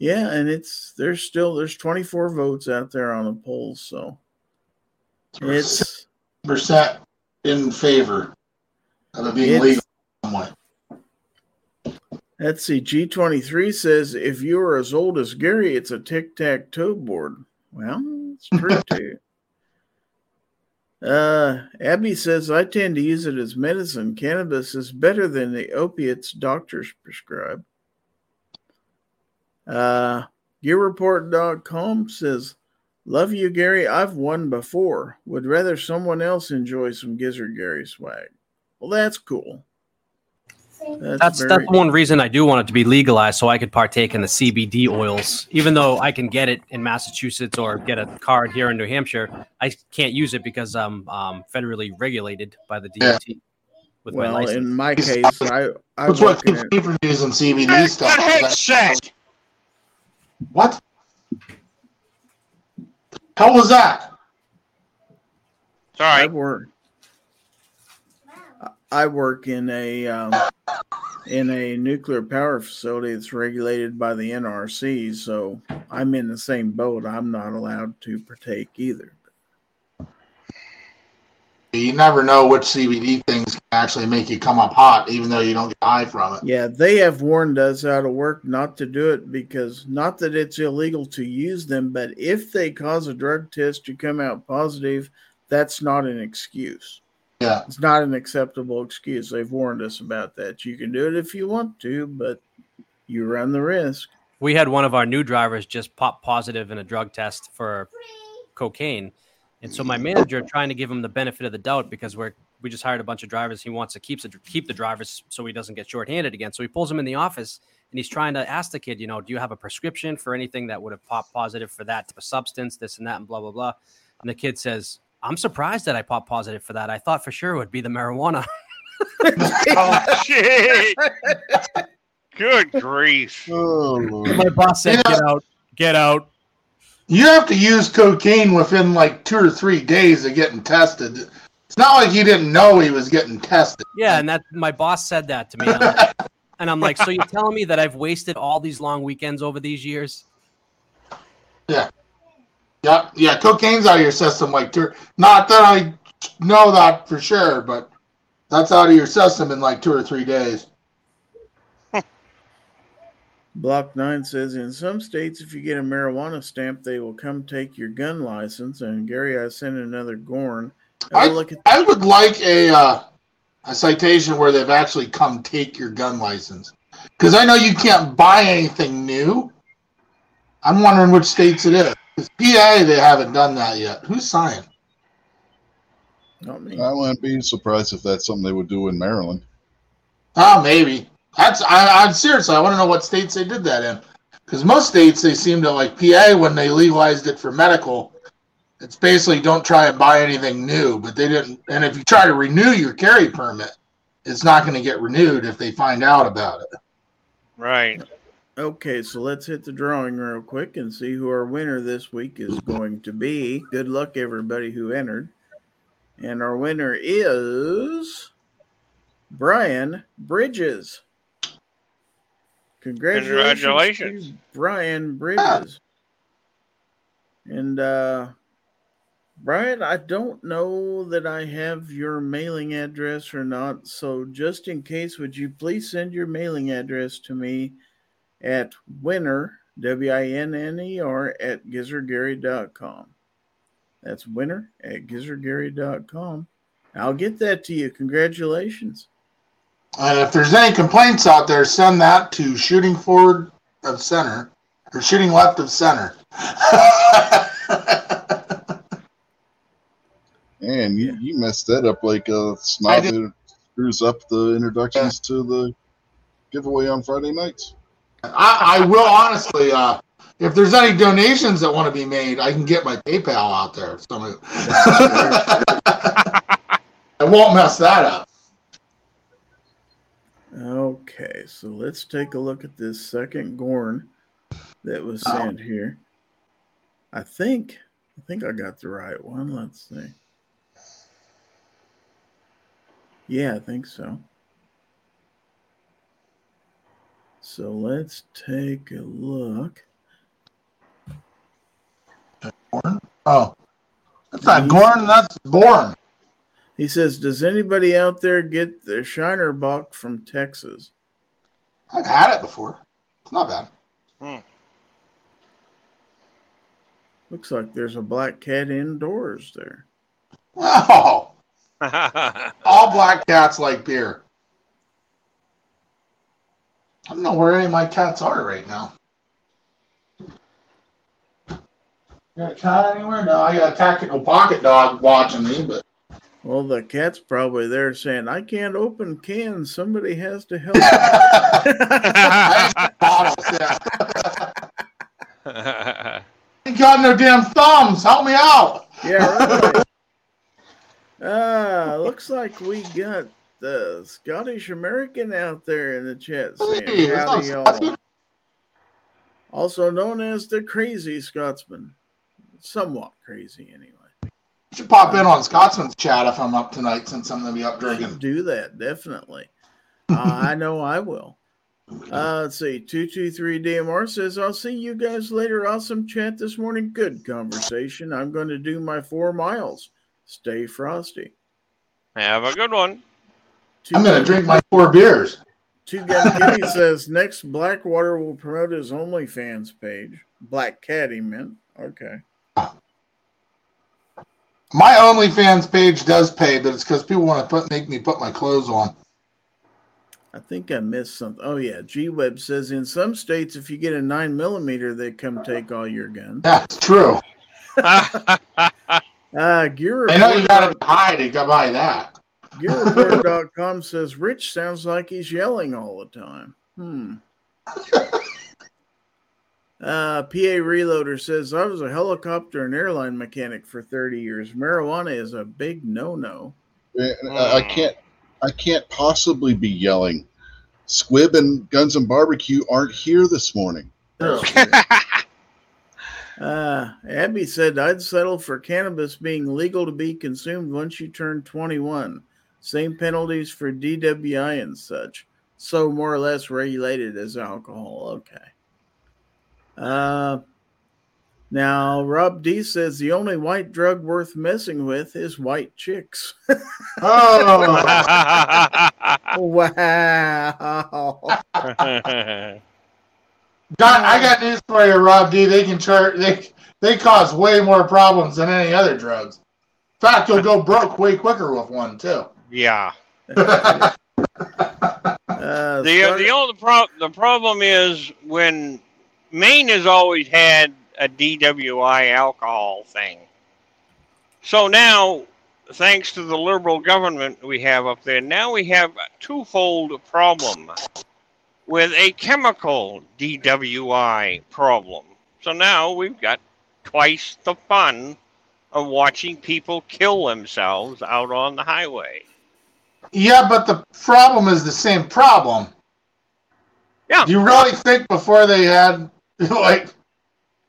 yeah, and it's there's still there's 24 votes out there on the polls, so it's
percent in favor of it being
It's-
legal somewhat.
let's see. G23 says if you are as old as Gary, it's a tic tac toe board. Well, it's true too. Uh, Abby says I tend to use it as medicine. Cannabis is better than the opiates doctors prescribe. Uh, GearReport.com says, Love you, Gary. I've won before. Would rather someone else enjoy some Gizzard Gary swag. Well, that's cool. That's,
That's
very-
that's one reason I do want it to be legalized, so I could partake in the CBD oils. Even though I can get it in Massachusetts or get a card here in New Hampshire, I can't use it because I'm um, federally regulated by the DOT with my
well,
license.
in my case, I, I
That's what
work in
keeps
it.
me from using CBD stuff.
heck's!
What? How was that?
Sorry.
I work. I work in a um, in a nuclear power facility that's regulated by the NRC, so I'm in the same boat. I'm not allowed to partake either.
You never know which CBD things can actually make you come up hot, even though you don't get high from it.
Yeah, they have warned us out of work not to do it because not that it's illegal to use them, but if they cause a drug test to come out positive, that's not an excuse.
Yeah.
It's not an acceptable excuse. They've warned us about that. You can do it if you want to, but you run the risk.
we had one of our new drivers just pop positive in a drug test for cocaine. And so my manager trying to give him the benefit of the doubt because we're we just hired a bunch of drivers. He wants to keep the keep the drivers so he doesn't get shorthanded again. So he pulls him in the office and he's trying to ask the kid, you know, do you have a prescription for anything that would have popped positive for that type of substance, this and that, and blah blah blah. And the kid says, "I'm surprised that I popped positive for that. I thought for sure it would be the marijuana."
Oh, shit. Good grief.
Oh,
my boss said,
Yeah.
"Get out, get out."
You have to use cocaine within like two or three days of getting tested. It's not like he didn't know he was getting tested.
Yeah, and that my boss said that to me, I'm like- and I'm like, so you're telling me that I've wasted all these long weekends over these years?
Yeah. Yeah, yeah, cocaine's out of your system like two. Not that I know that for sure, but that's out of your system in like two or three days.
Block 9 says in some states, if you get a marijuana stamp, they will come take your gun license. And Gary, I sent another Gorn. Have a look at
I would like a uh, a citation where they've actually come take your gun license because I know you can't buy anything new. I'm wondering which states it is. PA, they haven't done that yet. Who's signed?
not me.
I wouldn't be surprised if that's something they would do in Maryland.
Oh, maybe. That's I, I'm seriously. I want to know what states they did that in, because most states they seem to like PA when they legalized it for medical. It's basically don't try and buy anything new, but they didn't. And if you try to renew your carry permit, it's not going to get renewed if they find out about it.
right.
Okay, so let's hit the drawing real quick and see who our winner this week is going to be. Good luck, everybody who entered. And our winner is Brian Bridges. Congratulations,
Congratulations.
to Brian Bridges. And uh, Brian, I don't know that I have your mailing address or not. So just in case, would you please send your mailing address to me at winner, W I N N E R, at gizzardgary.com. That's winner at gizzardgary.com. I'll get that to you. Congratulations.
And if there's any complaints out there, send that to shooting forward of center or shooting left of center.
And you, you messed that up like a snob
did.
screws up the introductions to the giveaway on Friday nights.
I, I will honestly, uh, if there's any donations that want to be made, I can get my PayPal out there. if Somebody, I won't mess that up.
Okay, so let's take a look at this second Gorn that was sent here. I think I think I got the right one. Let's see. Yeah, I think so. So let's take a look.
Oh, that's not Gorn. That's Born.
He says, "Does anybody out there get the Shiner Bock from Texas?"
I've had it before. It's not bad. Hmm.
Looks like there's a black cat indoors there.
Oh, all black cats like beer. I don't know where any of my cats are right now. You got a cat anywhere? No, I got a tactical pocket dog watching me, but
Well, the cat's probably there saying, "I can't open cans. Somebody has to help."
I bottles. Yeah. Ain't got no damn thumbs. Help me out.
yeah, right. Ah, looks like we got the Scottish American out there in the chat saying, "Howdy, y'all." Also known as the Crazy Scotsman, somewhat crazy anyway.
You should pop in on Scotsman's chat if I'm up tonight since I'm gonna be up drinking.
Do that definitely. uh, I know I will. Uh, let's see. Two two three DMR says, "I'll see you guys later. Awesome chat this morning. Good conversation. I'm going to do my four miles. Stay frosty."
Have a good one.
Two
I'm gonna drink my four beers.
Two Gun Kitty says next Blackwater will promote his OnlyFans page. Black Cat, he meant. Okay.
My OnlyFans page does pay, but it's because people want to put make me put my clothes on.
I think I missed something. Oh yeah, G Web says in some states, if you get a nine millimeter, they come take all your guns.
That's true.
Uh, Gear
I know you gotta hide to go buy that.
GearReport.com says Rich sounds like he's yelling all the time. Hmm. Uh, PA Reloader says I was a helicopter and airline mechanic for 30 years. Marijuana is a big no-no.
I I can't, I can't possibly be yelling. Squib and Guns and Barbecue aren't here this morning.
True.
Uh, Abby said I'd settle for cannabis being legal to be consumed once you turn 21. Same penalties for DWI and such. So more or less regulated as alcohol. Okay. Uh, now Rob D says the only white drug worth messing with is white chicks.
Oh,
wow.
John, I got news for you, Rob D. They can charge. They they cause way more problems than any other drugs. In fact, you'll go broke way quicker with one too.
Yeah.
Uh,
The
start-
the only pro- the problem is when Maine has always had a DWI alcohol thing. So now, thanks to the liberal government we have up there, now we have a twofold problem with a chemical DWI problem. So now we've got twice the fun of watching people kill themselves out on the highway.
Yeah, but the problem is the same problem.
Yeah.
Do you really think before they had like?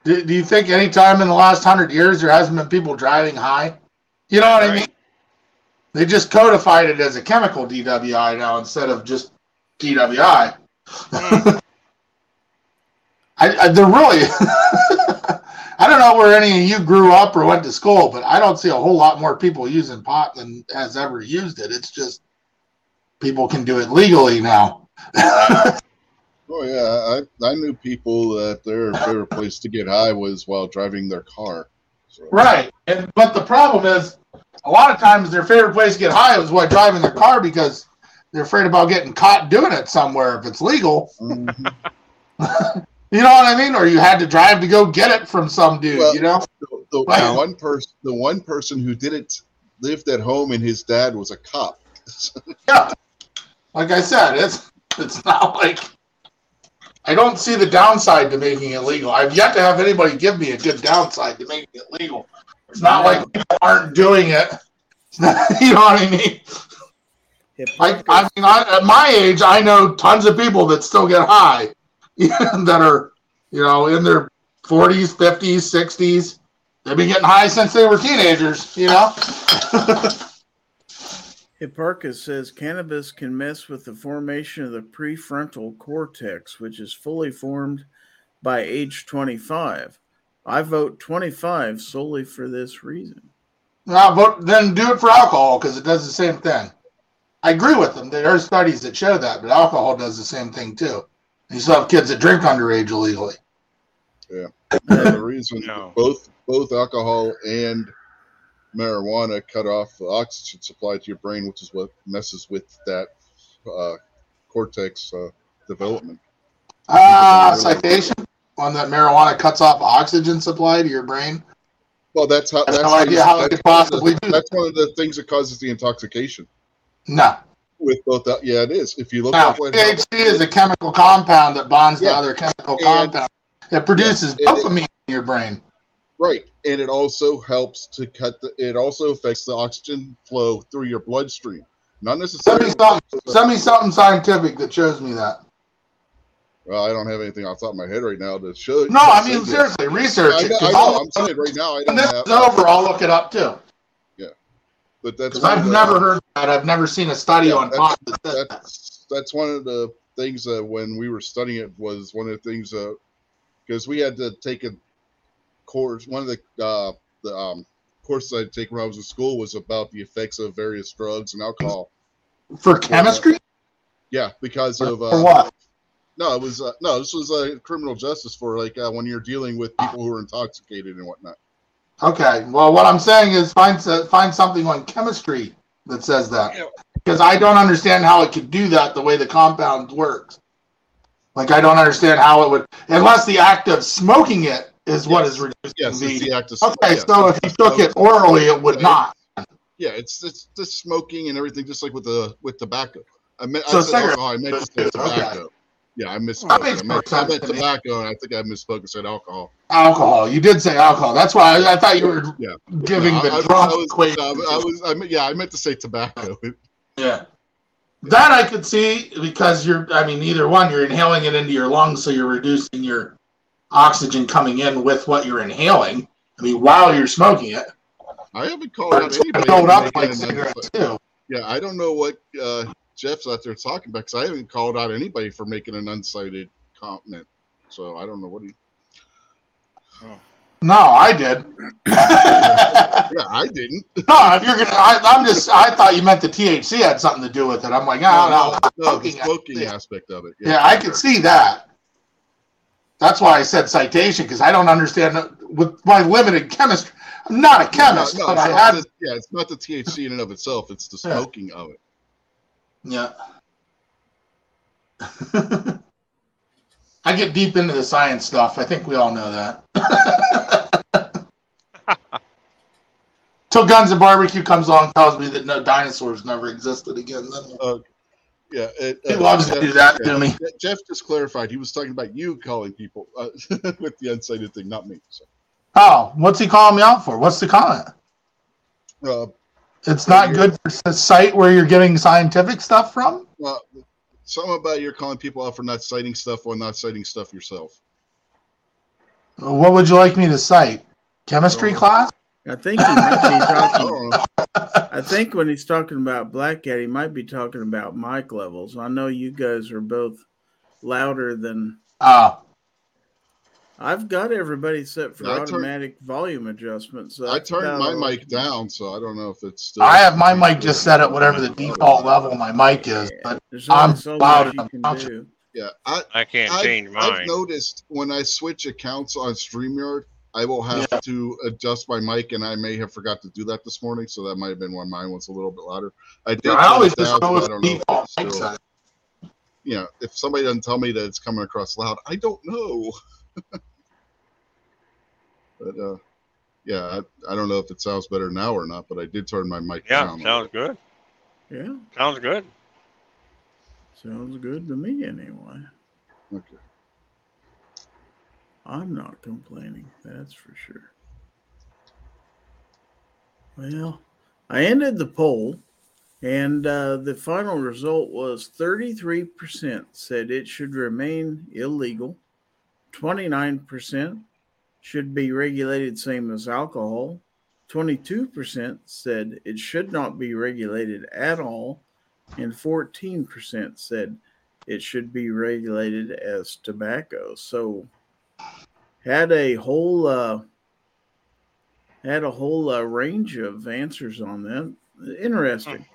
Do, do you think any time in the last hundred years there hasn't been people driving high? You know what I mean? They just codified it as a chemical DWI now instead of just DWI. I, I they're really. I don't know where any of you grew up or went to school, but I don't see a whole lot more people using pot than has ever used it. It's just people can do it legally now.
Oh yeah, I I knew people that their favorite place to get high was while driving their car. So,
right, and but the problem is, a lot of times their favorite place to get high was while driving their car because they're afraid about getting caught doing it somewhere if it's legal.
mhm.
You know what I mean? Or you had to drive to go get it from some dude.
Well-
you know?
The, the
Wow.
one person, the one person who didn't lived at home, and his dad was a cop.
Yeah. Like I said, it's it's not like I don't see the downside to making it legal. I've yet to have anybody give me a good downside to making it legal. It's not like people aren't doing it. You know what I mean? I, I mean, I, at my age, I know tons of people that still get high, that are, you know, in their 40s, 50s, 60s. They've been getting high since they were teenagers, you know?
Hipparchus says cannabis can mess with the formation of the prefrontal cortex, which is fully formed by age 25. I vote 25 solely for this reason.
No, but then do it for alcohol because it does the same thing. I agree with them. There are studies that show that, but alcohol does the same thing too. You still have kids that drink underage illegally.
Yeah, the reason
No.
both both alcohol and marijuana cut off the oxygen supply to your brain, which is what messes with that uh, cortex uh, development.
Ah, citation on that marijuana cuts off oxygen supply to your brain.
Well, that's how.
I
That's
no idea how it
that's
could
one the-
possibly do.
That's one of the things that causes the intoxication
No.
with both. That, yeah, it is. If you look
Now,
up what
THC is a chemical compound that bonds to other chemical compounds. It produces
Yeah, and it-
dopamine in your brain.
right, and it also helps to cut the. It also affects the oxygen flow through your bloodstream. Not
Send
necessarily.
me something, send me something scientific that shows me that.
Well, I don't have anything off the top of my head right now to show.
No, I mean seriously, research
I
it.
know,
'cause
I know, I'm saying right now I
When
don't
this
have.
is over, I'll look it up too.
But that's
I've
the-
never heard that. I've never seen a study
Yeah,
on
that's-
that
that's that's one of the things that when we were studying it was one of the things that because we had to take a course one of the uh, the um, courses I take when I was in school was about the effects of various drugs and alcohol.
For chemistry?
Yeah, because
For,
of uh,
for what?
No, it was uh, no. This was uh, criminal justice for like uh, when you're dealing with people who are intoxicated and whatnot.
Okay. Well, what I'm saying is find find something on chemistry that says that. Because I don't understand how it could do that the way the compound works. Like I don't understand how it would, unless the act of smoking it is what
Yes.
is reducing
Yes,
the.
the act of smoking.
Okay,
yeah.
so if you took it orally, it would not.
Yeah, it's it's just smoking and everything, just like with the with tobacco. I meant
So
I said
cigarette-
alcohol. I meant to say
Okay.
Yeah, I misspoke.
That
I
more
meant, I meant tobacco, and I think I misspoke and said alcohol.
Alcohol. You did say alcohol. That's why I, I thought you were
Yeah.
giving
No,
the
I, I,
drunk
I was,
equation.
I was, I meant, yeah, I meant to say tobacco.
Yeah. That I could see because you're, I mean, either one, you're inhaling it into your lungs, so you're reducing your oxygen coming in with what you're inhaling. I mean, while you're smoking it.
I haven't called out anybody.
up like cigarettes, too.
Yeah, I don't know what uh, Jeff's out there talking about because I haven't called out anybody for making an uncited comment. So I don't know what he.
No, I did.
Yeah, I didn't.
if you're gonna, I, I'm just, I thought you meant the THC had something to do with it. I'm like, oh, no,
no, the
smoking
aspect of it.
Yeah, I could see that. That's why I said citation because I don't understand with my limited chemistry. I'm not a chemist,
no, no,
but I had
the- yeah, it's not the THC in and of itself; it's the
Yeah.
smoking of it.
Yeah. I get deep into the science stuff. I think we all know that. Till Guns and Barbecue comes along and tells me that no dinosaurs never existed again. Then
Yeah, it,
he
uh,
loves to do that
yeah.
to me.
Jeff just clarified he was talking about you calling people uh, with the uncited thing, not me. So,
Oh, what's he calling me out for? What's the comment? It's not good for the site where you're getting scientific stuff from?
well, something about you're calling people out for not citing stuff or not citing stuff yourself.
What would you like me to cite? Chemistry
Oh.
class?
I think he might be talking.
don't. Oh.
I think when he's talking about Black Cat, he might be talking about mic levels. I know you guys are both louder than
Oh,
I've got everybody set for
Yeah, I turn-
automatic volume adjustment. So
I turned
about
my
all-
mic down, so I don't know if it's still.
I have my mic just set at whatever the default level my mic is, but
There's
I'm
so
loud
much you
enough.
can do.
Yeah, I,
I can't
I've,
change mine.
I've noticed when I switch accounts on StreamYard, I will have
Yeah.
to adjust my mic, and I may have forgot to do that this morning, so that might have been why mine was a little bit louder. I did.
I always just
down,
go
but I don't
the
know if
default
it's
mic
still-
setting.
You know, if somebody doesn't tell me that it's coming across loud, I don't know. but uh, yeah, I, I don't know if it sounds better now or not, but I did turn my mic
Yeah,
down.
sounds good.
Yeah,
Sounds good.
sounds good to me anyway.
Okay.
I'm not complaining, that's for sure. Well, I ended the poll, and uh, the final result was 33% said it should remain illegal, 29% should be regulated same as alcohol, 22% said it should not be regulated at all, and 14% said it should be regulated as tobacco. So had a whole uh, had a whole uh, range of answers on that. Interesting.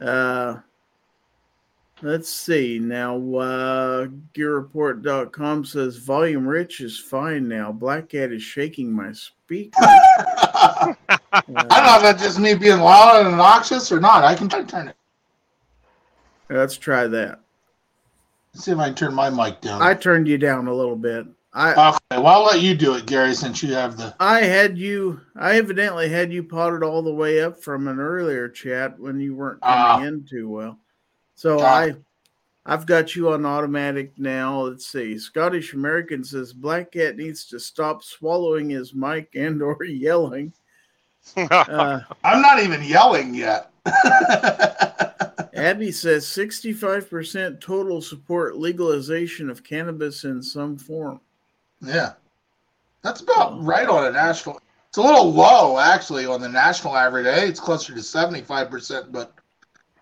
Uh, let's see now. Uh, GearReport.com says volume rich is fine now. Black Cat is shaking my speaker.
I don't know if that's just me being loud and obnoxious or not. I can try to turn it.
Let's try that.
Let's see if I can turn my mic down.
I turned you down a little bit. I
okay, well, I'll let you do it, Gary, since you have the.
I had you. I evidently had you potted all the way up from an earlier chat when you weren't coming
Ah.
in too well. So
Got
I, I've got you on automatic now. Let's see. Scottish American says Black Cat needs to stop swallowing his mic and or yelling. Uh,
I'm not even yelling yet.
Abby says 65% total support legalization of cannabis in some form.
yeah, that's about right on a national. It's a little low actually on the national average. I it's closer to 75 percent, but like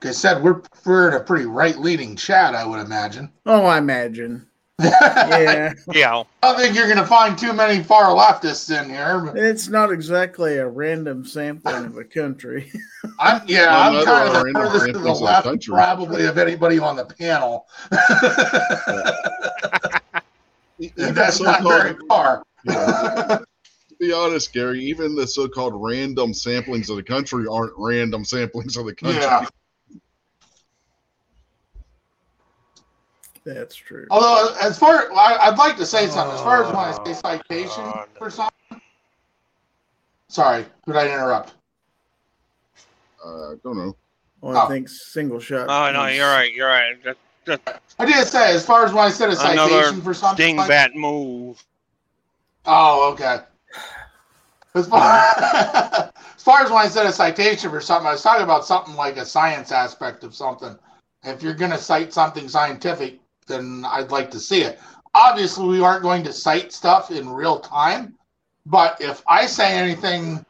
I said, we're we're in a pretty right leaning chat, I would imagine.
Oh, I imagine.
I
Yeah,
yeah.
don't think you're going to find too many far leftists in here. But
it's not exactly a random sampling of a country.
I'm yeah,
Well,
I'm
neither
kind of the furthest to the
examples of
left,
country.
probably of anybody on the panel. And that's
the
not very far.
Yeah. to be honest, Gary, even the so-called random samplings of the country aren't random samplings of the country.
Yeah.
That's true.
Although, as far I, I'd like to say something. As far as when I say citation
God.
for something. Sorry, did I interrupt?
Uh, I don't know.
Well, I
Oh.
think single shot.
Oh no, you're right. You're right. Just, just
I did say as far as when I said a citation
Another
for something. like-
dingbat move.
Oh, okay. As far, as far as when I said a citation for something, I was talking about something like a science aspect of something. If you're going to cite something scientific, then I'd like to see it. Obviously, we aren't going to cite stuff in real time, but if I say anything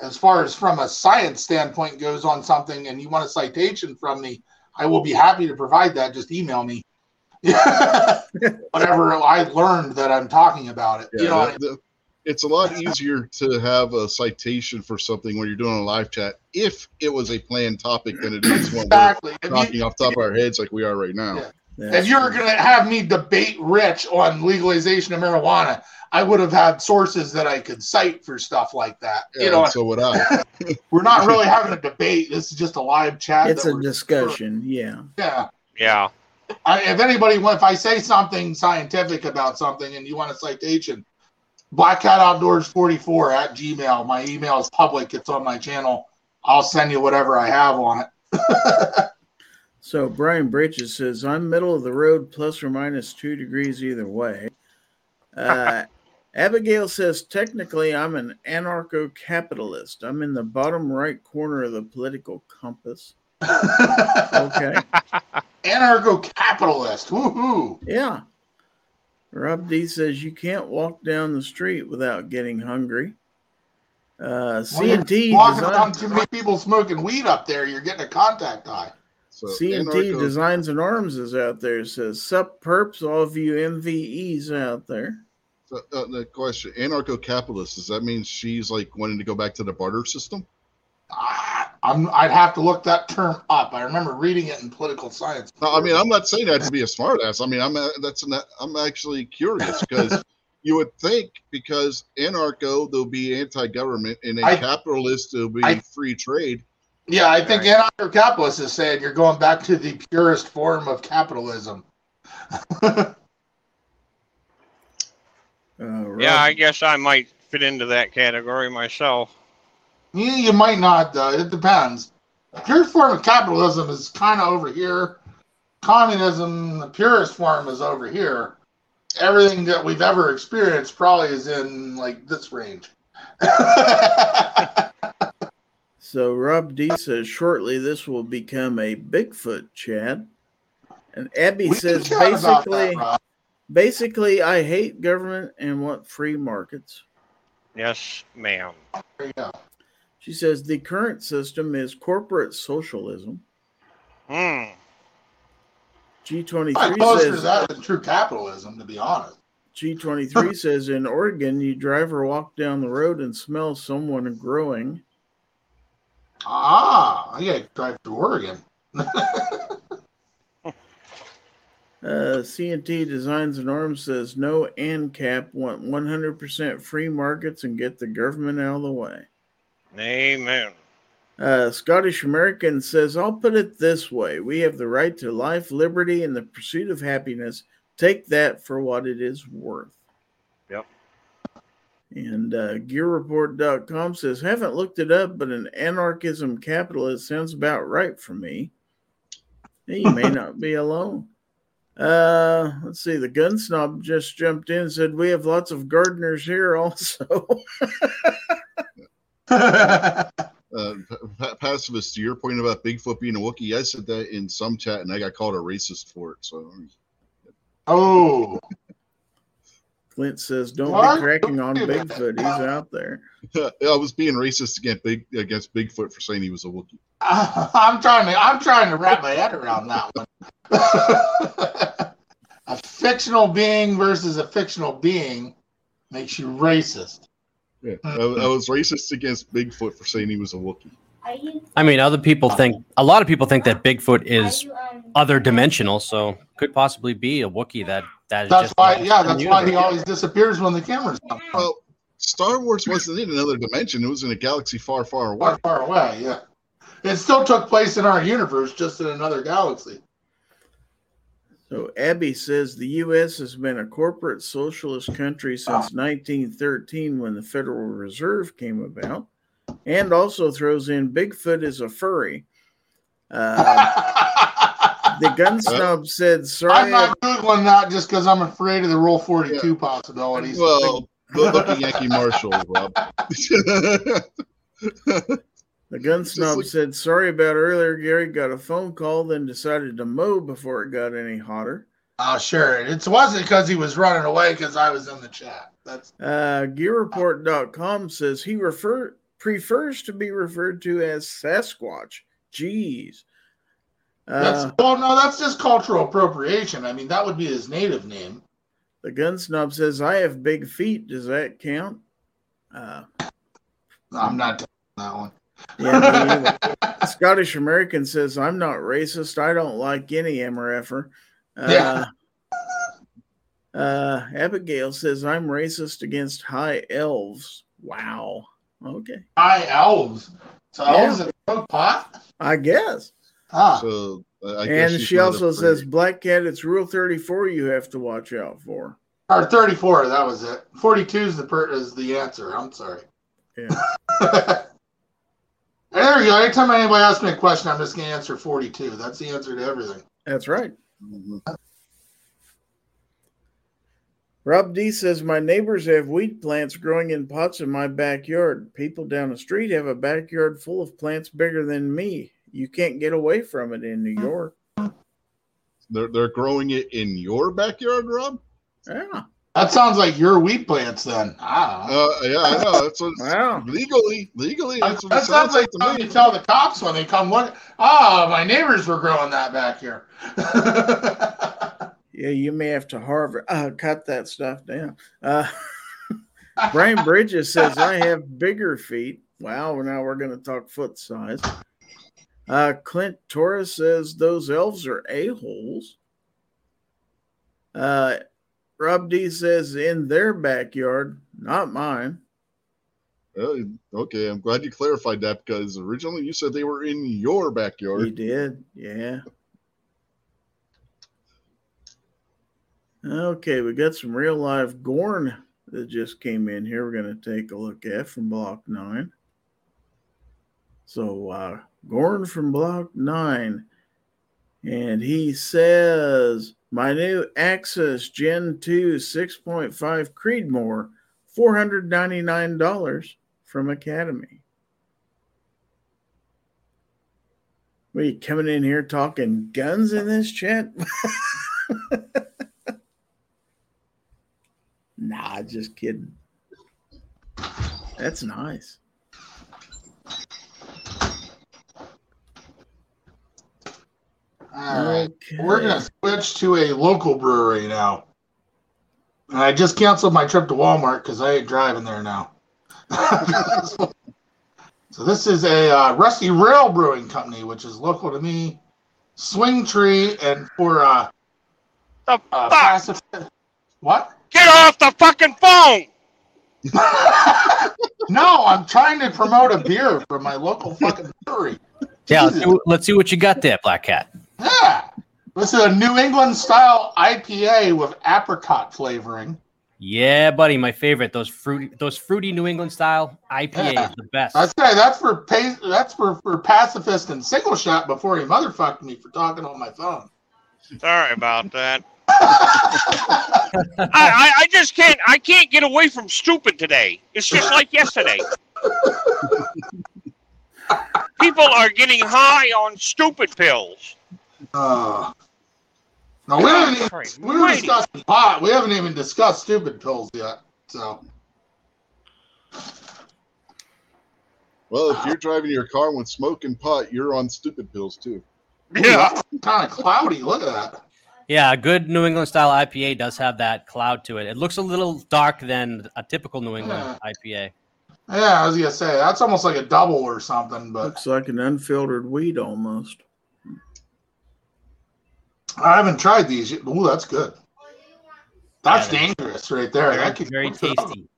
as far as from a science standpoint goes on something and you want a citation from me, I will be happy to provide that. Just email me. Whatever I learned that I'm talking about it.
Yeah,
you know,
the- it's a lot easier to have a citation for something when you're doing a live chat if it was a planned topic than it is when
Exactly.
We're
you,
talking off the top of our heads like we are right now.
Yeah.
That's
if you were
true.
going to have me debate Rich on legalization of marijuana, I would have had sources that I could cite for stuff like that.
Yeah,
you know,
so would I.
we're not really having a debate. This is just a live chat.
it's a
we're-
discussion. Yeah.
Yeah.
Yeah.
I, if anybody, wants if I say something scientific about something and you want a citation, Black Cat Outdoors 44 at Gmail. My email is public. It's on my channel. I'll send you whatever I have on it.
So Brian Bridges says I'm middle of the road, plus or minus two degrees either way. Uh, Abigail says technically I'm an anarcho-capitalist. I'm in the bottom right corner of the political compass. Okay.
Anarcho capitalist. Woohoo.
Yeah. Rob D says you can't walk down the street without getting hungry. Uh,
Walking
design,
around too many people smoking weed up there, you're getting a contact eye.
So
CNT
anarcho-
Designs and Arms is out there. Says sup perps, all of you MVEs out there.
So, uh, the question: anarcho-capitalist. Does that mean she's like wanting to go back to the barter system?
Ah, I'm, I'd have to look that term up. I remember reading it in political science.
No, I mean, I'm not saying that to be a smartass. I mean, I'm uh, that's an, I'm actually curious because you would think because anarcho they'll be anti-government and a
I-
capitalist will be
I-
free trade.
Yeah, I think
Right.
anarcho capitalist is saying you're going back to the purest form of capitalism.
Uh,
Yeah, I guess I might fit into that category myself.
You, you might not, though. It depends. The purest form of capitalism is kind of over here. Communism, the purest form, is over here. Everything that we've ever experienced probably is in like this range.
So Rob D says shortly this will become a Bigfoot chat. And Abby
We
says
can chat about that,
basically basically I hate government and want free markets.
Yes, ma'am.
There.
She says the current system is corporate socialism.
Hmm.
G23
I'm closer
says
that than true capitalism, to be honest.
G23 says in Oregon you drive or walk down the road and smell someone growing.
Ah, I gotta drive to Oregon.
Uh, CNT Designs and Arms says no ANCAP want 100% free markets and get the government out of the way.
Amen.
Uh, Scottish American says, I'll put it this way we have the right to life, liberty, and the pursuit of happiness. Take that for what it is worth.
Yep.
And uh, GearReport.com says, haven't looked it up, but an anarchism capitalist sounds about right for me. You may not be alone. Uh, let's see. The gun snob just jumped in and said, We have lots of gardeners here also.
Uh, pa- pacifist, to your point about Bigfoot being a Wookiee, I said that in some chat and I got called a racist for it. So
oh,
Clint says, Don't
What?
be cracking on Bigfoot. He's out there.
I was being racist against Big against Bigfoot for saying he was a Wookiee.
I'm trying to I'm trying to wrap my head around that one. a fictional being versus a fictional being makes you racist.
Yeah, I, I was racist against Bigfoot for saying he was a Wookiee.
I mean, other people think a lot of people think that Bigfoot is
you, um,
other dimensional, so could possibly be a Wookiee that that is
That's
just
why, yeah, that's why he always disappears when the cameras come on.
Well, Star Wars wasn't in another dimension; it was in a galaxy far, far away.
far, far away. Yeah, it still took place in our universe, just in another galaxy.
So Abby says the U.S. has been a corporate socialist country since 1913 when the Federal Reserve came about, and also throws in Bigfoot is a furry. Uh, the gun snob said, "Sorry,
I'm
"Sorry,
not googling that just because I'm afraid of the Roll 42 possibilities.
Well, good look at Yankee Marshal, Rob.
The gun
Just
snob
like-
said, Sorry about earlier. Gary got a phone call, then decided to mow before it got any hotter.
Oh, sure. It wasn't because he was running away because I was in the chat. That's
Uh, GearReport.com says he refer, prefers to be referred to as Sasquatch. Jeez.
That's
Uh,
well, no, that's just cultural appropriation. I mean, that would be his native name.
the gun snob says, I have big feet. Does that count? Uh,
I'm not that one.
yeah. Scottish American says, I'm not racist. I don't like any MRFer. Uh, uh, Abigail says, I'm racist against high elves. Wow. Okay.
High elves. So
Yeah.
elves smoke pot?
I guess.
Ah.
So uh, I guess
and she also says, Black Cat, it's rule 34 you have to watch out for.
Or 34, that was it. 42 is the per- is the answer. I'm sorry.
Yeah.
there you go. Anytime anybody asks me a question, I'm just going to answer 42. That's the answer to everything.
That's right.
Mhm.
Rob D says, My neighbors have wheat plants growing in pots in my backyard. People down the street have a backyard full of plants bigger than me. You can't get away from it in New York.
They're they're growing it in your backyard, Rob.
Yeah.
That sounds like your wheat plants then. I.
Uh, yeah, I know. That's what
Wow.
legally, legally. That's what
that
it
sounds like
to
something you tell the cops when they come look. Ah, my neighbors were growing that back here.
Yeah, you may have to harvest, uh, cut that stuff down. Uh, Brian Bridges says I have bigger feet. Wow, well, now we're going to talk foot size. Uh, Clint Torres says those elves are a holes. Uh, Rob D says in their backyard, not mine.
Oh, okay, I'm glad you clarified that because originally you said they were in your backyard.
He did, yeah. Okay, we got some real live Gorn that just came in here. We're going to take a look at from Block 9. So, uh, Gorn from Block 9. And he says, My new Axis Gen 2 6.5 Creedmoor, $499 from Academy. We coming in here talking guns in this chat? nah, just kidding. That's nice.
All right.
Okay.
We're going to switch to a local brewery now. And I just canceled my trip to Walmart because I ain't driving there now. so this is a uh, Rusty Rail Brewing Company, which is local to me. Swing Tree and for uh,
The
uh
fuck?
passive. What?
Get off the fucking phone!
no, I'm trying to promote a beer from my local fucking brewery.
Yeah, let's see, let's see what you got there, Black Cat.
Yeah. This is a New England style IPA with apricot flavoring.
Yeah, buddy, my favorite. Those fruity, those fruity New England style IPA
Yeah.
is the best.
I say that's for that's for, for pacifist and single shot before he motherfucked me for talking on my phone.
Sorry about that. I, I, I just can't I can't get away from stupid today. It's just like yesterday. People are getting high on stupid pills.
Uh, no, we haven't even,
Christ
we were
almighty.
discussing pot. We haven't even discussed stupid pills yet. So
Well, if you're driving your car with smoking pot, you're on stupid pills too.
Yeah.
kind of cloudy. Look at that.
yeah, a good New England style IPA does have that cloud to it. It looks a little dark than a typical New England IPA.
Yeah, I was gonna say that's almost like a double or something, but
Looks like an unfiltered weed almost.
I haven't tried these. yet. Ooh, that's good. That's
Yeah,
dangerous right there.
Very,
That could-
very tasty.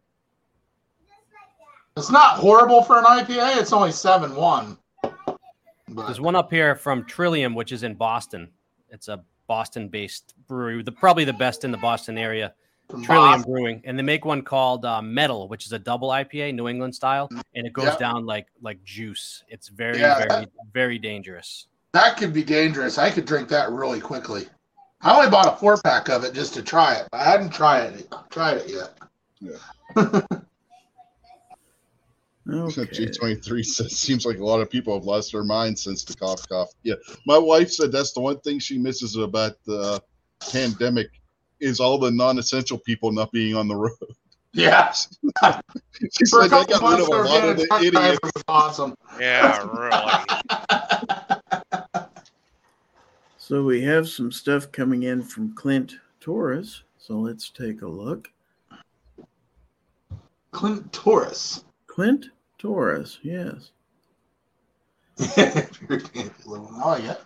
It's not horrible for an IPA. It's only seven one. But
There's one up here from Trillium, which is in Boston. It's a Boston-based brewery, the probably the best in the Boston area.
from
Trillium
Boston.
Brewing, and they make one called uh, Metal, which is a double IPA, New England style, and it goes
Yeah.
down like like juice. It's very,
Yeah.
very, very dangerous.
That could be dangerous. I could drink that really quickly. I only bought a four pack of it just to try it. I hadn't tried it tried it yet.
Okay.
G23 says seems like a lot of people have lost their minds since the cough cough. Yeah, my wife said that's the one thing she misses about the pandemic is all the non-essential people not being on the road.
Yeah.
She's
For a
like, I
couple
got rid of a lot of the
a truck driver
idiots.
awesome.
Yeah, really.
So we have some stuff coming in from Clint Torres. So let's take a look.
Clint Taurus.
Clint Torres, yes.
oh yeah.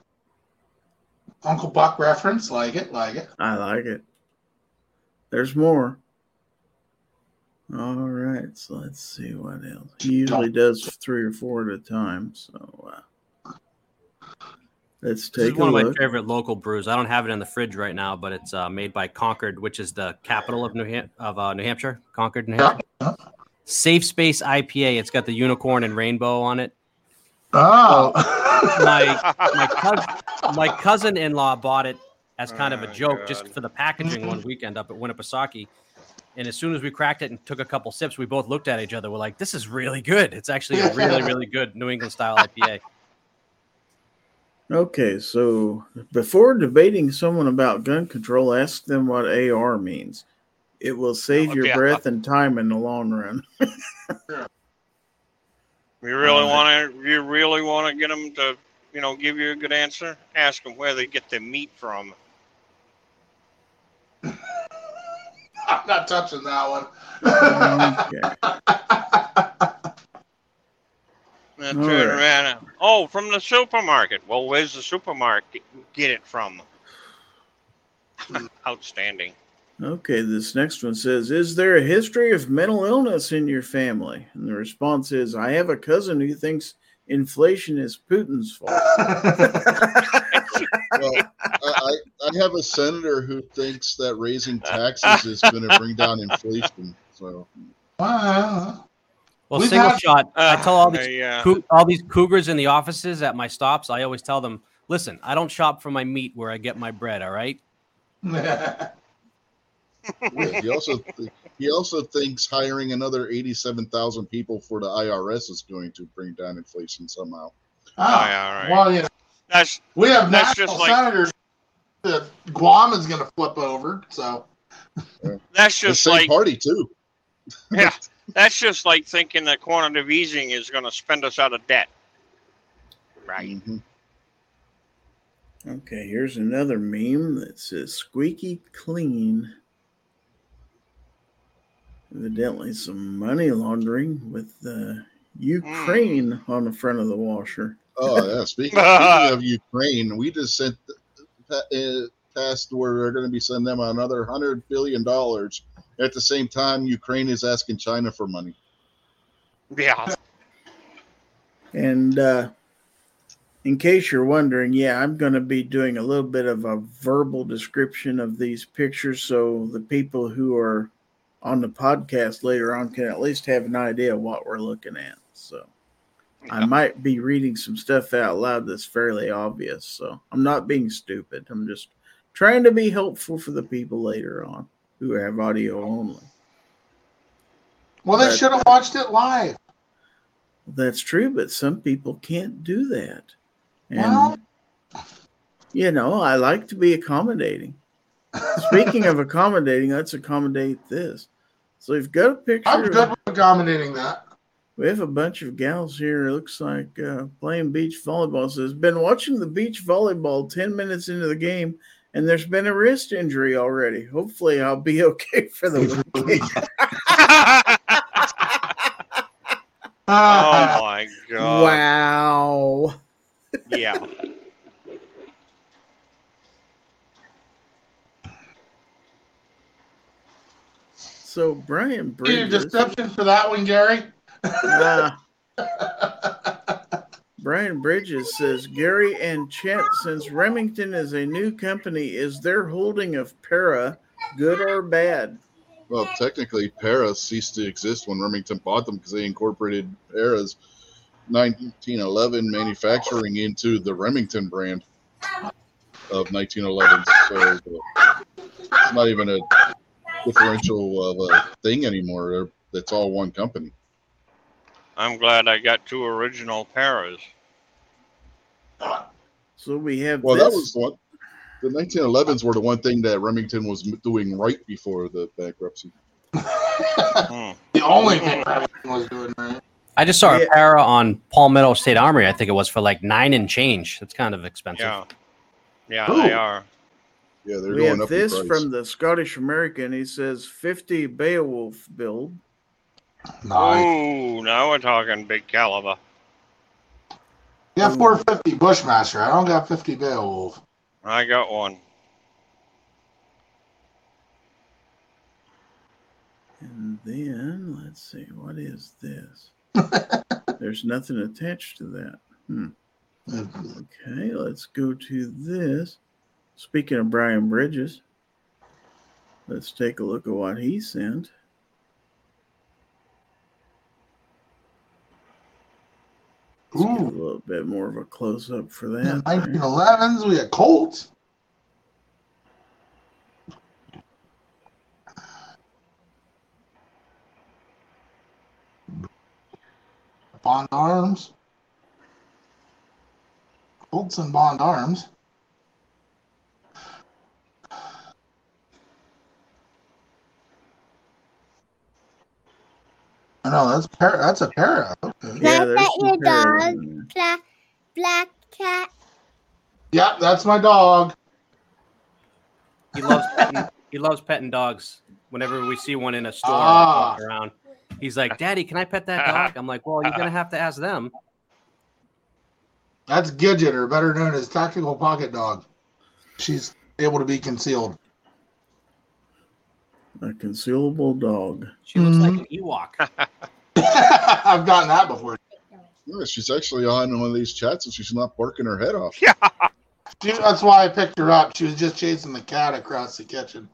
Uncle Buck reference. Like it, like it.
I like it. There's more. All right, so let's see what else. He usually does three or four at a time. So uh, let's
This is
take a
one of my favorite local brews. I don't have it in the fridge right now, but it's uh, made by Concord, which is the capital of New Ham- of uh, New Hampshire. Concord, New
Yeah.
Hampshire. Safe Space IPA. It's got the unicorn and rainbow on it.
Oh.
My my cousin, my cousin-in-law bought it as kind of a
Oh,
joke, just for the packaging one weekend up at Winnipesaukee. And as soon as we cracked it and took a couple sips, we both looked at each other. We're like, "This is really good. It's actually a really, really good New England style IPA."
Okay, so before debating someone about gun control, ask them what AR means. It will save
Oh,
your
yeah.
breath and time in the long run.
You really
Uh,
want to? You really want to get them to, you know, give you a good answer? Ask them where they get their meat from.
I'm not touching that one.
okay.
And
All
turn
right.
around. Oh, from the supermarket. Well, where's the supermarket get it from? Outstanding.
Okay, this next one says, Is there a history of mental illness in your family? And the response is, I have a cousin who thinks inflation is Putin's fault.
Well, I, I, I have a senator who thinks that raising taxes is going to bring down inflation. So
Wow.
Well,
We've
single
had-
shot. I tell all these
Uh, yeah.
cou- all these cougars in the offices at my stops. I always tell them, "Listen, I don't shop for my meat where I get my bread. All right."
yeah, he also th- he also thinks hiring another eighty-seven thousand people for the IRS is going to bring down inflation somehow.
Oh,
yeah, all right.
Well, yeah,
That's
we have
That's
national
just like-
senators that Guam is going to flip over. So
that's
The
just
same
like
party too.
yeah. That's just like thinking that quantitative easing is going to spend us out of debt. Right.
Mhm.
Okay, here's another meme that says squeaky clean. Evidently, some money laundering with uh, Ukraine on the front of the washer.
Oh yeah. Speaking, speaking of Ukraine, we just sent pa- uh, passed where they're going to be sending them another hundred billion dollars. At the same time, Ukraine is asking China for money.
Yeah.
And uh, in case you're wondering, yeah, I'm going to be doing a little bit of a verbal description of these pictures so the people who are on the podcast later on can at least have an idea of what we're looking at. So I might be reading some stuff out loud that's fairly obvious. So I'm not being stupid. I'm just trying to be helpful for the people later on who have audio only.
well, they should have watched it live.
That's true, but some people can't do that. And
Well-
you know, I like to be accommodating. Speaking of accommodating, let's accommodate this. So we've got a picture.
I'm good with accommodating that.
we have a bunch of gals here. It looks like uh, playing beach volleyball. Says been watching the beach volleyball ten minutes into the game, and there's been a wrist injury already. Hopefully, I'll be okay for the weekend.
oh my god.
wow.
Yeah.
So Brian
Need a deception for that one, Gary?
Brian Bridges says Gary and Chet, since Remington is a new company, is their holding of Para good or bad?
Well, technically, Para ceased to exist when Remington bought them because they incorporated Paras 1911 manufacturing into the Remington brand of 1911. So it's not even a differential of a thing anymore. It's all one company.
I'm glad I got two original paras.
So we have
Well,
this.
that was the one. The 1911s were the one thing that Remington was doing right before the bankruptcy.
Hmm.
The only thing Remington was doing right.
I just saw
Yeah.
a para on Palmetto State Armory. I think it was for like nine and change. That's kind of expensive.
Yeah. Yeah,
Ooh.
they are.
Yeah, they're
we
going
have
up
this
in price.
from the Scottish American. He says 50 Beowulf build.
Nice.
Ooh, now we're talking big caliber.
Yeah, 450 Bushmaster. I don't got 50 Beowulf.
I got one.
And then let's see, what is this? There's nothing attached to that. Hmm. Okay, let's go to this. Speaking of Brian Bridges, let's take a look at what he sent. Let's get a little bit more of a close up for that. there.
1911s. We got Colts. Bond Arms. Colts and Bond Arms. I know that's par- that's a para. Okay.
Yeah,
Is that your
pairs
dog? Black, black cat.
Yeah, that's my dog.
He loves petting, he loves petting dogs. Whenever we see one in a store
Ah.
around, he's like, "Daddy, can I pet that dog?" I'm like, "Well, you're gonna have to ask them."
That's Gidget, or better known as Tactical Pocket Dog. She's able to be concealed.
A concealable dog.
She looks like
Mhm.
an Ewok.
I've gotten that before.
Yeah, she's actually on one of these chats and she's not barking her head off.
Yeah.
She, that's why I picked her up. She was just chasing the cat across the kitchen.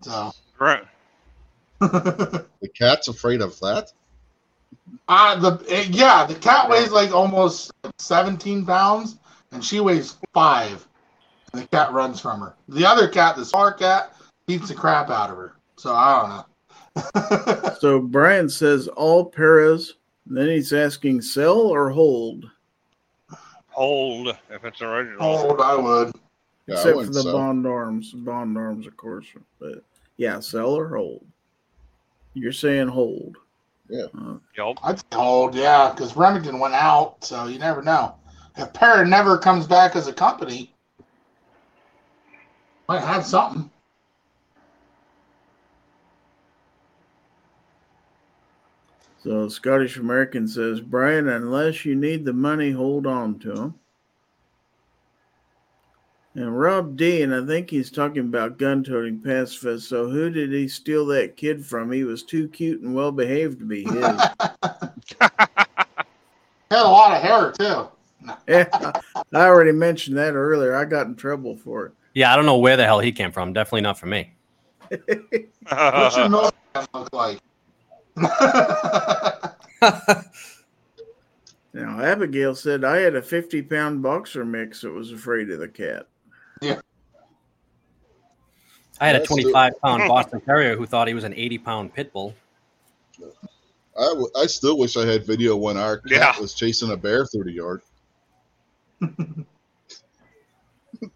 So,
Right.
uh,
The cat's afraid of that.
the eh, yeah, the cat weighs like almost 17 pounds, and she weighs five. And the cat runs from her. The other cat, the smaller cat, beats the crap out of her. So I don't know.
So Brian says all paras. Then he's asking sell or hold,
Hold if it's original.
Hold, I would.
Yeah, I
except for the
sell.
bond arms. Bond arms, of course. But yeah, sell or hold. You're saying hold.
Yeah.
Uh,
Yup.
I'd say hold, yeah, because Remington went out, so you never know. If Para never comes back as a company, might have something.
So Scottish American says, Brian, unless you need the money, hold on to them. And Rob D, and I think he's talking about gun toting pacifist. So who did he steal that kid from? He was too cute and well behaved to be his.
Had a lot of hair too.
yeah, I already mentioned that earlier. I got in trouble for it.
Yeah, I don't know where the hell he came from. Definitely not for me.
What's your milkman look like?
Now, Abigail said I had a 50 pound boxer mix that was afraid of the cat. Yeah.
I had a
That's still-
25 pound Boston Terrier who thought he was an 80 pound pit bull.
I, w- I still wish I had video when our cat
Yeah.
was chasing a bear through the yard.
well,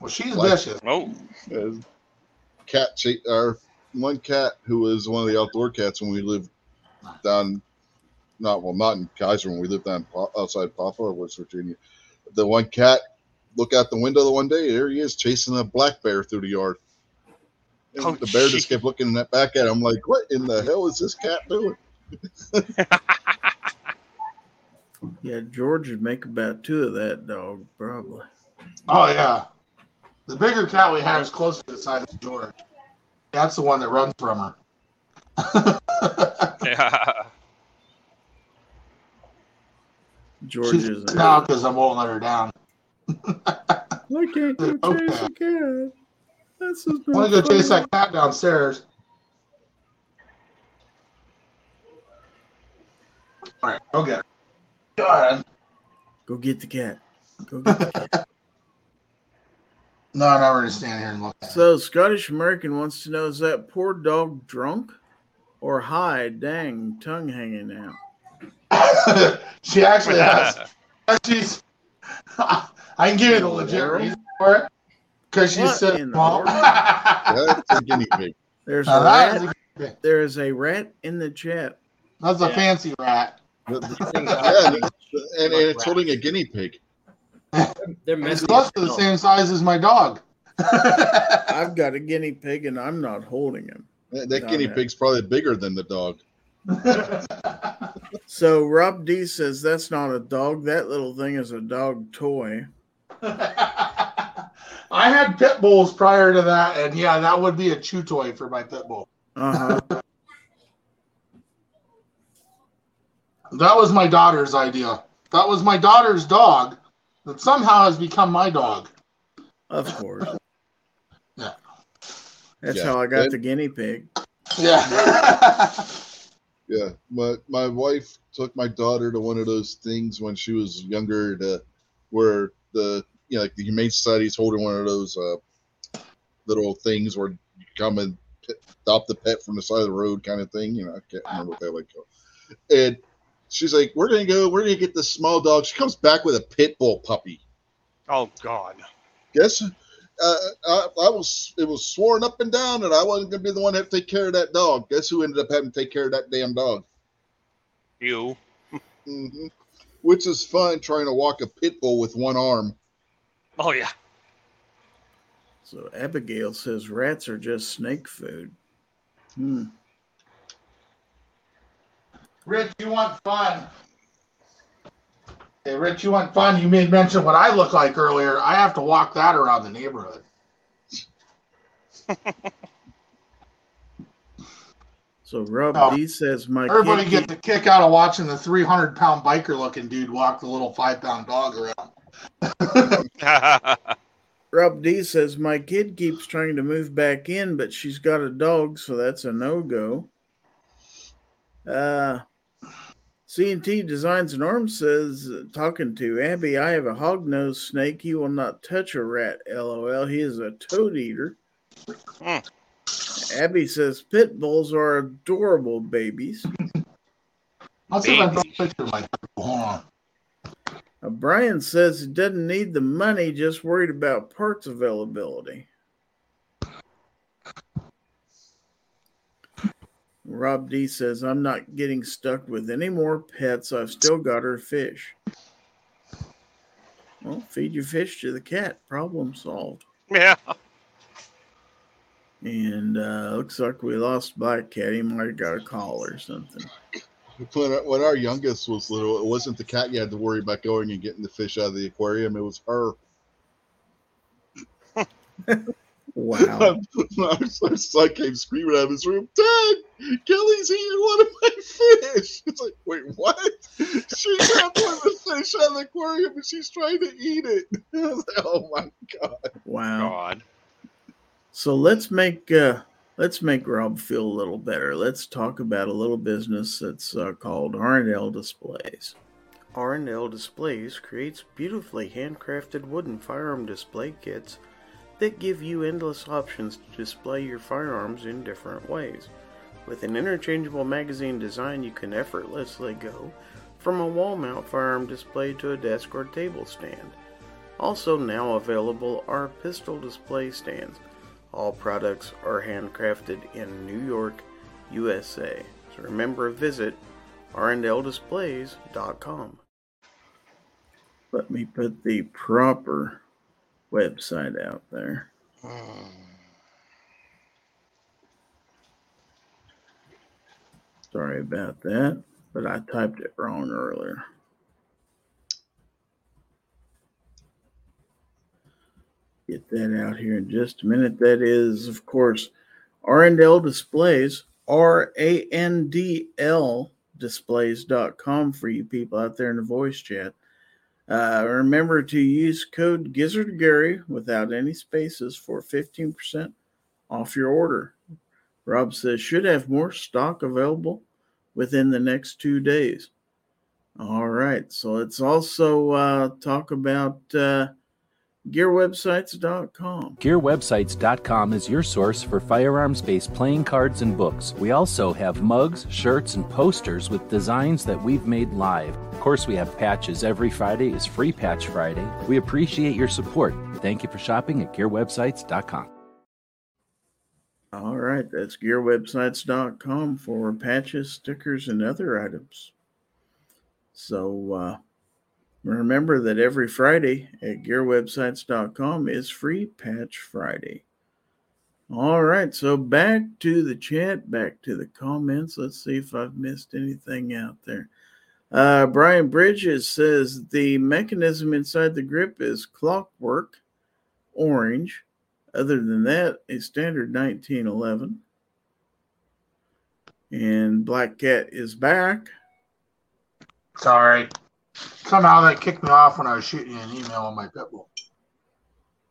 she's
Like-
vicious.
oh.
Cat cha- our one cat who was one of the outdoor cats when we lived down not well not in Keyser when we lived down outside Paw Paw West Virginia. The one cat look out the window the one day there he is chasing a black bear through the yard. And
Oh,
the bear
gee.
just kept looking at back at him like, "What in the hell is this cat doing?"
Yeah, George would make about two of that dog, probably.
Oh yeah. The bigger cat we have is closer to the size of George. That's the one that runs from her.
Yeah.
George
She's
is.
now because I won't let her down.
I can't go
Okay.
chase a cat. That's just
I want to go chase that cat downstairs. All right, go get her. Go ahead.
Go get the cat. Go get the cat.
No, I'm not going to stand here and look at
so, Scottish American wants to know is that poor dog drunk or high? Dang, tongue hanging out.
she actually has. She's. I can give you the legit
World?
reason for it because she's
What
so
in the
That's a guinea pig.
There's
Now
a rat.
is a-
There is a rat in the chat.
that's a
Yeah.
fancy rat.
The- the-
Things
yeah, and, and, and it's holding a guinea pig.
They're
It's
messy.
close to the same size as my dog.
I've got a guinea pig and I'm not holding him.
That, that guinea pig's probably bigger than the dog.
So Rob D says that's not a dog. That little thing is a dog toy.
I had pit bulls prior to that, and yeah, that would be a chew toy for my pit bull.
Uh-huh.
That was my daughter's idea. That was my daughter's dog that somehow has become my dog.
Of course.
Yeah.
That's
Yeah.
how I got
Good.
the guinea pig.
Yeah.
Yeah, my my wife took my daughter to one of those things when she was younger, to where the you know like the Humane Society is holding one of those uh, little things where you come and pet, adopt the pet from the side of the road kind of thing. You know, I can't remember what that like. And she's like, "We're gonna go. We're gonna get this small dog." She comes back with a pit bull puppy.
Oh God.
Guess uh, I, I was it was sworn up and down that I wasn't gonna be the one to have to take care of that dog. Guess who ended up having to take care of that damn dog?
You.
hmm Which is fun trying to walk a pit bull with one arm.
Oh yeah.
So Abigail says rats are just snake food. Hmm.
Rich, you want fun? Hey, Rich, you want fun? You made mention what I look like earlier. I have to walk that around the neighborhood.
So Rob
Oh.
D says my kid
Everybody
kid
gets a kick out of watching the 300 pound biker looking dude walk the little five pound dog around.
Rob D says my kid keeps trying to move back in, but she's got a dog, so that's a no go. Uh, C&T Designs and Arms says, uh, talking to Abby, I have a hog-nosed snake. He will not touch a rat. LOL. He is a toad eater.
Hmm.
Abby says pit bulls are adorable babies.
I'll see if I can
Babies.
picture my Hold on.
Uh, Brian says he doesn't need the money, just worried about parts availability. Rob D says, I'm not getting stuck with any more pets. I've still got her fish. Well, feed your fish to the cat. Problem solved.
yeah.
And uh, looks like we lost Black Cat. He might have got a call or something.
When, when our youngest was little, it wasn't the cat you had to worry about going and getting the fish out of the aquarium. It was her.
Wow.
our son came screaming out of his room, Dad, Kelly's eating one of my fish. It's like, wait, what? She grabbed one of the fish out of the aquarium and she's trying to eat it. I was like, oh my God.
Wow.
God.
So let's make uh, let's make Rob feel a little better. Let's talk about a little business that's uh, called R&L Displays. R&L Displays creates beautifully handcrafted wooden firearm display kits that give you endless options to display your firearms in different ways. With an interchangeable magazine design, you can effortlessly go from a wall mount firearm display to a desk or table stand. Also, now available are pistol display stands. All products are handcrafted in New York, USA. So remember, visit rndldisplays.com. Let me put the proper website out there. Sorry about that, but I typed it wrong earlier. Get that out here in just a minute. That is, of course, R&L Displays, R A N D L displays.com for you people out there in the voice chat. Uh, remember to use code Gizzard Gary without any spaces for 15% off your order. Rob says should have more stock available within the next two days. All right, so let's also uh, talk about uh, gearwebsites.com.
GearWebsites.com is your source for firearms based playing cards and books. We also have mugs, shirts, and posters with designs that we've made live. Of course, we have patches. Every Friday is Free Patch Friday. We appreciate your support. Thank you for shopping at GearWebsites.com.
All right, that's gearwebsites.com for patches, stickers, and other items. So uh, remember that every Friday at gearwebsites.com is Free Patch Friday. All right, so back to the chat, back to the comments. Let's see if I've missed anything out there. Uh, Brian Bridges says the mechanism inside the grip is clockwork orange. Other than that, a standard 1911. And Black Cat is back.
Sorry. Somehow that kicked me off when I was shooting you an email on my pitbull.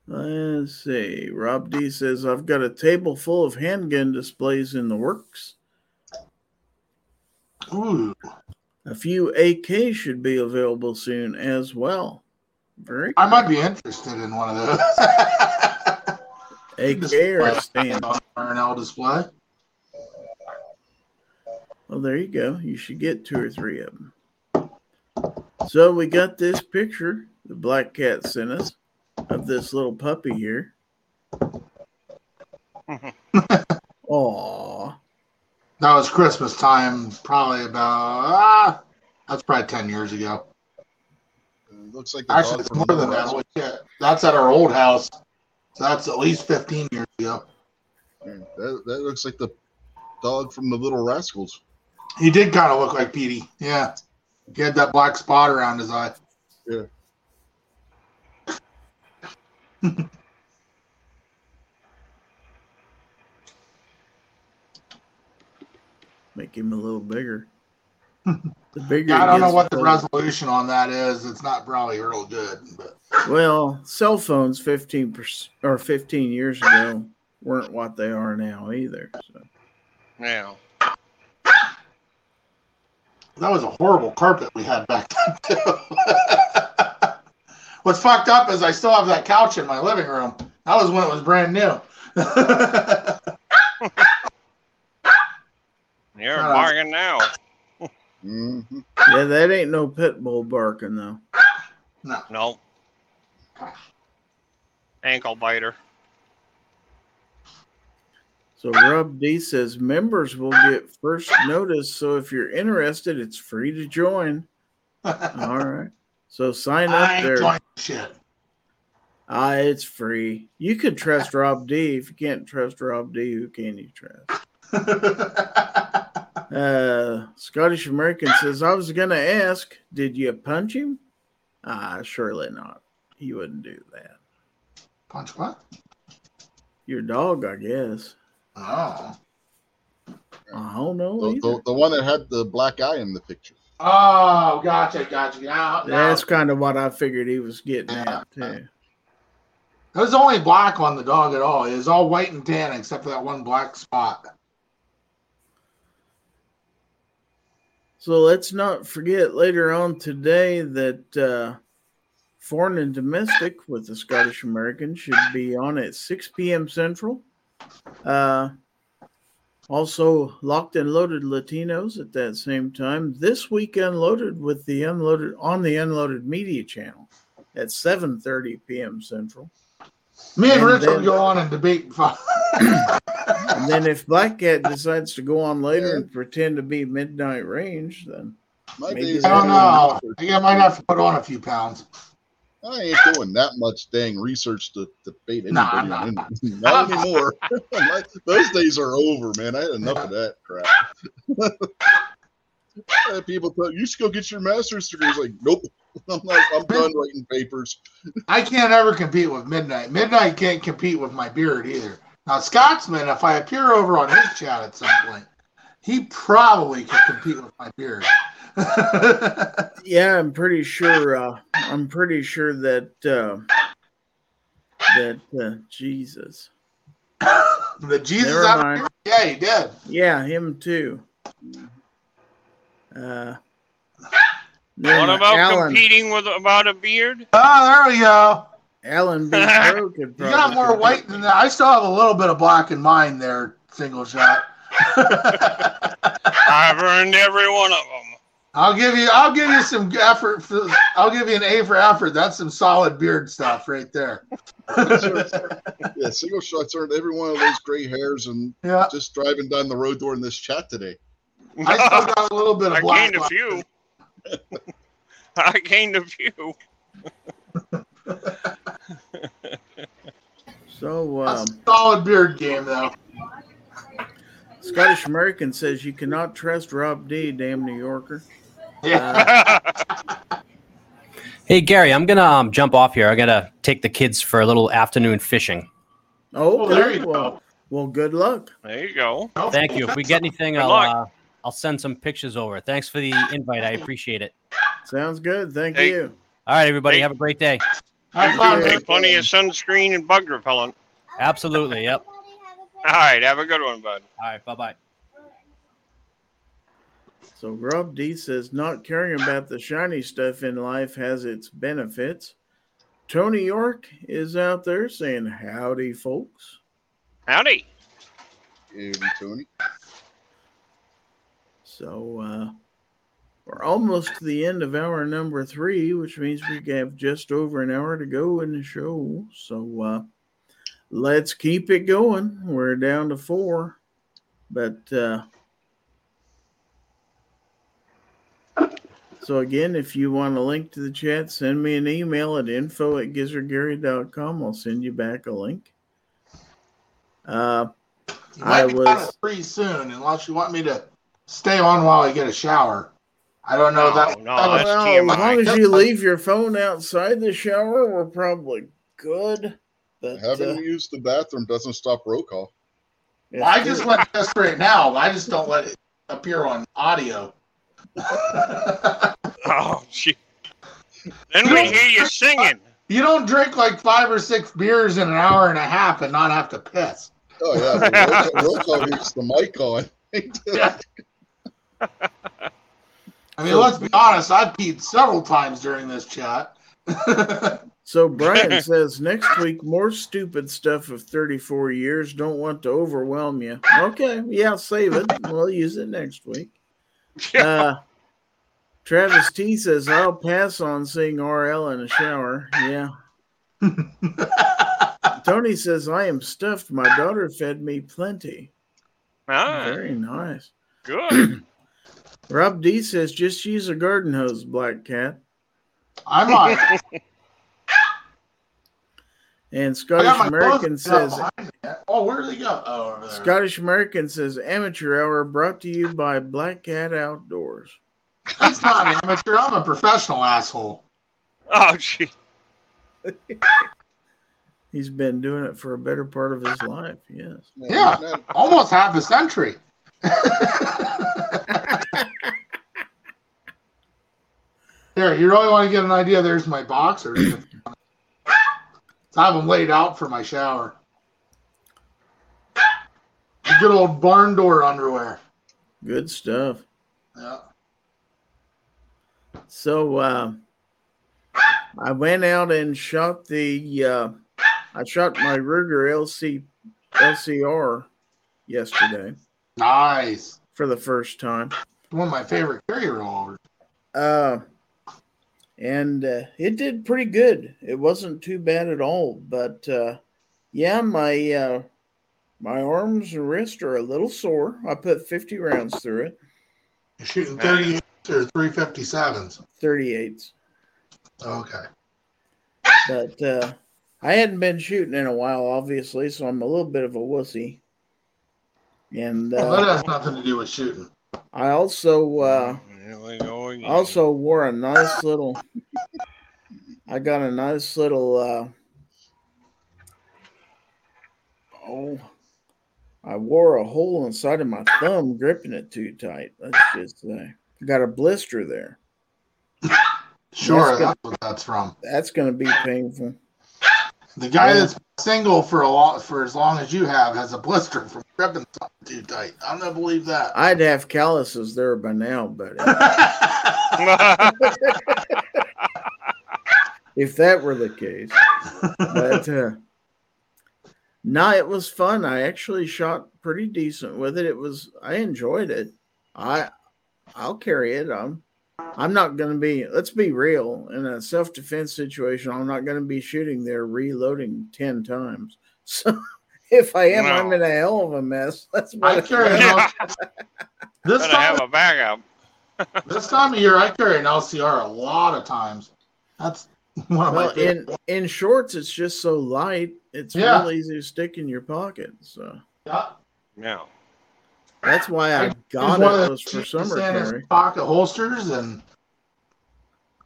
Let's see. Rob D says, I've got a table full of handgun displays in the works.
Ooh.
A few AK should be available soon as well. Very
I might be interested in one of those.
AK or a stand.
R&L display.
Well, there you go. You should get two or three of them. So we got this picture the Black Cat sent us of this little puppy here. Aw.
That was Christmas time, probably about ah, that's probably ten years ago.
It looks like
Actually, it's more than
Little
that. Holy shit. That's at our old house. So that's at least fifteen years ago.
That, that looks like the dog from the Little Rascals.
He did kind of look like Petey. Yeah, he had that black spot around his eye.
Yeah.
Make him a little bigger. The bigger
Yeah, I don't know what the
the-
resolution on that is. It's not probably real good, but
Well, cell phones 15 percent or 15 years ago weren't what they are now either. So.
Yeah.
That was a horrible carpet we had back then too. What's fucked up is I still have that couch in my living room. That was when it was brand new.
You're
Uh,
bargain now.
hmm
Yeah, that ain't no pit bull barking though.
No. No. Ankle biter.
So Rob D says members will get first notice. So if you're interested, it's free to join. All right. So sign up
I
there.
shit.
Ah, it's free. You could trust Rob D. If you can't trust Rob D, who can you trust? Uh, Scottish American says, I was going to ask, did you punch him? Ah, surely not. He wouldn't do that.
Punch what?
Your dog, I guess.
Oh.
I don't know.
The, the, the one that had the black eye in the picture.
Oh, gotcha, gotcha. Now, now
That's kind of what I figured he was getting at, too.
There's only black on the dog at all. It's all white and tan except for that one black spot.
So let's not forget later on today that uh, Foreign and Domestic with the Scottish American should be on at 6 p.m. Central. Uh, also, Locked and Loaded Latinos at that same time. This week, Unloaded with the Unloaded on the Unloaded Media Channel at 7:30 p.m. Central.
Me and,
And
Rich will
then-
go on and debate.
And then if Black Cat decides to go on later and pretend to be Midnight Range, then
My
Maybe
days
I don't know. I think I might have to put on a few pounds.
I ain't doing that much dang research to debate anybody.
Nah,
on
nah.
Not anymore. Those days are over, man. I had enough of that crap. People thought you should go get your master's degree. It's like, nope. I'm like, I'm done writing papers.
I can't ever compete with Midnight. Midnight can't compete with my beard either. Now, Scotsman, if I appear over on his chat at some point, he probably could compete with my beard.
Yeah, I'm pretty sure. Uh, I'm pretty sure that uh, that uh, Jesus.
the Jesus
Never
out
mind.
Yeah, he did.
Yeah, him too. Uh,
What about
Alan?
competing with about a beard?
Oh, there we go.
Alan B. Pro
You got more white than that. I still have a little bit of black in mine there, single shot.
I've earned every one of them.
I'll give you I'll give you some effort for I'll give you an A for effort. That's some solid beard stuff right there.
Yeah, single shots earned every one of those gray hairs and
yeah.
just driving down the road during this chat today.
I still got a little bit of
I
black.
gained a few. I gained a few.
So um,
a solid beard game though.
Scottish American says you cannot trust Rob D. Damn New Yorker.
Yeah.
Hey Gary, I'm gonna um, jump off here. I gotta take the kids for a little afternoon fishing.
Oh,
Oh, there you
well,
go.
well, good luck.
There you go.
Thank you. If we get anything,
Good
I'll uh, I'll send some pictures over. Thanks for the invite. I appreciate it.
Sounds good. Thank
Hey.
you.
All right, everybody,
Hey.
have a great day.
Have fun.
Yeah.
Take plenty of sunscreen and bug repellent.
Absolutely. Yep.
Everybody have a
All
great
right, have a good one, bud.
All right. Bye bye.
So Rob D says not caring about the shiny stuff in life has its benefits. Tony York is out there saying howdy, folks.
Howdy.
Hey, Tony.
So uh, we're almost to the end of hour number three, which means we have just over an hour to go in the show. So uh, let's keep it going. We're down to four, but uh, so again, if you want a link to the chat, send me an email at info at gizzardgary.com. I'll send you back a link. Uh,
might
I
be
was-
pretty soon, unless you want me to stay on while I get a shower. I don't know
No,
that.
no,
that was-
that's
well,
TMI.
as long as you leave your phone outside the shower, we're probably good. But
Having
uh,
used the bathroom doesn't stop roll call.
it's
I just
good.
let this right now. I just don't let it appear on audio.
Oh, gee. Then we hear you singing.
you don't drink like five or six beers in an hour and a half and not have to piss.
Oh yeah, the roll, call, roll call keeps the mic on.
Yeah. I mean, let's be honest. I've peed several times during this chat.
So Brian says next week more stupid stuff of 34 years. Don't want to overwhelm you. Okay, yeah, save it. We'll use it next week. Uh, Travis T says I'll pass on seeing RL in a shower. Yeah. Tony says I am stuffed. My daughter fed me plenty.
Ah,
Very nice.
good.
Rob D says just use a garden hose, Black Cat.
I'm on.
And Scottish American says.
Oh, where did they go? Oh, over there.
Scottish American says amateur hour brought to you by Black Cat Outdoors.
That's not an amateur. I'm a professional asshole.
Oh, gee.
He's been doing it for a better part of his life. Yes.
Yeah.
man,
Almost half a century. There, you really want to get an idea? There's my boxers. So I have them laid out for my shower. Good old barn door underwear.
Good stuff.
Yeah.
So uh, I went out and shot the uh, I shot my Ruger LC LCR yesterday
Nice.
for the first time.
One of my favorite carry rollovers.
Uh, and uh, it did pretty good. It wasn't too bad at all. But uh, yeah, my uh, my arms and wrist are a little sore. I put 50 rounds through it,
You're shooting 38s or 357s.
38s.
Okay.
But uh, I hadn't been shooting in a while, obviously, so I'm a little bit of a wussy. And
Well, that
uh,
has nothing to do with shooting.
I also uh,
Here we go again.
also wore a nice little. I got a nice little. Uh, oh, I wore a hole inside of my thumb, gripping it too tight. Let's just say, I got a blister there.
Sure,
That's
that's what that's from.
That's going to be painful.
The guy
Yeah.
that's single for a lot for as long as you have has a blister from gripping something too tight. I'm gonna believe that.
I'd have calluses there by now, but if that were the case, but uh, no, it was fun. I actually shot pretty decent with it. It was I enjoyed it. I I'll carry it. I'm I'm not going to be. Let's be real. In a self defense situation, I'm not going to be shooting there reloading ten times. So if I am, I'm in a hell of a mess. That's
I carry an
Yeah.
L- this
Better have a backup.
this time of year I carry an LCR a lot of times. That's one of my
Well,
favorite.
in in shorts, it's just so light. It's
Yeah.
real easy to stick in your pocket. So
Yeah.
Yeah.
That's why I got
one of
it was for summer carry.
pocket holsters and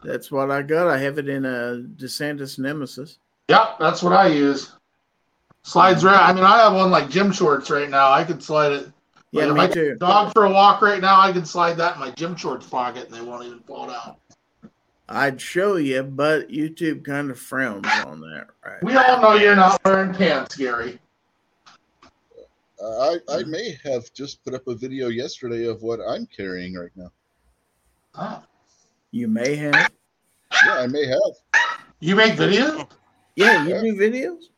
That's what I got. I have it in a DeSantis Nemesis.
Yep, that's what I use. Slides right. I mean, I have one like gym shorts right now. I could slide it.
Yeah,
like,
me too.
Dog for a walk right now. I could slide that in my gym shorts pocket, and they won't even fall down.
I'd show you, but YouTube kind of frowns on that, right?
We all know you're not wearing pants, Gary.
Uh, I I may have just put up a video yesterday of what I'm carrying right now.
Oh.
You may have.
Yeah, I may have.
You make videos?
Yeah, you do videos.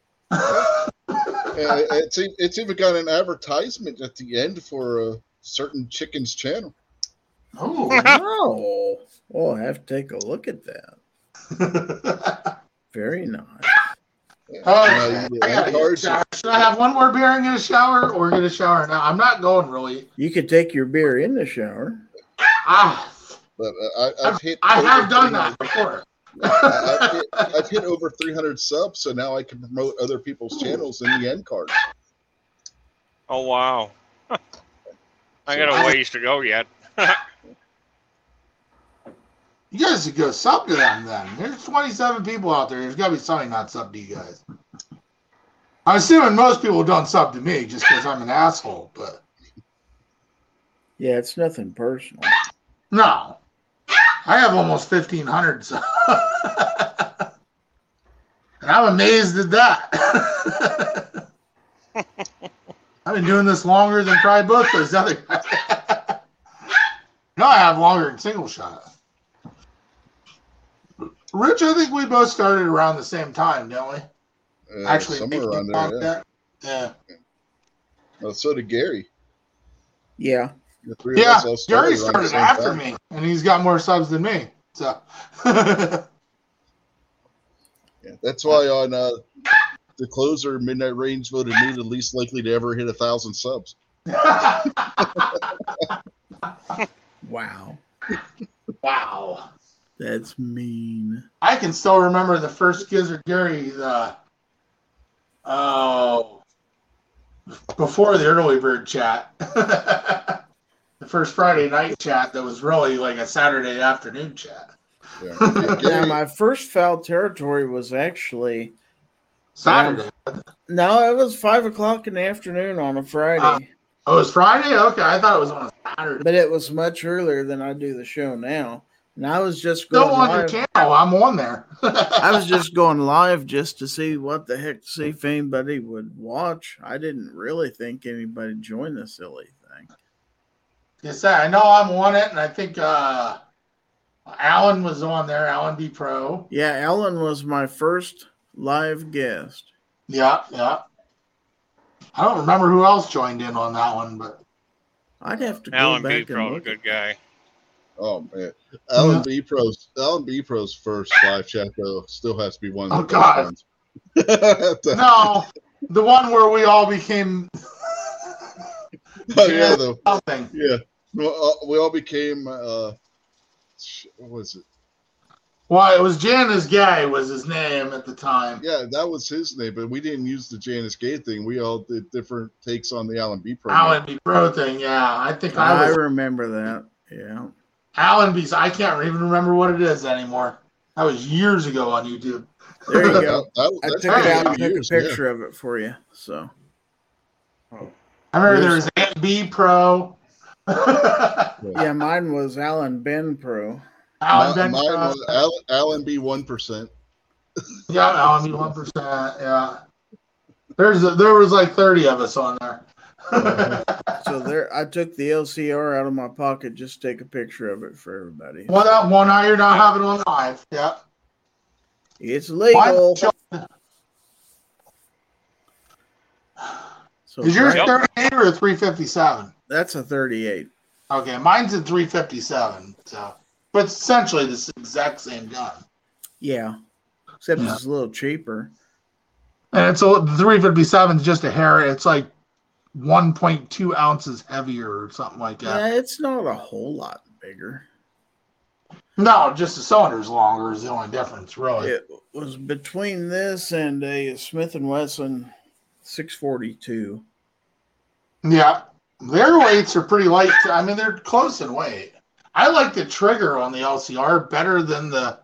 It's it's even got an advertisement at the end for a certain chicken's channel.
Oh.
Oh, I have to take a look at that. Very nice.
Oh,
Uh,
I gotta get a shower. Should I have one more beer and get a shower, or get a shower now? I'm not going really.
You could take your beer in the shower.
Ah,
But uh, I, I've hit.
I have done that before.
I- I've hit, I've hit over 300 subs, so now I can promote other people's channels in the end cards.
Oh wow. I got a ways to go yet.
You guys should go sub to them then. There's 27 people out there. There's got to be something not sub to you guys. I'm assuming most people don't sub to me just because I'm an asshole, but
Yeah, it's nothing personal.
no. I have almost 1,500 subs. and I'm amazed at that. I've been doing this longer than probably both those other guys. no, I have longer than single shot. Rich, I think we both started around the same time, don't we?
Uh,
Actually,
somewhere around there. Yeah.
content. Yeah.
Well, so did Gary.
Yeah.
The three of
Yeah,
us all
Gary
around the
started
same
after
time.
me, and he's got more subs than me. So,
Yeah, that's why on uh, the closer, Midnight Range voted me the least likely to ever hit a thousand subs.
Wow.
wow.
That's mean.
I can still remember the first Gizzard Gary, the oh, before the early bird chat, the first Friday night chat that was really like a Saturday afternoon chat.
Yeah.
Now,
Gary,
my first foul territory was actually
Saturday.
no, it was five o'clock in the afternoon on a Friday,
Uh, Oh, it was Friday. Okay, I thought it was on a Saturday.
but it was much earlier than I do the show now. And I was just
Go
going
on your
live.
channel. I'm on there.
I was just going live just to see what the heck, to see if anybody would watch. I didn't really think anybody joined the silly thing.
Yes, I know I'm on it, and I think uh, Alan was on there. Alan B Pro.
Yeah, Alan was my first live guest.
Yeah, yeah. I don't remember who else joined in on that one, but
I'd have to go
Alan B.
back and
Pro, a good guy.
Oh man, Alan B Pro's Alan B Pro's first live chat though still has to be one. Of
Oh,
the
God.
ones.
no, the one where we all became
oh yeah, the,
something.
yeah. Well, uh, we all became. Uh, what was it?
Well, it was Janice Gay was his name at the time.
Yeah, that was his name, but we didn't use the Janice Gay thing. We all did different takes on the Alan B Pro.
Alan B Pro thing. Yeah, I think
I
I was
remember that. Yeah.
Alan B. I can't even remember what it is anymore. That was years ago on YouTube.
There you go.
That- that-
I took it out and took
years,
a picture of it for you. So
I remember there was Aunt B Pro.
Yeah, mine was Allen Ben Pro.
Yeah.
Ben
Mine
Pro.
was Alan, Alan B one percent.
Yeah, Alan B one percent. Yeah. There's a, there was like thirty of us on there.
So there, I took the LCR out of my pocket just to take a picture of it for everybody.
Well, that one now you're not having on live. Yeah.
It's legal. So
Is yours
Frank-
38 or a 357?
that's a 38.
Okay, mine's a 357. So, but essentially the exact same gun.
Yeah, except
Yeah.
it's a little cheaper.
And it's a, the 357 is just a hair. It's like 1.2 ounces heavier or something like that.
Yeah, it's not a whole lot bigger.
No, just the cylinder's longer is the only difference, really.
It was between this and a Smith and Wesson 642.
Yeah, their weights are pretty light. I mean, they're close in weight. I like the trigger on the LCR better than the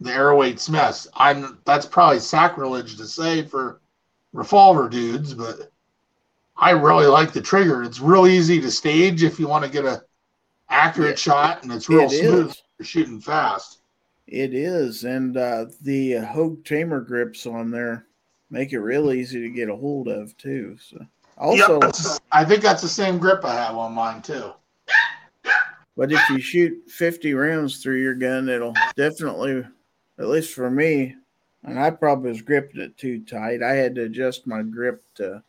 the Airweight Smiths. I'm that's probably sacrilege to say for revolver dudes, but I really like the trigger. It's real easy to stage if you want to get a accurate
Yeah,
shot, and it's real
it
smooth.
is.
You're shooting fast.
It is, and uh, the Hogue Tamer grips on there make it real easy to get a hold of too. So also,
Yep, I think that's the same grip I have on mine too.
but if you shoot fifty rounds through your gun, it'll definitely, at least for me, and I probably was gripping it too tight. I had to adjust my grip to.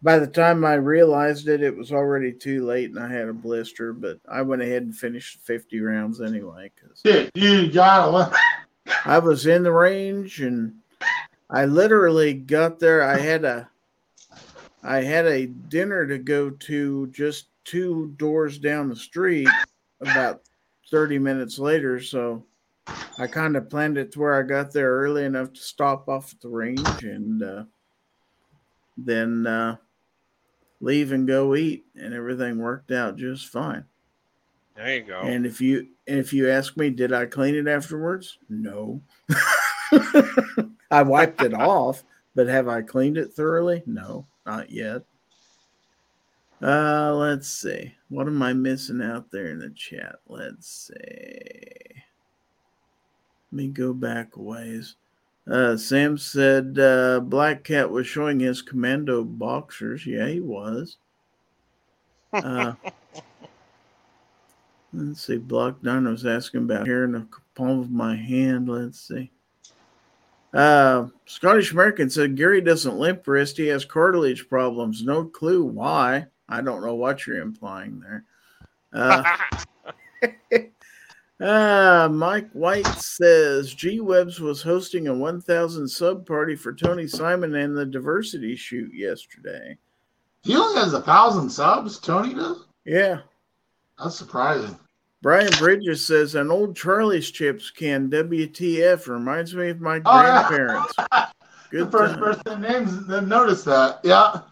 By the time I realized it, it was already too late, and I had a blister. But I went ahead and finished fifty rounds anyway because
Dude, you gotta
I was in the range and I literally got there. I had a I had a dinner to go to just two doors down the street about 30 minutes later. So I kind of planned it to where I got there early enough to stop off at the range and uh, then uh, leave and go eat, and everything worked out just fine.
There you go.
And if you and if you ask me, did I clean it afterwards? No. I wiped it off, but have I cleaned it thoroughly? No, not yet. Uh, let's see. What am I missing out there in the chat? Let's see. Let me go back ways. Uh, Sam said uh, Black Cat was showing his commando boxers. Yeah, he was. Uh, let's see. Block Nine was asking about hair in the palm of my hand. Let's see. Uh, Scottish American said Gary doesn't limp wrist. He has cartilage problems. No clue why. I don't know what you're implying there. Uh, uh, Mike White says G Webs was hosting a 1,000 sub party for Tony Simon and the diversity shoot yesterday.
He only has a thousand subs. Tony does.
Yeah.
That's surprising.
Brian Bridges says an old Charlie's Chips can WTF reminds me of my
Oh, yeah.
grandparents.
the first
time.
person names didn't notice that. Yeah.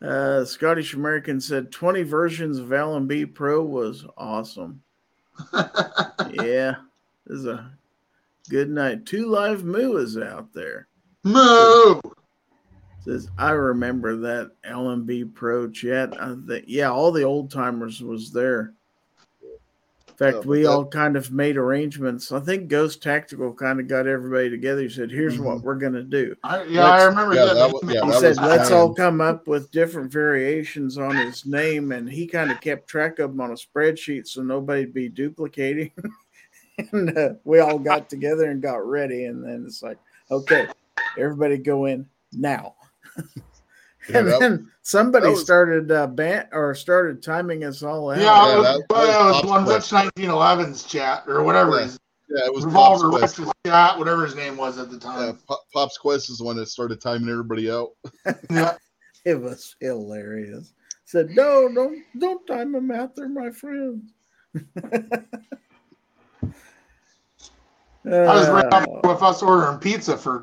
Uh, Scottish American said 20 versions of LMB Pro was awesome. yeah, this is a good night. Two Live Moo is out there.
Moo.
Says I remember that LMB Pro chat. I think yeah, all the old timers was there. In fact,
Yeah,
we
that-
all kind of made arrangements. I think Ghost Tactical kind of got everybody together. He said, "Here's
Mm-hmm.
what we're gonna do."
I, yeah, I
Let's-
remember
Yeah,
that.
that was- yeah,
he
that
said, "Let's all come up with different variations on his name," and he kind of kept track of them on a spreadsheet so nobody'd be duplicating. and uh, we all got together and got ready, and then it's like, "Okay, everybody go in now."
Yeah,
and
that-
then somebody
was-
started uh, ban or started timing us all out.
Yeah,
Yeah,
it was,
that- that
well,
was
was one
Pop's
Rich 1911's chat or whatever
Yeah, Yeah, it was
Revolver
Pop's Quest.
Rich's chat, whatever his name was at the time.
Pop, Pop's Quest is the one that started timing everybody out.
Yeah.
It was hilarious. Said, "No, don't don't time them out. They're my friends."
I was right
Uh,
up with us ordering pizza for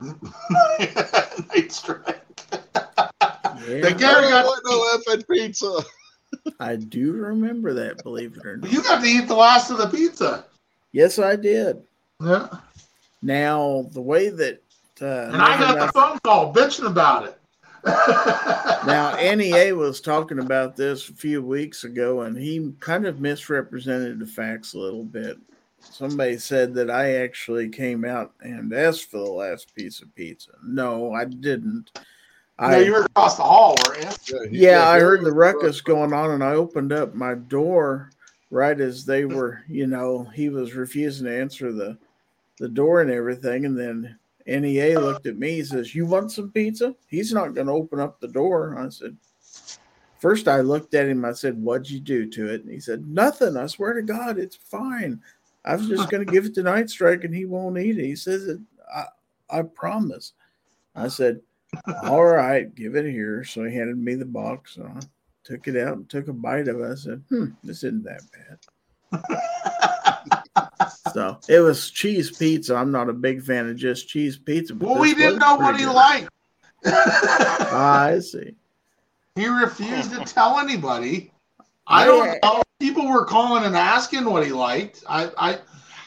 night strike.
Yeah,
The
I
Gary
don't
got
want no effing pizza.
I do remember that. Believe it or not.
you got to eat the last of the pizza.
Yes, I did.
Yeah.
Now the way that uh,
And I
Never
got the
Enough-
phone call bitching about it.
now NEA was talking about this a few weeks ago, and he kind of misrepresented the facts a little bit. Somebody said that I actually came out and asked for the last piece of pizza. No, I didn't.
Yeah,
I
you were across the hall, weren't you?
Yeah, he-
yeah, I heard the
was-
ruckus going on, and I opened up my door right as they were, you know, he was refusing to answer the the door and everything, and then NEA looked at me. He says, "You want some pizza?" He's not going to open up the door. I said. First, I looked at him. I said, "What'd you do to it?" And he said, "Nothing. I swear to God, it's fine. I was just going to give it to Night Strike, and he won't eat it." He says, it, "I, I promise." I said, all right, give it here. So he handed me the box I took it out and took a bite of it. I said, hmm, this isn't that bad. so it was cheese pizza. I'm not a big fan of just cheese pizza.
Well, we didn't know what he
good.
liked.
Ah, I see.
he refused to tell anybody. I don't know. People were calling and asking what he liked. I, I,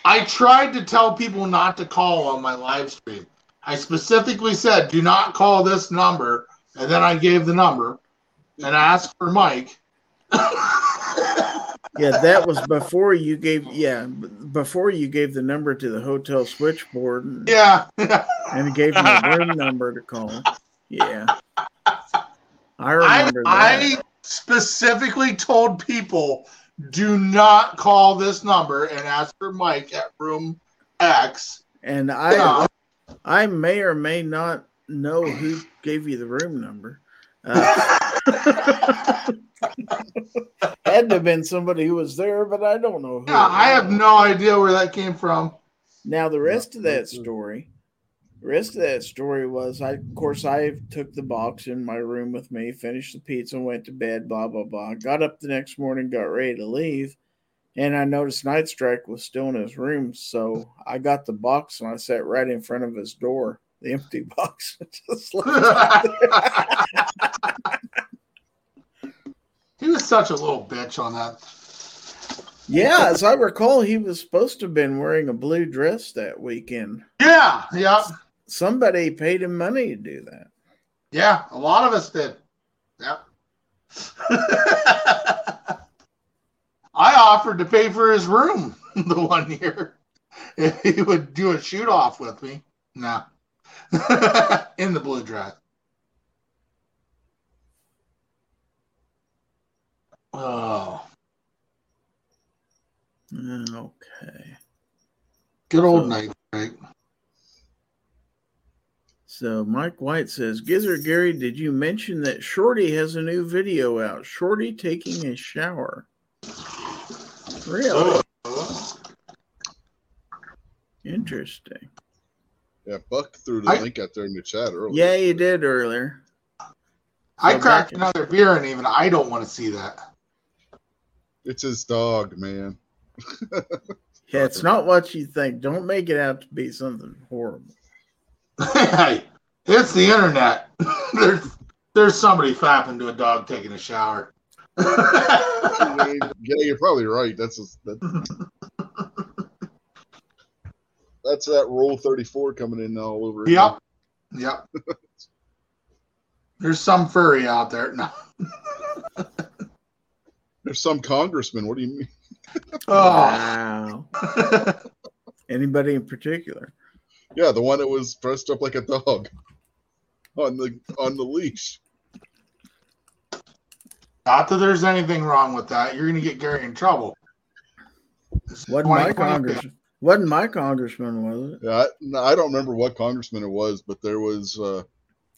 I tried to tell people not to call on my live stream. I specifically said, "Do not call this number," and then I gave the number and asked for Mike.
Yeah, that was before you gave. Yeah, before you gave the number to the hotel switchboard and,
yeah,
and gave them a room number to call. Yeah, I
I,
remember that.
I specifically told people, "Do not call this number and ask for Mike at room X."
and I,
Yeah.
I may or may not know who gave you the room number. Uh, had to have been somebody who was there, but I don't know. Who
Yeah, I have no idea where that came from.
Now the rest of that story, the rest of that story was I of course I took the box in my room with me, finished the pizza, and went to bed, blah blah blah. Got up the next morning, got ready to leave, and I noticed Night Strike was still in his room. So I got the box and I sat right in front of his door, the empty box. Just
he was such a little bitch on that.
yeah, as I recall, he was supposed to have been wearing a blue dress that weekend.
Yeah, yeah,
Somebody paid him money to do that.
yeah. A lot of us did. Yeah. I offered to pay for his room the one year if he would do a shoot off with me. No. In the blue dress. Oh,
Okay.
good old
So-
night, Frank.
So Mike White says, Gizzard Gary, did you mention that Shorty has a new video out? Shorty taking a shower. Really interesting.
Yeah, Buck threw the
I-
link out there in the chat earlier.
Yeah, you did earlier.
I
So
cracked
back-
another beer and even I don't want to see that.
It's his dog, man.
Yeah, it's not what you think. Don't make it out to be something horrible.
hey, it's the internet. there's there's somebody fapping to a dog taking a shower.
Yeah, you're probably right. That's just, that, that's that rule 34 coming in all over. again.
yep. Yep. There's some furry out there. No.
There's some congressman. What do you mean?
Oh.
Wow. Anybody in particular?
Yeah, the one that was dressed up like a dog on the on the leash.
Not that there's anything wrong with that. You're gonna get Gary in trouble. This
Wasn't my
2022.
congress wasn't my congressman, was it?
Yeah, I, I don't remember what congressman it was, but there was a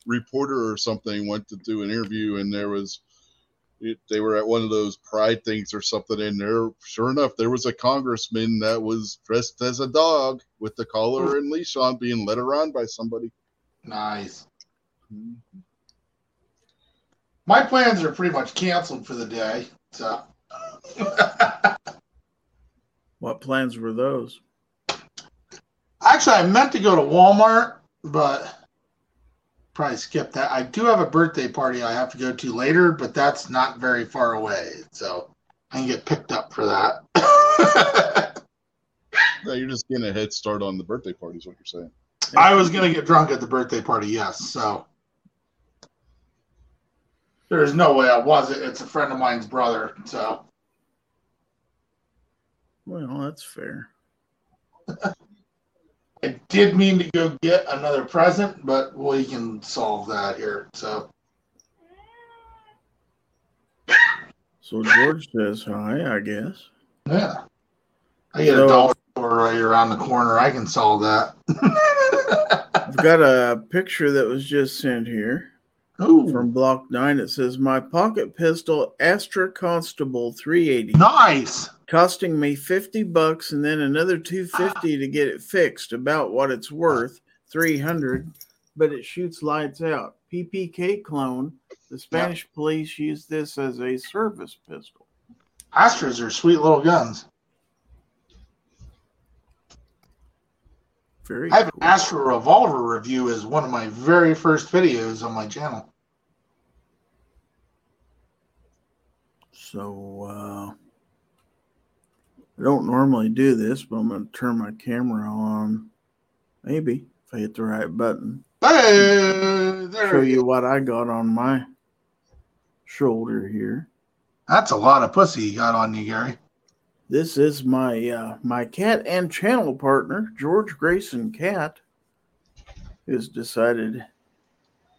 reporter or something went to do an interview, and there was it, they were at one of those pride things or something, and there, sure enough, there was a congressman that was dressed as a dog with the collar and leash on, being led around by somebody.
Nice. Mm-hmm. My plans are pretty much canceled for the day. So
What plans were those?
actually I meant to go to Walmart, but probably skip that. I do have a birthday party I have to go to later, but that's not very far away. So I can get picked up for that.
Yeah, you're just getting a head start on the birthday party, is what you're saying.
I was gonna get drunk at the birthday party, yes. So there's no way I wasn't. It's a friend of mine's brother. So
Well, that's fair.
I did mean to go get another present, but we can solve that here. So
So George says hi, I guess.
yeah. I get
So-
a dollar store right around the corner. I can solve that.
I've got a picture that was just sent here
Ooh,
from Block 9. It says, My pocket pistol Astra Constable 380
nice.
costing me 50 bucks and then another ah. 250 to get it fixed about what it's worth 300 but it shoots lights out. Ppk clone. The spanish police use this as a service pistol.
Astras are sweet little guns.
Very
I have an Astra revolver review as one of my very first videos on my channel.
So uh, I don't normally do this, but I'm going to turn my camera on. Maybe if I hit the right button.
Hey, there
Show you what I got on my shoulder here.
That's a lot of pussy you got on you, Gary.
This is my uh, my cat and channel partner, George Grayson Cat, who's decided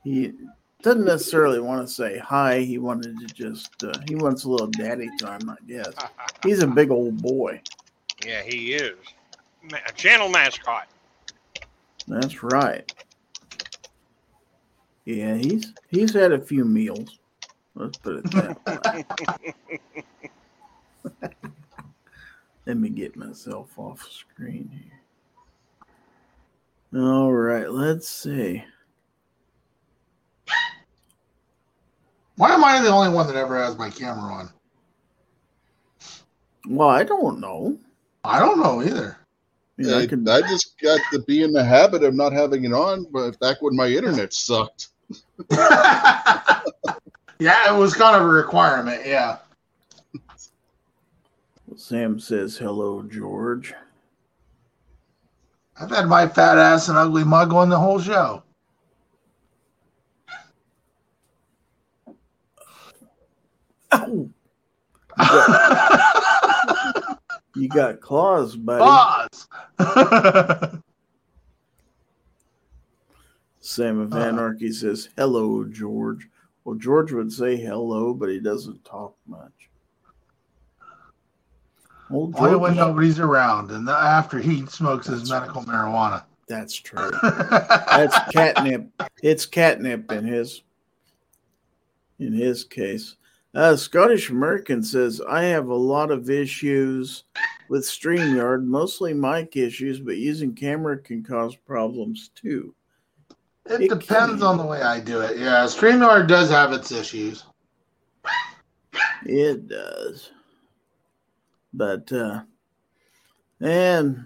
he doesn't necessarily want to say hi. He wanted to just uh, he wants a little daddy time, I guess. He's a big old boy.
yeah, he is. A channel mascot.
That's right. Yeah, he's he's had a few meals. Let's put it that way. Let me get myself off screen here. All right, let's see.
Why am I the only one that ever has my camera on?
Well, I don't know.
I don't know either.
I I
I,
could,
I just got to be in the habit of not having it on, but back when my internet sucked.
yeah, it was kind of a requirement. Yeah.
Sam says hello, George.
I've had my fat ass and ugly mug on the whole show.
Ow! You got claws, buddy.
Pause.
Sam of
Uh.
Anarchy says hello, George. Well, George would say hello, but he doesn't talk much. Old
Only
George
nobody's around and after he smokes his medical marijuana.
That's true. That's catnip. It's catnip in his in his case. Uh, Scottish American says I have a lot of issues with StreamYard, mostly mic issues, but using camera can cause problems too.
It
It
depends
can.
on the way I do it. Yeah, StreamYard does have its issues.
It does. But uh and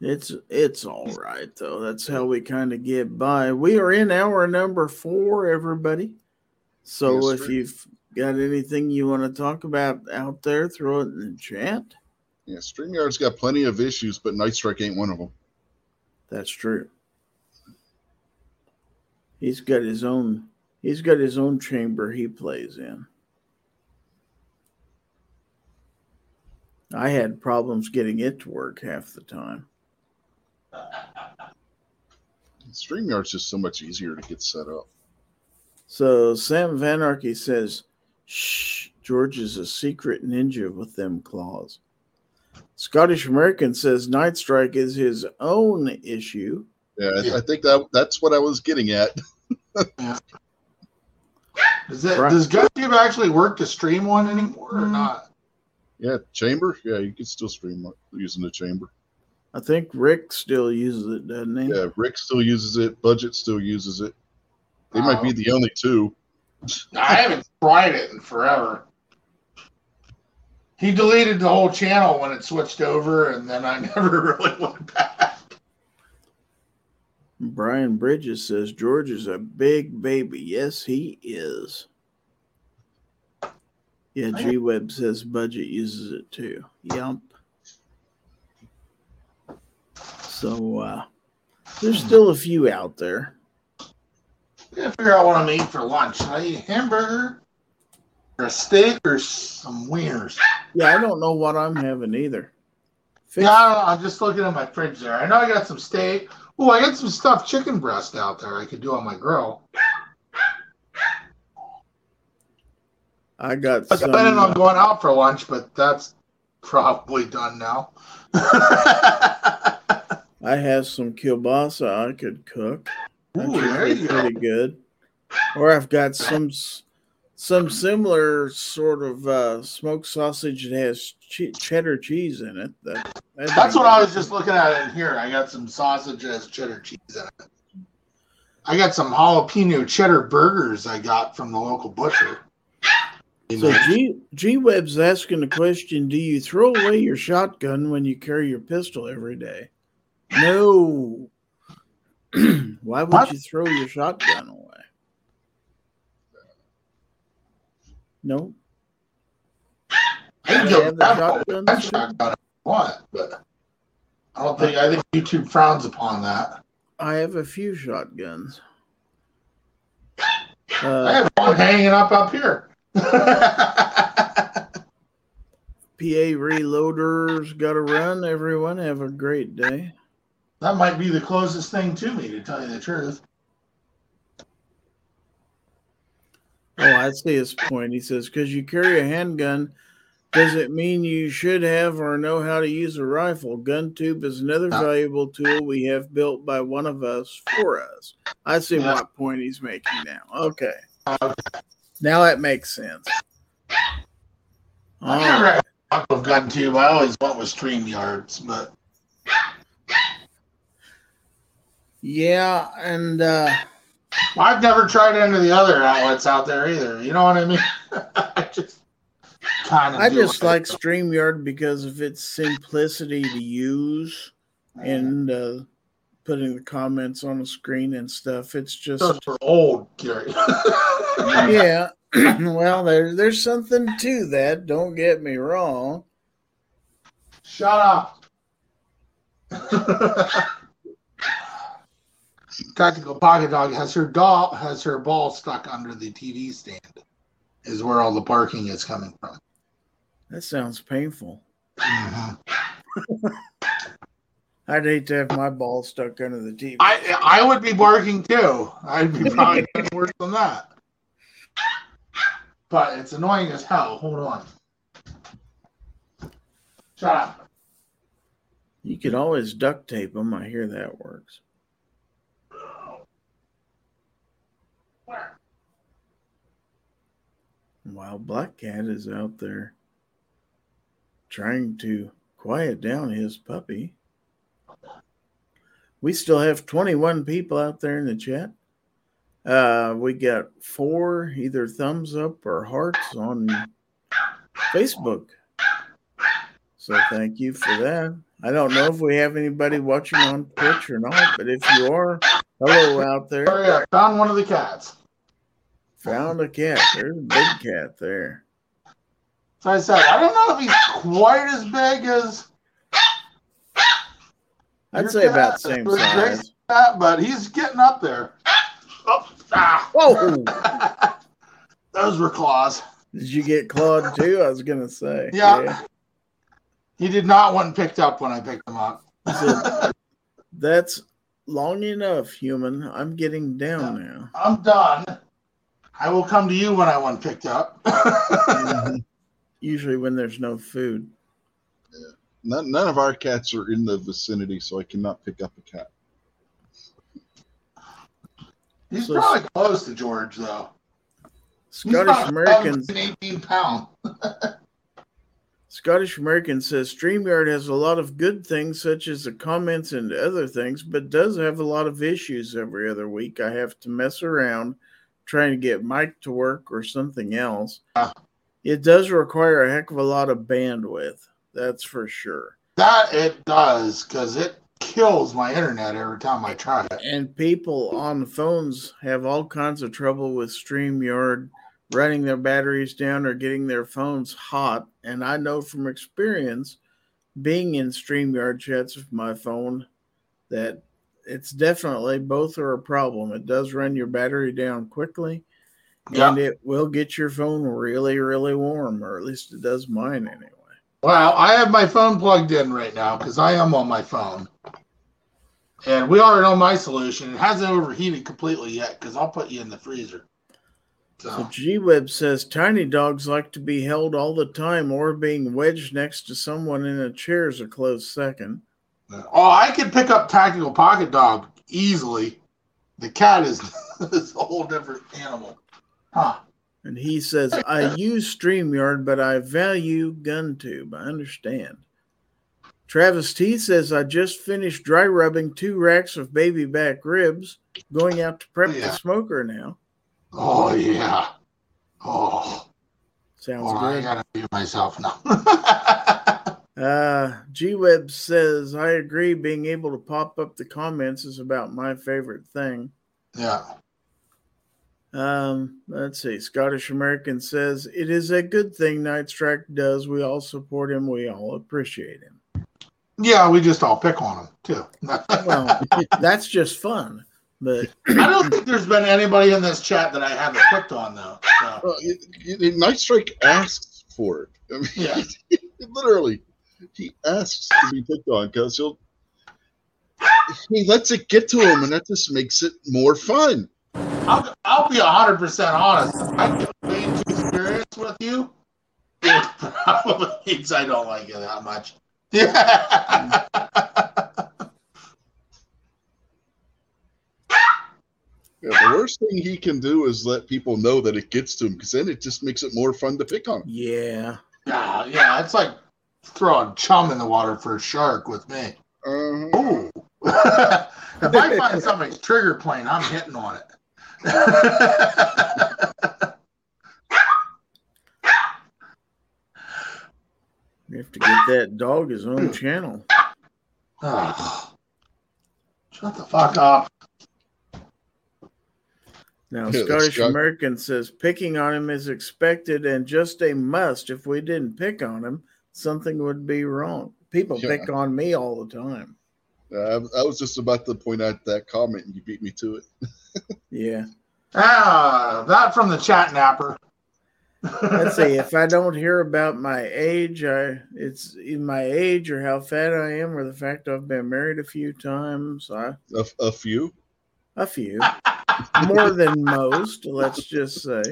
it's it's all right though. That's how we kind of get by. We are in hour number 4 everybody. So
Yes,
if
sir.
you've got anything you want to talk about out there, throw it in the chat.
Yeah, StreamYard's got plenty of issues, but Night Strike ain't one of them.
That's true. He's got his own he's got his own chamber he plays in. I had problems getting it to work half the time.
StreamYard's just so much easier to get set up.
So Sam of Anarchy says, Shh, George is a secret ninja with them claws. Scottish American says Night Strike is his own issue.
Yeah, I,
Yeah.
I think that that's what I was getting at.
Does it
Right.
does GunTube actually work to stream one anymore or mm. not?
Yeah, chamber. Yeah, you can still stream using the chamber.
I think Rick still uses it, doesn't he?
Yeah, Rick still uses it. Budget still uses it. They might be the only two.
I haven't tried it in forever. He deleted the whole channel when it switched over, and then I never really went back.
Brian Bridges says George is a big baby. Yes, he is. Yeah, G Web says Budget uses it too. Yep. So uh there's still a few out there.
Gotta figure out what I'm eating for lunch. Should I eat a hamburger, or a steak, or some wieners?
Yeah, I don't know what I'm having either. Fix-
Yeah, I don't know. I'm just looking at my fridge there. I know I got some steak. Oh, I got some stuffed chicken breast out there I could do on my grill.
I got
I was
some.
planning on
uh,
going out for lunch, but that's probably done now.
I have some kielbasa I could cook. That
Ooh, there
be
you go.
pretty good. Or I've got some some similar sort of uh, smoked sausage that has che- cheddar cheese in it. That
That's what I was just looking at in here. I got some sausage that has cheddar cheese in it. I got some jalapeno cheddar burgers I got from the local butcher.
So G G Web's asking the question: Do you throw away your shotgun when you carry your pistol every day? No. Why would
What?
you throw your shotgun away? No.
I can go
have the
grab
shotguns
that
too?
shotgun if want, but I don't think I think YouTube frowns upon that.
I have a few shotguns.
I
Uh,
have one hanging up up here.
PA reloaders got to run. Everyone have a great day.
that might be the closest thing to me, to tell you the truth.
Oh, I see his point. He says, because you carry a handgun, does it mean you should have or know how to use a rifle? Gun tube is another
No.
valuable tool we have built by one of us for us. I see
Yeah.
what point he's making now. Okay.
Uh,
Now that makes sense.
I
All
never had a with gun tube. I always went with stream yards, but
Yeah, and uh,
I've never tried any of the other outlets out there either. You know what I mean? I just kind of.
I just like StreamYard because of its simplicity to use and uh, putting the comments on the screen and stuff. It's just
Those are old, Gary.
yeah. well, there, there's something to that. Don't get me wrong.
Shut up. Tactical Pocket Dog has her doll has her ball stuck under the TV stand. Is where all the barking is coming from.
That sounds painful.
Mhm.
I'd hate to have my ball stuck under the TV.
I I would be barking too. I'd be probably worse than that. But it's annoying as hell. Hold on. Shut up.
you could always duct tape them. I hear that works. While Black Cat is out there trying to quiet down his puppy. We still have 21 people out there in the chat. Uh, we got four either thumbs up or hearts on Facebook. So thank you for that. I don't know if we have anybody watching on Twitch or not, but if you are, hello out there.
Oh yeah, found one of the cats.
Found a cat. There's a big cat there.
So I said, I don't know if he's quite as big as
I'd say about same size.
but he's getting up there. Oh, ah.
Whoa!
Those were claws.
Did you get clawed too? I was gonna say.
Yeah. He did not want picked up when I picked him up.
So that's long enough, human. I'm getting down now.
I'm done. I will come to you when I want picked up.
Usually when there's no food.
None, none of our cats are in the vicinity, so I cannot pick up a cat.
He's
So-
probably close to George, though. He's
Scottish
about
Americans
18 pounds.
Scottish American says StreamYard has a lot of good things, such as the comments and other things, but does have a lot of issues every other week. I have to mess around trying to get mic to work or something else.
Ah.
It does require a heck of a lot of bandwidth. That's for sure.
That it does, because it kills my internet every time I try it.
And people on phones have all kinds of trouble with StreamYard running their batteries down or getting their phones hot. And I know from experience, being in StreamYard chats with my phone, that it's definitely both are a problem. It does run your battery down quickly, and it will get your phone really, really warm, or at least it does mine anyway.
Well, I have my phone plugged in right now because I am on my phone. And we already know my solution. It hasn't overheated completely yet because I'll put you in the freezer.
So
So,
G Web says tiny dogs like to be held all the time, or being wedged next to someone in a chair is a close second.
oh, I could pick up Tactical Pocket Dog easily. The cat is, is a whole different animal. Huh.
And he says, I use StreamYard, but I value GunTube. I understand. Travis T says, I just finished dry rubbing two racks of baby back ribs, going out to prep
Yeah.
the smoker now.
Oh, yeah. Oh,
Sounds
hold on, I
good.
gotta mute myself now.
Uh, G Web says, I agree. Being able to pop up the comments is about my favorite thing.
yeah.
Um, let's see. Scottish American says it is a good thing Night Strike does. We all support him. We all appreciate him.
Yeah, we just all pick on him too.
Well, that's just fun. But
I don't think there's been anybody in this chat that I haven't picked on though. So,
Well, it, it, Night Strike asks for it. I mean,
yeah.
literally, he asks to be picked on because he'll he lets it get to him, and that just makes it more fun.
I'll, I'll be hundred percent honest. I get way too serious with you, it probably means I don't like you that much. Yeah.
Yeah, the worst thing he can do is let people know that it gets to him, because then it just makes it more fun to pick on. him.
yeah,
yeah, yeah, it's like throwing chum in the water for a shark with me.
Uh-huh.
Ooh. if I find somebody's trigger plane, I'm hitting on it.
You have to get that dog his own channel.
Ugh. Shut the fuck up.
Now,
Yeah,
Scottish American says picking on him is expected and just a must. If we didn't pick on him, something would be wrong. People
Yeah.
pick on me all the time.
Uh, I, I was just about to point out that comment, and you beat me to it.
Yeah.
Ah, that from the chat napper.
Let's see. If I don't hear about my age, I it's in my age or how fat I am or the fact I've been married a few times. I,
A, a few.
a few, more than most. Let's just say.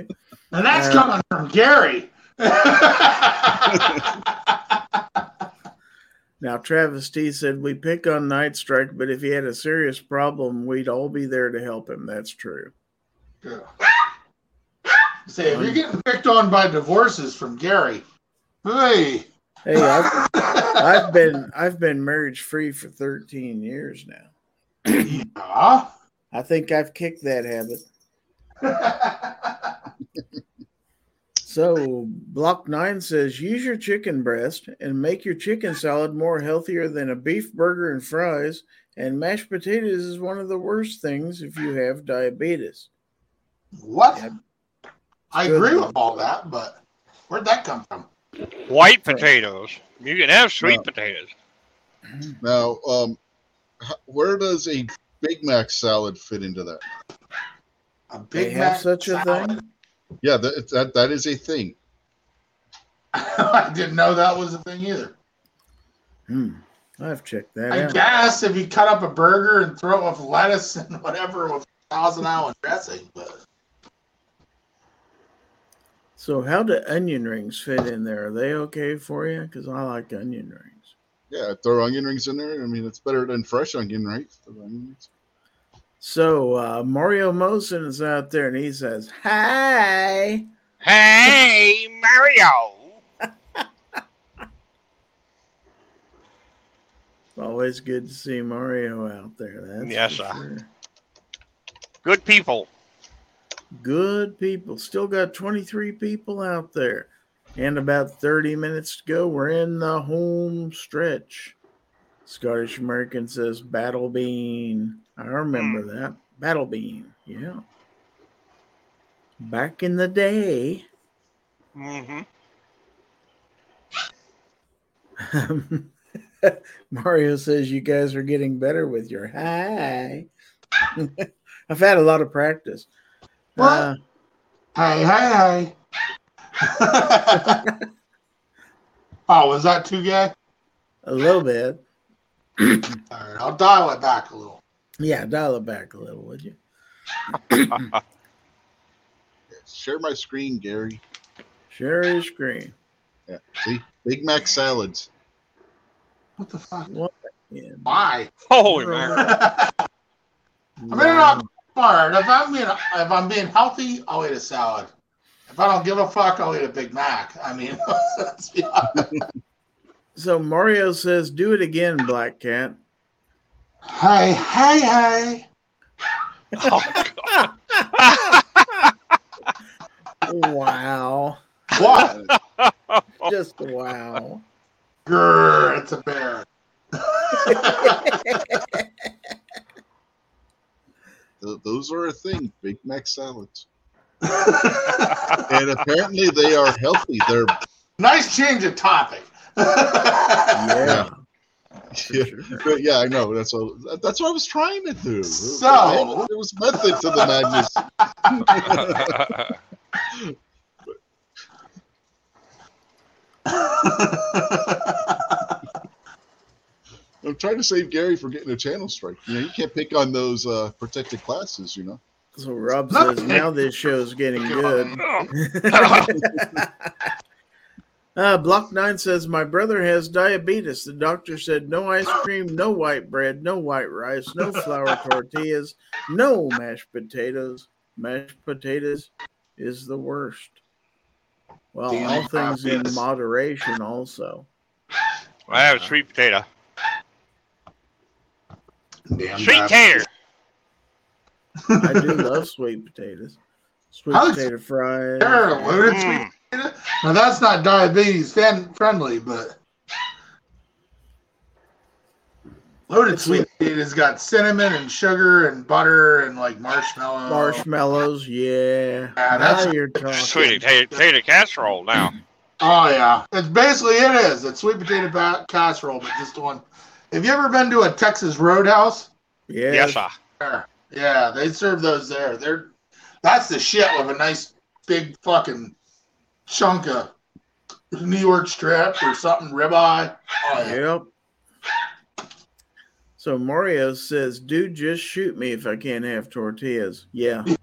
And that's
Uh,
coming from Gary.
Now, Travis T said we pick on Night Strike, but if he had a serious problem, we'd all be there to help him. That's true.
Say, if you're getting picked on by divorces from Gary, hey.
Hey, I've, I've been I've been marriage free for 13 years now.
Yeah.
I think I've kicked that habit. So Block Nine says use your chicken breast and make your chicken salad more healthier than a beef burger and fries. And mashed potatoes is one of the worst things if you have diabetes.
what?
Yeah.
I
Good
agree
one.
with all that, but where'd that come from?
White potatoes. You can have sweet
No.
potatoes.
Now, um, where does a Big Mac salad fit into that?
A
They
Big
have
Mac
such a
salad?
thing.
Yeah, that that, that is a thing.
I didn't know that was a thing either.
Hmm. I've checked that
I
out.
guess if you cut up a burger and throw it with lettuce and whatever with Thousand Island dressing, but
So how do onion rings fit in there? Are they okay for you? Because I like onion rings.
Yeah, throw onion rings in there. I mean, it's better than fresh onion rings. Onion rings.
So uh, Mario Mosen is out there and he says, "Hi."
Hey, Mario.
Always good to see Mario out there. That's
Yes,
for
sir.
sure.
Good people.
Good people. Still got 23 people out there. And about 30 minutes to go. We're in the home stretch. Scottish American says Battle Bean. I remember that. Battle Beam. Yeah. Back in the day.
Mm-hmm.
Mario says you guys are getting better with your hi. I've had a lot of practice.
What?
Uh,
hey, hey, hey. oh, was that too gay?
a little bit.
All right, I'll dial it back a little.
Yeah, dial it back a little, would you?
Share my screen, Gary.
Share your screen.
Yeah, see, Big Mac salads.
What the fuck?
What? Yeah.
Why?
Holy man.
I mean, I'm smart. If I'm being if I'm being healthy, I'll eat a salad. If I don't give a fuck, I'll eat a Big Mac. I mean, let's be honest.
So Mario says, "Do it again, Black Cat."
Hey, hey, hey.
Wow,
What?
just wow.
Grr, it's a bear.
Those are a thing. Big Mac salads. and apparently they are healthy. They're
nice change of topic.
Yeah.
yeah, but yeah, I know. That's what that's what I was trying to do.
So-
there was method to the madness. I'm trying to save Gary from getting a channel strike. You know, you can't pick on those uh, protected classes. You know.
So Rob says now this show's getting good. Uh, Block Nine says my brother has diabetes. The doctor said no ice cream, no white bread, no white rice, no flour tortillas, no mashed potatoes. Mashed potatoes is the worst. Well,
Damn
all things in
diabetes.
moderation. Also,
I have a sweet potato.
Damn
Sweet
bad.
tater.
I do love sweet potatoes. Sweet
How's-
potato fries.
Sure, loaded sweet
Mm.
potato. Now that's not diabetes fan- friendly, but loaded
It's
sweet potatoes got cinnamon and sugar and butter and like marshmallows.
Marshmallows, yeah.
Yeah, that's-
now you're talking.
Sweet potato, potato casserole now.
Oh yeah, it's basically it is. It's sweet potato ba- casserole, but just one. Have you ever been to a Texas Roadhouse?
Yes.
Yes, sir.
Yeah, they serve those there. They're that's the shit with a nice big fucking chunk of New York strip or something ribeye. Oh yeah.
Yep. So Mario says, "Dude, just shoot me if I can't have tortillas." Yeah,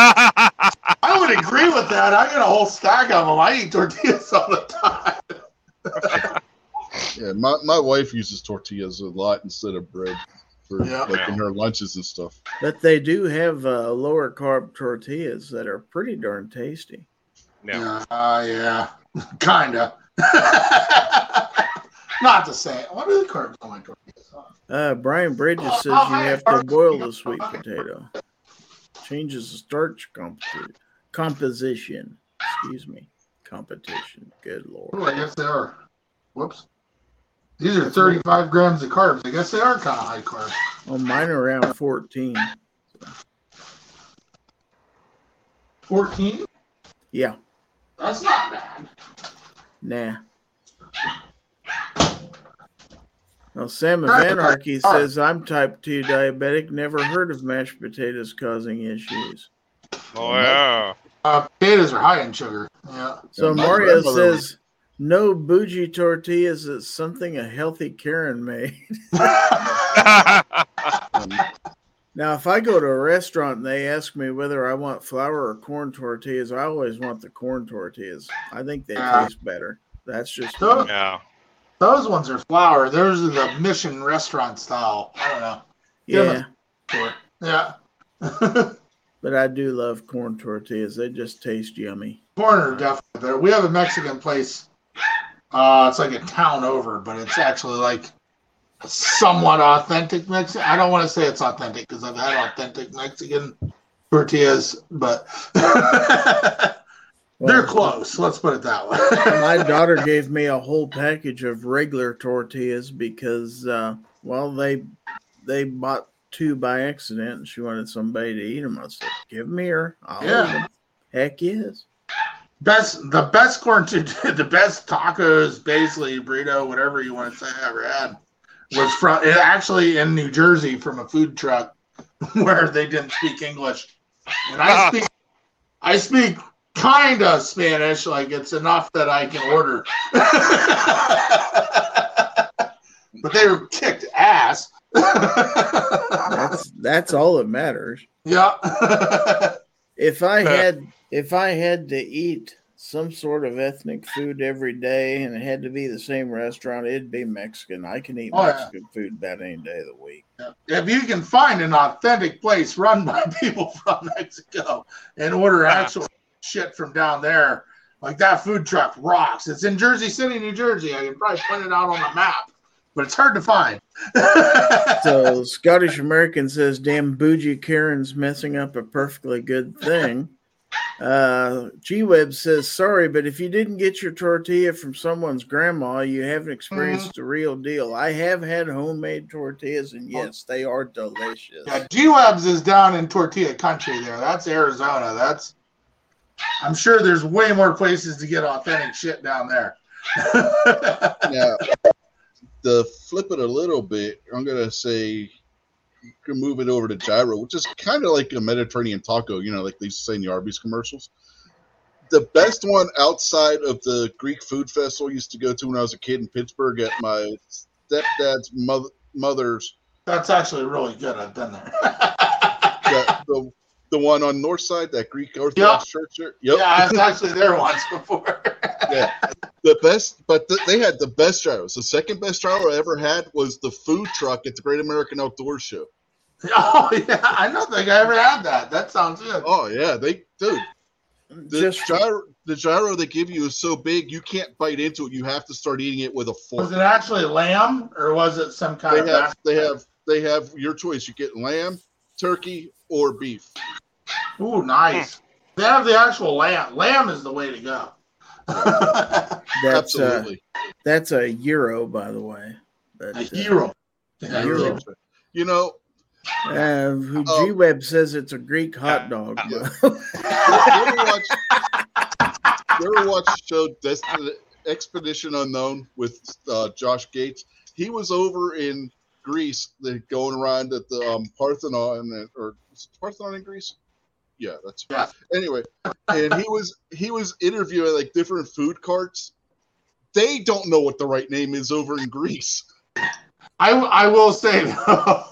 I would agree with that. I got a whole stack of them. I eat tortillas all the time.
Yeah, my, my wife uses tortillas a lot instead of bread for
Yeah.
like in her lunches and stuff.
but they do have uh, lower carb tortillas that are pretty darn tasty.
Yeah.
Yeah, uh, yeah, kinda. Not the same. What are the carbs going my tortillas?
Uh, Brian Bridges
Oh,
says you
oh,
have to boil the sweet potato. Changes the starch compo- composition. Excuse me, competition. Good
Oh,
lord.
I guess they are. Whoops. These are 35 grams of carbs. I guess they are kind of high carb.
Well, mine are around fourteen.
14?
Yeah,
That's not bad.
nah. Well, Sam of
Right.
Anarchy says I'm type two diabetic. Never heard of mashed potatoes causing issues.
Oh yeah.
Uh, potatoes are high in sugar. Yeah.
So
Yeah, my
Mario says no bougie tortillas. It's something a healthy Karen made. Now, if I go to a restaurant and they ask me whether I want flour or corn tortillas, I always want the corn tortillas. I think they
Yeah.
taste better. That's just
So-
me.
yeah.
Those ones are flour. Those are the mission restaurant style. I don't know.
yeah.
Sure. Yeah.
But I do love corn tortillas. They just taste yummy.
Corn are definitely better. We have a Mexican place. Uh, it's like a town over, but it's actually like somewhat authentic Mexican. I don't want to say it's authentic because I've had authentic Mexican tortillas, but they're close. Let's put it that way.
My daughter gave me a whole package of regular tortillas because, uh, well, they they bought two by accident and she wanted somebody to eat them. I said, "Give them here. I'll
Yeah.
eat 'em." Heck yes.
best the best corn to the best tacos, basically burrito, whatever you want to say I ever had was from actually in New Jersey from a food truck where they didn't speak English. And I ah. speak I speak kind of Spanish, like it's enough that I can order. but they were kicked ass.
That's that's all that matters.
yeah.
If I had if I had to eat some sort of ethnic food every day and it had to be the same restaurant, it'd be Mexican. I can eat
Oh, yeah.
Mexican food about any day of the week.
if you can find an authentic place run by people from Mexico and order actual shit from down there, like that food truck rocks. It's in Jersey City, New Jersey. I can probably point it out on the map, but it's hard to find.
So Scottish American says, "Damn bougie Karen's messing up a perfectly good thing." Uh, G Web says, sorry, but if you didn't get your tortilla from someone's grandma, you haven't experienced the real deal. I have had homemade tortillas, and yes, they are delicious.
Yeah, G Webs is down in tortilla country there. That's Arizona. That's I'm sure there's way more places to get authentic shit down there.
Now, to flip it a little bit, I'm gonna say you can move it over to gyro, which is kind of like a Mediterranean taco, you know, like they used to say in the Arby's commercials. The best one outside of the Greek food festival I used to go to when I was a kid in Pittsburgh at my stepdad's mother, mother's
That's actually really good. I've been there.
the, the, the one on north side, that Greek Orthodox church there. Yep.
Yeah, I was actually there once before.
yeah. The best, but th- they had the best gyros. The second best gyro I ever had was the food truck at the Great American Outdoor Show.
oh yeah, I don't think I ever had that. That sounds good.
Oh yeah, they dude. The
Just
gyro, the gyro they give you is so big you can't bite into it. You have to start eating it with a fork.
Was it actually lamb or was it some kind
They
of?
have, they have, they have your choice. You get lamb, turkey, or beef.
Ooh, nice. They have the actual lamb. Lamb is the way to go.
that's uh,
Absolutely.
that's a euro, by the way. But,
A
uh,
hero.
Hero.
You know,
Uh, who
Oh.
G Web says it's a Greek hot dog.
Yeah. you ever watch? You ever watch the show Destiny, Expedition Unknown with uh, Josh Gates? He was over in Greece, the, going around at the um, Parthenon, or is Parthenon in Greece? Yeah, that's
Yeah.
Anyway, and he was he was interviewing like different food carts. They don't know what the right name is over in Greece.
I, I will say though,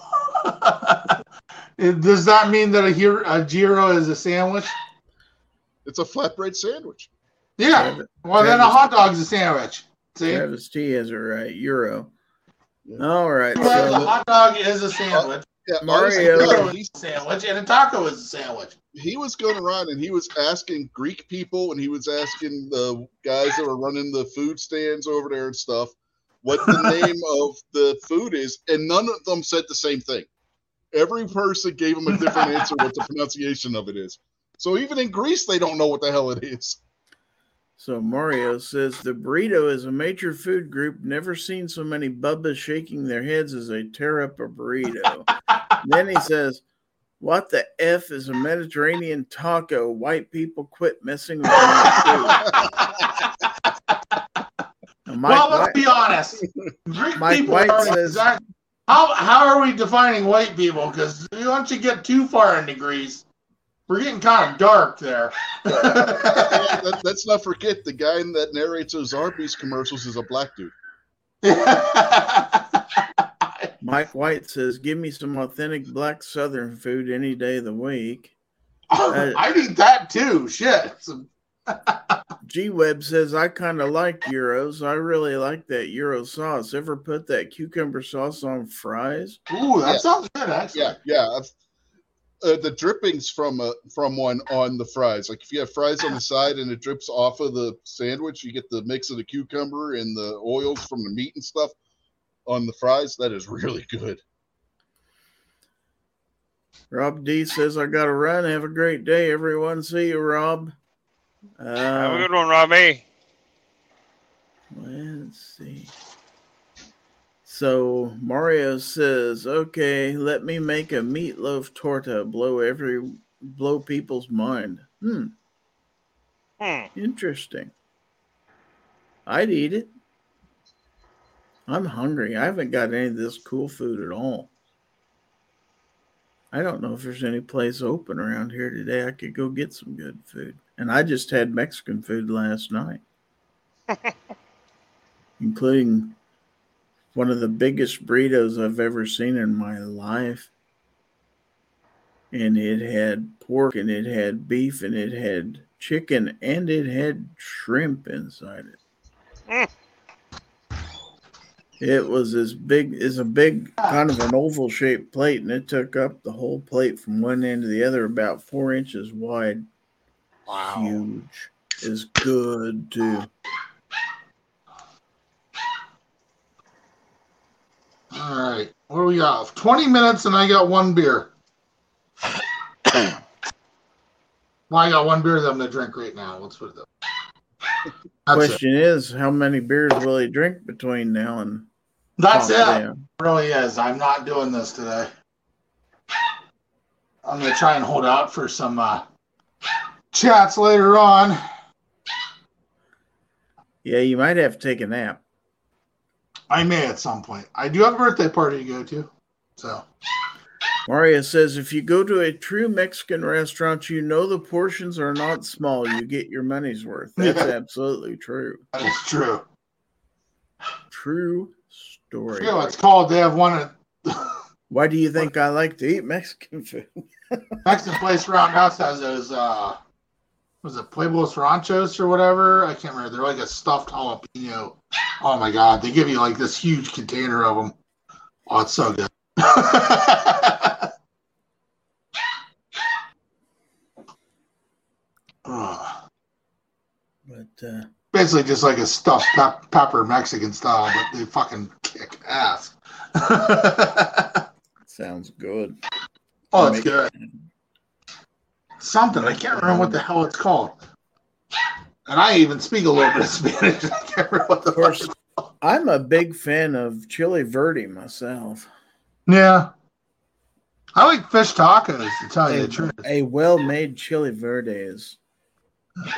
does that mean that a, hero, a gyro is a sandwich?
It's a flatbread sandwich.
Yeah. Well, then a hot dog's a sandwich. See?
Travis T has it right. Euro.
Yeah.
All right.
Well, a hot dog is a uh, sandwich.
Yeah,
Mario-
honestly,
Gyro
he's-
is a sandwich, and a taco is a sandwich.
he was going around and he was asking Greek people and he was asking the guys that were running the food stands over there and stuff what the name of the food is, and none of them said the same thing. Every person gave him a different answer what the pronunciation of it is. So even in Greece, they don't know what the hell it is.
So Mario says the burrito is a major food group. Never seen so many bubbas shaking their heads as they tear up a burrito. then he says, "What the f is a Mediterranean taco? White people quit messing with my food." Mike
well, let's
White-
be honest. Greek
Mike
people
White
are
says-
exact- how how are we defining white people? Because once you get too far in degrees, we're getting kind of dark there.
Let, let's not forget the guy that narrates those Arby's commercials is a black dude.
Mike White says, "Give me some authentic black Southern food any day of the week."
I need that too. Shit.
G Web says, I kind of like Euros. I really like that Euro sauce. Ever put that cucumber sauce on fries?
Ooh, that
Yeah.
sounds good, actually.
Yeah, yeah. Uh, the drippings from a from one on the fries. Like if you have fries on the side and it drips off of the sandwich, you get the mix of the cucumber and the oils from the meat and stuff on the fries. That is really good.
Rob D says, I got to run. Have a great day, everyone. See you, Rob.
Have a
Uh,
good one, Robbie.
let's see. So Mario says, "Okay, let me make a meatloaf torta. Blow every blow people's mind." Hmm.
Hmm.
Interesting. I'd eat it. I'm hungry. I haven't got any of this cool food at all. I don't know if there's any place open around here today I could go get some good food. And I just had Mexican food last night, including one of the biggest burritos I've ever seen in my life. And it had pork and it had beef and it had chicken and it had shrimp inside it. It was as big as a big kind of an oval shaped plate, and it took up the whole plate from one end to the other, about four inches wide.
Wow.
Huge. Is good too.
All right. What do we got? 20 minutes and I got one beer. Well, I got one beer that I'm gonna drink right now. Let's put it that. way. That's it.
Question is, how many beers will he drink between now and
That's
Pop
it. Really is. I'm not doing this today. I'm gonna try and hold out for some uh, chats later on.
Yeah, you might have to take a nap.
I may at some point. I do have a birthday party to go to, so
Maria says if you go to a true Mexican restaurant, you know the portions are not small. You get your money's worth. That's
Yeah.
absolutely true.
that is true.
True story.
It's called. They have one at
Why do you think I like to eat Mexican food?
Mexican place around us has those. uh Was it Pueblos Ranchos or whatever? I can't remember. They're like a stuffed jalapeno. Oh my god! They give you like this huge container of them. Oh, it's so good.
But uh,
basically just like a stuffed pep- pepper Mexican style, but they fucking kick ass.
sounds good.
Oh,
it's
good. Something I can't remember what the hell it's called. And I even speak a little bit of Spanish. I can't remember what the fuck.
I'm a big fan of chili verde myself.
Yeah. I like fish tacos, to tell you
A,
the truth.
a well-made chili verde is,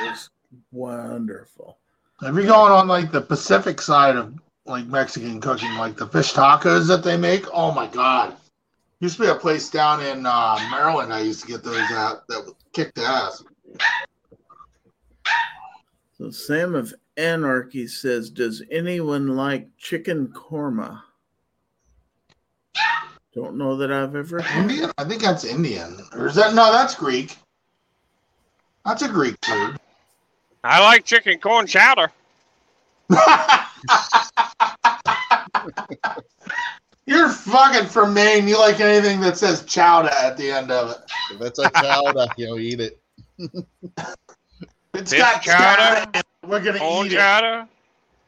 is wonderful.
If you're going on like the Pacific side of like Mexican cooking, like the fish tacos that they make, oh my god! Used to be a place down in uh, Maryland I used to get those at that kicked ass.
So Sam of Anarchy says, "Does anyone like chicken korma?" Don't know that I've ever had.
Indian? I think that's Indian, or is that no? That's Greek. That's a Greek food.
I like chicken corn chowder.
You're fucking from Maine. You like anything that says chowder at the end of it.
If that's a chowder, you know, eat it.
It's
Fish
got
chowder?
chowder. We're gonna
Corn
eat it.
chowder.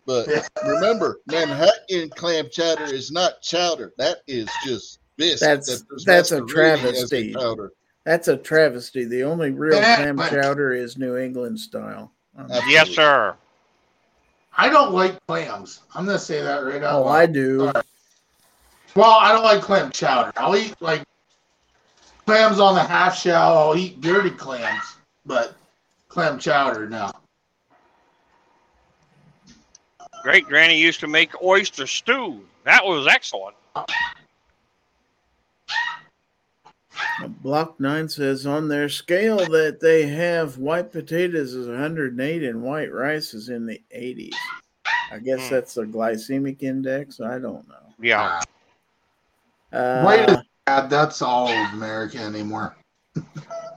But
Yeah.
remember, Manhattan clam chowder is not chowder. That is just bisque.
That's-
that
that's a travesty.
chowder.
That's a travesty. The only real
Yeah,
clam
but-
chowder is New England style.
Absolutely.
Yes, sir.
I don't like clams. I'm gonna say that right now.
oh, I do.
Well, I don't like clam chowder. I'll eat like clams on the half shell. I'll eat dirty clams, but clam chowder, no.
Great granny used to make oyster stew. That was excellent.
Block 9 says on their scale that they have white potatoes is 108 and white rice is in the 80s. I guess
Hmm.
that's a glycemic index. I don't know.
Yeah.
Uh,
Wait a- God, that's all of America anymore.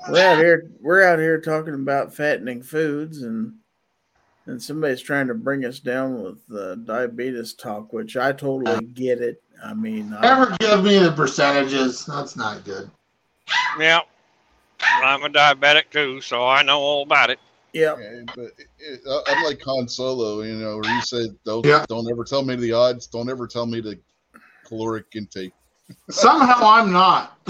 we're out here. We're out here talking about fattening foods, and and somebody's trying to bring us down with uh, diabetes talk, which I totally get it. I mean, I,
Never give me the percentages. That's not good.
Yeah. I'm a diabetic too, so I know all about it.
yep.
Yeah, but it, it, I- I'm like Han Solo, you know, where he said, "Don't
Yeah.
don't ever tell me the odds. Don't ever tell me the caloric intake."
Somehow I'm not.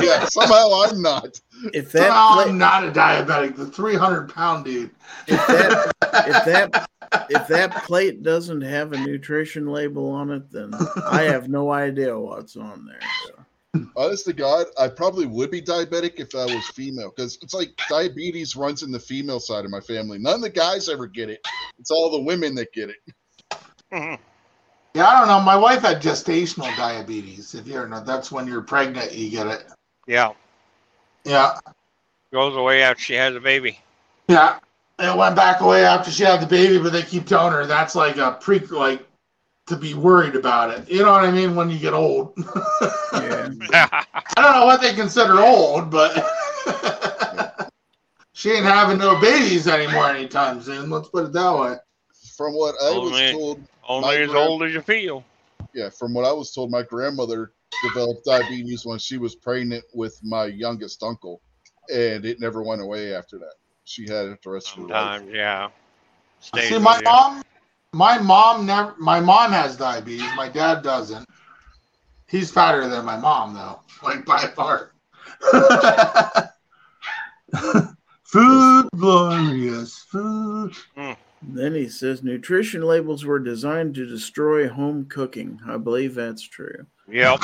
yeah, somehow I'm not.
If that
Somehow
pla-
I'm not a diabetic. The 300 pound dude.
if that if that if that plate doesn't have a nutrition label on it, then I have no idea what's on there. So.
Honest to God, I probably would be diabetic if I was female because it's like diabetes runs in the female side of my family. None of the guys ever get it. It's all the women that get it.
Yeah, I don't know. My wife had gestational diabetes. If you're not, that's when you're pregnant, you get it.
Yeah.
Yeah,
Goes away after she has a baby.
yeah. It went back away after she had the baby, but they keep telling her that's like a pre, like to be worried about it. You know what I mean? When you get old,
Yeah.
I don't know what they consider old, but she ain't having no babies anymore anytime soon. Let's put it that way.
From what I was told,
Only as
grand-
old as you feel.
yeah, from what I was told, my grandmother developed diabetes when she was pregnant with my youngest uncle, and it never went away after that. She had it the rest of her life.
Yeah. Stays
See, my
you.
mom, my mom never. My mom has diabetes. My dad doesn't. He's fatter than my mom, though, like by far. Food glorious food.
Then he says nutrition labels were designed to destroy home cooking. I believe that's true.
Yep.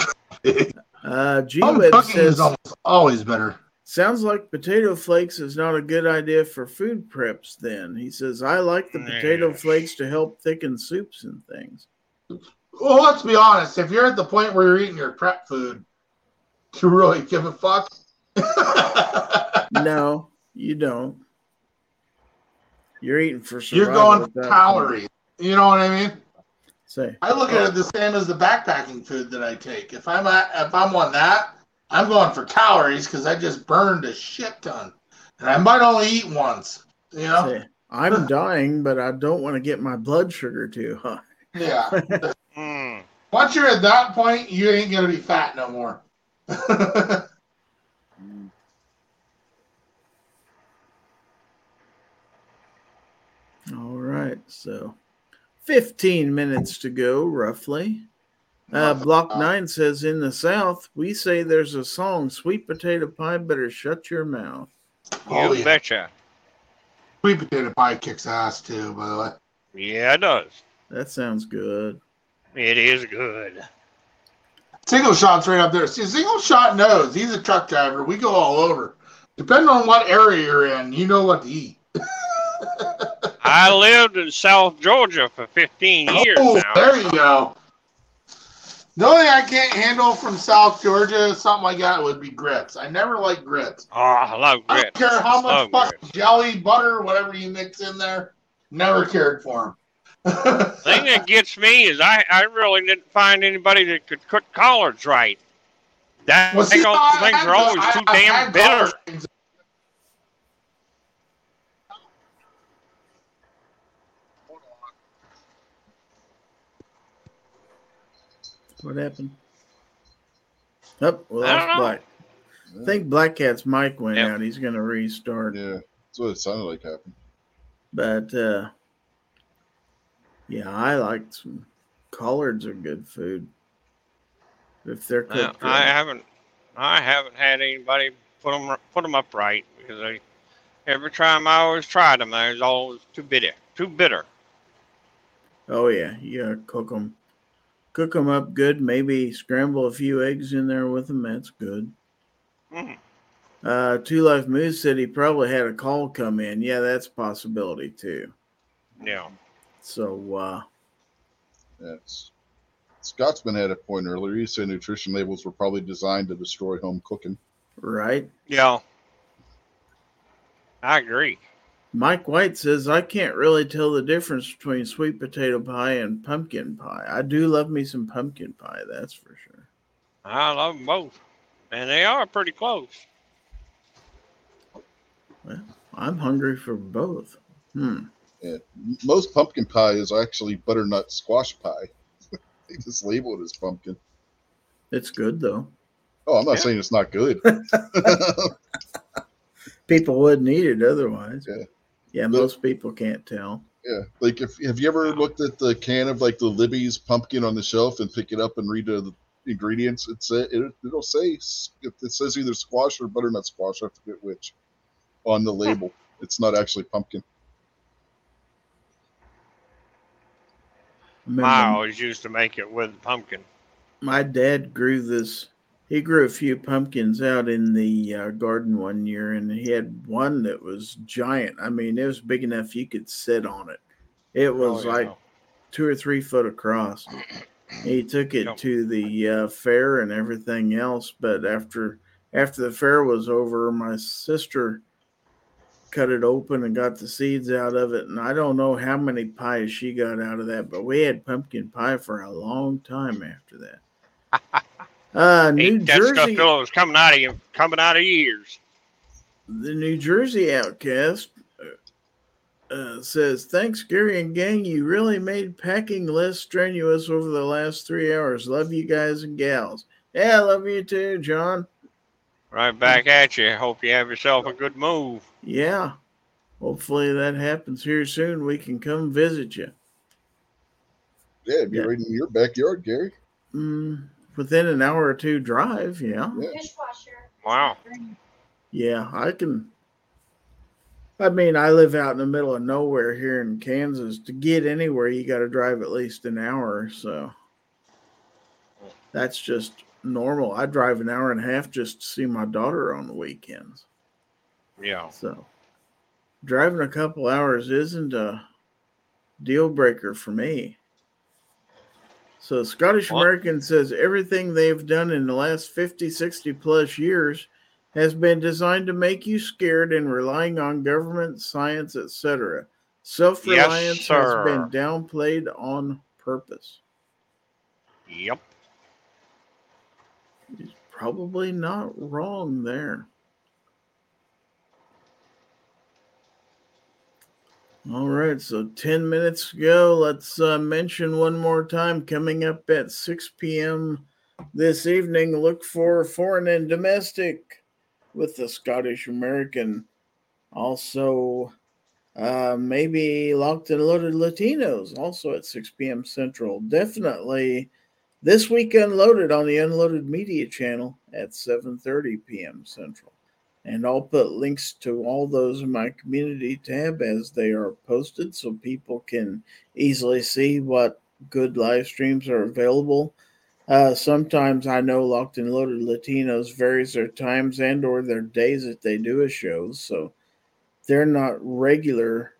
Uh, G
Home
Web
cooking
says
is almost always better.
Sounds like potato flakes is not a good idea for food preps. Then he says I like the potato flakes to help thicken soups and things.
Well, let's be honest. If you're at the point where you're eating your prep food, do you really give a fuck?
no, you don't. You're eating for
sure.
you're
going for
that
calories. You know what I mean?
Say
I look at it the same as the backpacking food that I take. If I'm at, if I'm on that, I'm going for calories because I just burned a shit ton, and I might only eat once. You know?
say I'm dying, but I don't want to get my blood sugar too high.
Yeah.
Mm.
Once you're at that point, you ain't gonna be fat no more.
All right, so 15 minutes to go, roughly. Uh, Block 9 says In the South, we say there's a song, Sweet Potato Pie Better Shut Your Mouth.
Oh,
you
yeah.
betcha.
Sweet potato pie kicks ass too, by the way.
Yeah, it does.
That sounds good.
It is good.
Single shot's right up there. See, single shot knows he's a truck driver. We go all over. Depending on what area you're in, you know what to eat.
I lived in South Georgia for 15 years
oh,
now.
there you go. The only thing I can't handle from South Georgia, something like that, would be grits. I never like grits.
Oh, I love
I
grits.
don't care how much fucking
grits.
jelly, butter, whatever you mix in there. Never cared for them.
thing that gets me is I, I really didn't find anybody that could cook collards right. That
well, see, I-
things
I-
are always
I-
too
I-
damn
I-
bitter.
What happened? Oh, well,
I
that's
know.
Black. I think Black Cat's mic went
Yep.
out. He's going to restart.
Yeah, that's what it sounded like happened.
But uh, yeah, I like some collards are good food. If they're
I,
cooked,
I haven't I haven't had anybody put them put 'em up right because I, every time I always tried them, I was always too bitter, too bitter.
oh yeah, you gotta cook them, cook them up good. Maybe scramble a few eggs in there with them. That's good.
Mm.
Uh, Two Life Moose said he probably had a call come in. Yeah, that's a possibility too.
Yeah.
So uh,
That's Scotsman had a point earlier. He said nutrition labels were probably designed to destroy home cooking.
right.
Yeah. I agree.
Mike White says, I can't really tell the difference between sweet potato pie and pumpkin pie. I do love me some pumpkin pie, that's for sure.
I love them both, and they are pretty close.
Well, I'm hungry for both. Hmm.
Yeah. Most pumpkin pie is actually butternut squash pie. they just label it as pumpkin.
It's good though.
Oh, I'm not
Yeah.
saying it's not good.
People wouldn't eat it otherwise.
Yeah.
Yeah,
But-
most people can't tell.
yeah, like if have you ever looked at the can of like the Libby's pumpkin on the shelf and pick it up and read uh, the ingredients? It's it, it'll say s- it says either squash or butternut squash. I forget which on the label. It's not actually pumpkin.
Remember,
I always used to make it with pumpkin.
my dad grew this. He grew a few pumpkins out in the uh, garden one year, and he had one that was giant. I mean, it was big enough you could sit on it. It was
Oh, yeah.
like two or three foot across. He took it
Yep.
to the uh, fair and everything else, but after after the fair was over, my sister cut it open and got the seeds out of it, and I don't know how many pies she got out of that, but we had pumpkin pie for a long time after that. Uh, New
Ate that stuff
Jersey,
till it was coming out of you, coming out of your ears.
the New Jersey outcast uh, uh, says, "Thanks, Gary and gang. You really made packing less strenuous over the last three hours. Love you guys and gals. Yeah, love you too, John.
Right back at you. Hope you have yourself a good move.
Yeah, hopefully that happens here soon. We can come visit you.
Yeah, it'd be
Yeah.
right in your backyard, Gary.
Mm, within an hour or two drive. Yeah,
Yeah.
Dishwasher.
Wow.
yeah, I can. I mean, I live out in the middle of nowhere here in Kansas. To get anywhere, you got to drive at least an hour. So that's just normal. I drive an hour and a half just to see my daughter on the weekends.
Yeah.
So driving a couple hours isn't a deal breaker for me. So Scottish American says everything they've done in the last 50, 60 plus years has been designed to make you scared and relying on government, science, etc. Self-reliance has been downplayed on purpose.
Yep.
He's probably not wrong there. All right, so 10 minutes ago, let's uh, mention one more time coming up at 6 p.m. this evening. Look for foreign and domestic with the Scottish American. Also, uh, maybe locked and loaded Latinos also at 6 p.m. Central. Definitely this week unloaded on the Unloaded Media channel at 7:30 p.m. Central. And I'll put links to all those in my community tab as they are posted so people can easily see what good live streams are available. Uh, sometimes I know Locked and Loaded Latinos varies their times and or their days that they do a show, so they're not regular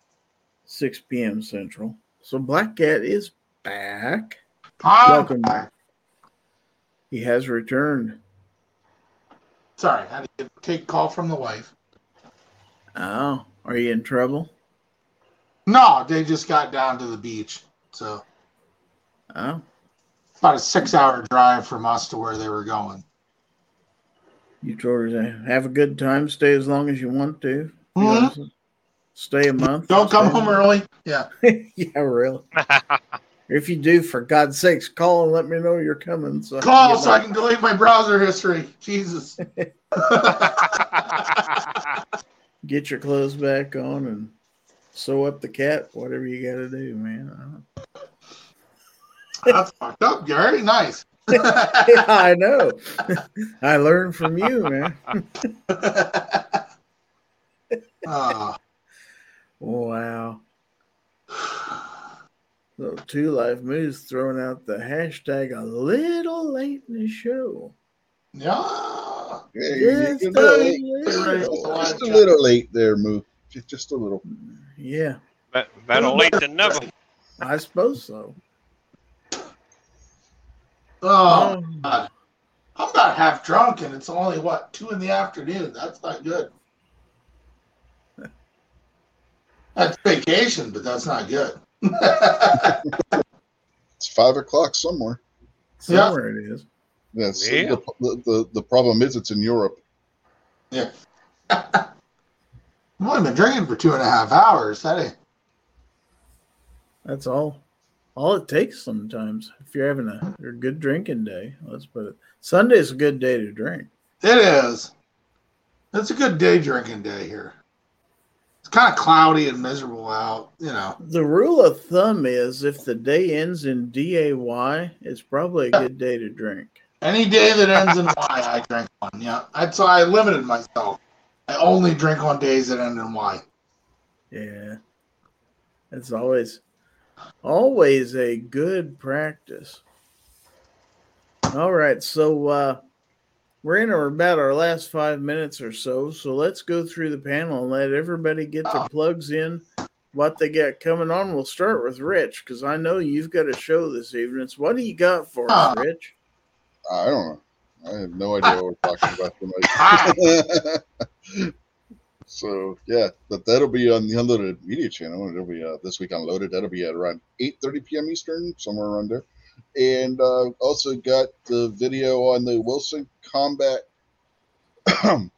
6 p.m. Central. So Black Cat is back.
I'm
Welcome.
back.
He has returned.
Sorry, I had to take a call from the wife.
Oh, are you in trouble?
No, they just got down to the beach. So
Oh,
about a six hour drive from us to where they were going.
you told her to have a good time, stay as long as you want to. You
Mhm.
know, Stay a month.
Don't come home early. Yeah.
yeah, really. If you do, for God's sakes, call and let me know you're coming. So I
Call
get
so I can delete my browser history. Jesus.
get your clothes back on and sew up the cat. Whatever you got to do, man.
That's fucked up, Gary. Nice.
yeah, I know. I learned from you, man.
Ah.
Wow. So two live moves throwing out the hashtag a little late in the show.
yeah.
Yeah, you're
Just
a
a
little late.
little.
Just a little late there, Moo. Just, just a little.
Yeah,
Be- Better late than never.
I suppose so.
Oh,
Um,
God. I'm about half drunk and it's only, what, two in the afternoon. That's not good. That's vacation, but that's not good.
It's five o'clock somewhere.
somewhere it is.
Yes.
Yeah.
The, the, the, the problem is it's in Europe.
yeah. I've only been drinking for two and a half hours. That ain't.
That's all. All it takes sometimes. If you're having a, a good drinking day, let's put it. Sunday's a good day to drink.
It is. It's a good day drinking day here. It's kind of cloudy and miserable out, you know.
The rule of thumb is if the day ends in day, it's probably a good day to drink.
Any day that ends in Y, I drink one. Yeah, that's why I limited myself. I only drink on days that end in Y.
Yeah. It's always always a good practice. All right, so uh we're in our, about our last five minutes or so. So let's go through the panel and let everybody get their plugs in, what they got coming on. We'll start with Rich because I know you've got a show this evening. So what do you got for us,
Ah.
Rich?
I don't know. I have no idea what we're talking about tonight. so yeah, but that'll be on the Unloaded Media channel. It'll be uh, this week unloaded. That'll be at around eight thirty p.m. Eastern, somewhere around there. And uh, also got the video on the Wilson Combat. oh,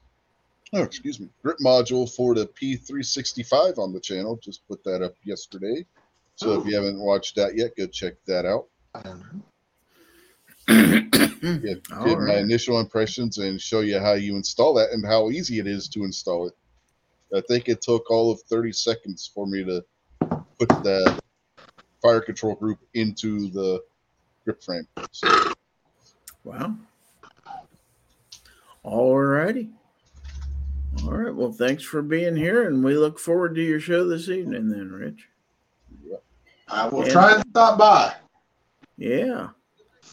excuse me, grip module for the P365 on the channel. Just put that up yesterday. So if you haven't watched that yet, go check that out. Get,
All
get my initial impressions and show you how you install that and how easy it is to install it. I think it took all of 30 seconds for me to put the fire control group into the grip frame. So,
Wow. All righty. All right. Well, thanks for being here, and we look forward to your show this evening, then, Rich.
I will
And-
try and stop by.
Yeah.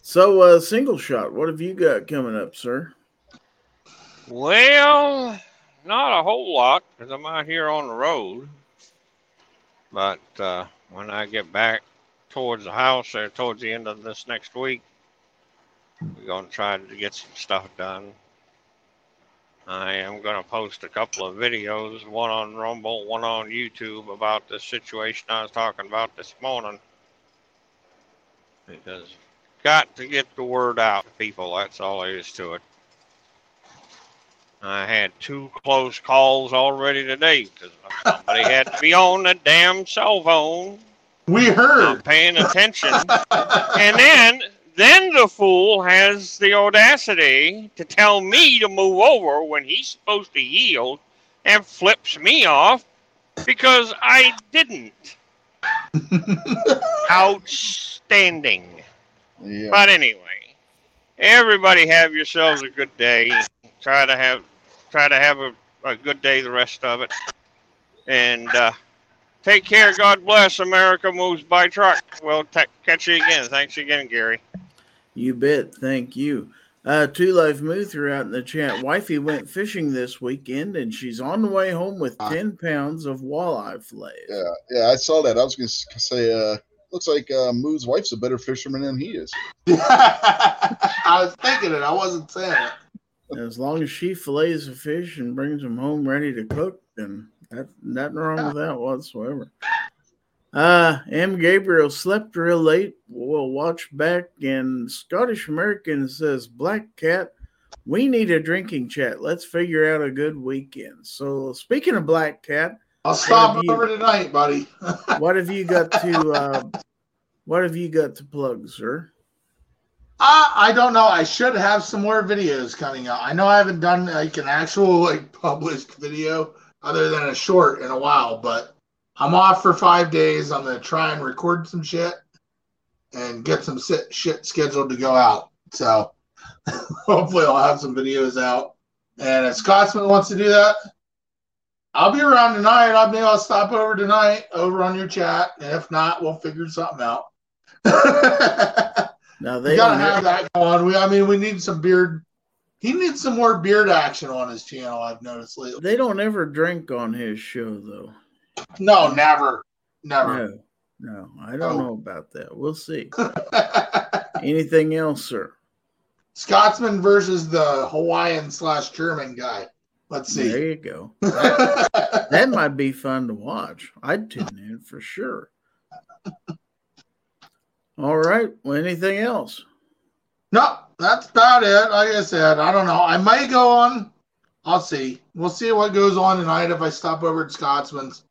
So, uh, single shot, what have you got coming up, sir?
Well, not a whole lot because I'm out here on the road. But uh, when I get back towards the house or towards the end of this next week, we're going to try to get some stuff done. I am going to post a couple of videos, one on Rumble, one on YouTube, about the situation I was talking about this morning. Because got to get the word out to people. That's all there is to it. I had two close calls already today because somebody had to be on the damn cell phone,
We
not
heard.
paying attention, and then then the fool has the audacity to tell me to move over when he's supposed to yield, and flips me off because I didn't. Outstanding.
Yeah.
But anyway, everybody have yourselves a good day. Try to have try to have a, a good day the rest of it. And uh, take care. God bless. America moves by truck. We'll ta catch you again. Thanks again, Gary.
You bet. Thank you. Uh, Two Life Muther out in the chat. Wifey went fishing this weekend and she's on the way home with 10 pounds of walleye fillets.
Yeah, yeah, I saw that. I was gonna say, uh, looks like uh, Moo's wife's a better fisherman than he is.
I was thinking it. I wasn't saying it.
As long as she fillets the fish and brings them home ready to cook, then that, nothing wrong with that whatsoever. Uh, M. Gabriel slept real late. We'll watch back. And Scottish American says, Black Cat, we need a drinking chat. Let's figure out a good weekend. So, speaking of Black Cat,
I'll stop
you-
over tonight, buddy.
what have you got to uh, what have you got to plug, sir?
I, I don't know. I should have some more videos coming out. I know I haven't done like an actual like published video other than a short in a while, but I'm off for five days. I'm gonna try and record some shit and get some sit, shit scheduled to go out. So hopefully I'll have some videos out. And if Scotsman wants to do that, I'll be around tonight. I'll maybe I'll stop over tonight over on your chat. And if not, we'll figure something out.
Now
We
they
gotta have that going. We, I mean, we need some beard. He needs some more beard action on his channel. I've noticed lately.
they don't ever drink on his show though.
No, never, never.
No, no, I don't
Oh.
know about that. We'll see. Anything else, sir?
Scotsman versus the Hawaiian slash German guy. Let's see.
There you go. That might be fun to watch. I'd tune in for sure. All right. Well, anything else?
no, that's about it. Like I said, I don't know. I might go on. I'll see. We'll see what goes on tonight if I stop over at Scotsman's.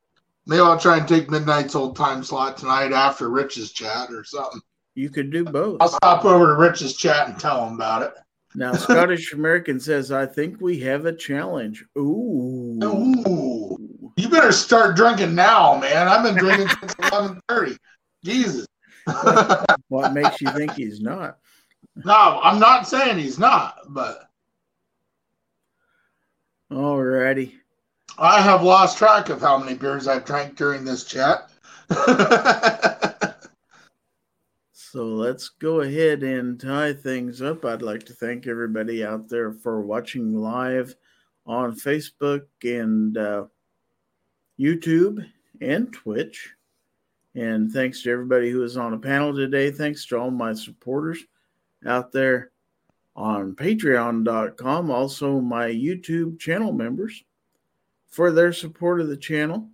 Maybe I'll try and take midnight's old time slot tonight after Rich's chat or something.
You could do both.
I'll stop over to Rich's chat and tell him about it.
Now, Scottish American says, I think we have a challenge. Ooh.
Ooh. You better start drinking now, man. I've been drinking since eleven thirty. Jesus. no,
What makes you think he's not?
I'm not saying he's not, but
All righty.
I have lost track of how many beers I've drank during this chat.
So let's go ahead and tie things up. I'd like to thank everybody out there for watching live on Facebook and uh, YouTube and Twitch. And thanks to everybody who was on a panel today. Thanks to all my supporters out there on patreon.com, also my YouTube channel members for their support of the channel.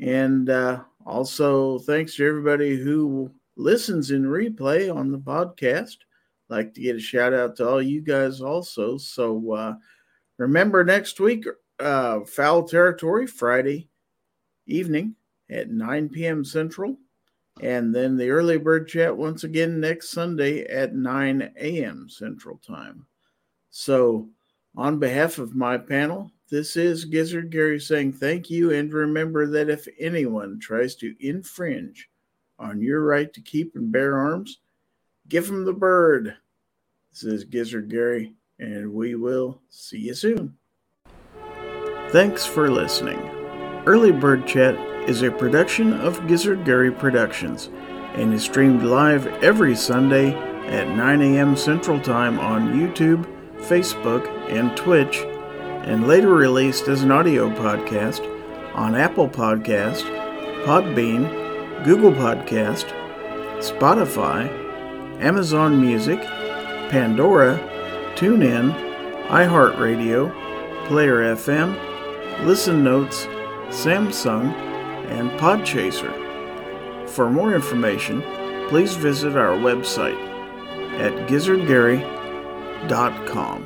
And uh, also thanks to everybody who listens in replay on the podcast. Like to get a shout out to all you guys also. So uh, remember next week, uh, Foul Territory, Friday evening at 9 p.m. Central. And then the early bird chat once again next Sunday at 9 a.m. Central Time. So, on behalf of my panel, this is Gizzard Gary saying thank you. And remember that if anyone tries to infringe on your right to keep and bear arms, give them the bird. This is Gizzard Gary, and we will see you soon. Thanks for listening. Early Bird Chat is a production of Gizzard Gary Productions and is streamed live every Sunday at 9 a.m. Central Time on YouTube, Facebook, and Twitch, and later released as an audio podcast on Apple Podcast, Podbean, Google Podcast, Spotify, Amazon Music, Pandora, TuneIn, iHeartRadio, Player FM, Listen Notes, Samsung, and Podchaser. For more information, please visit our website at gizzardgary.com.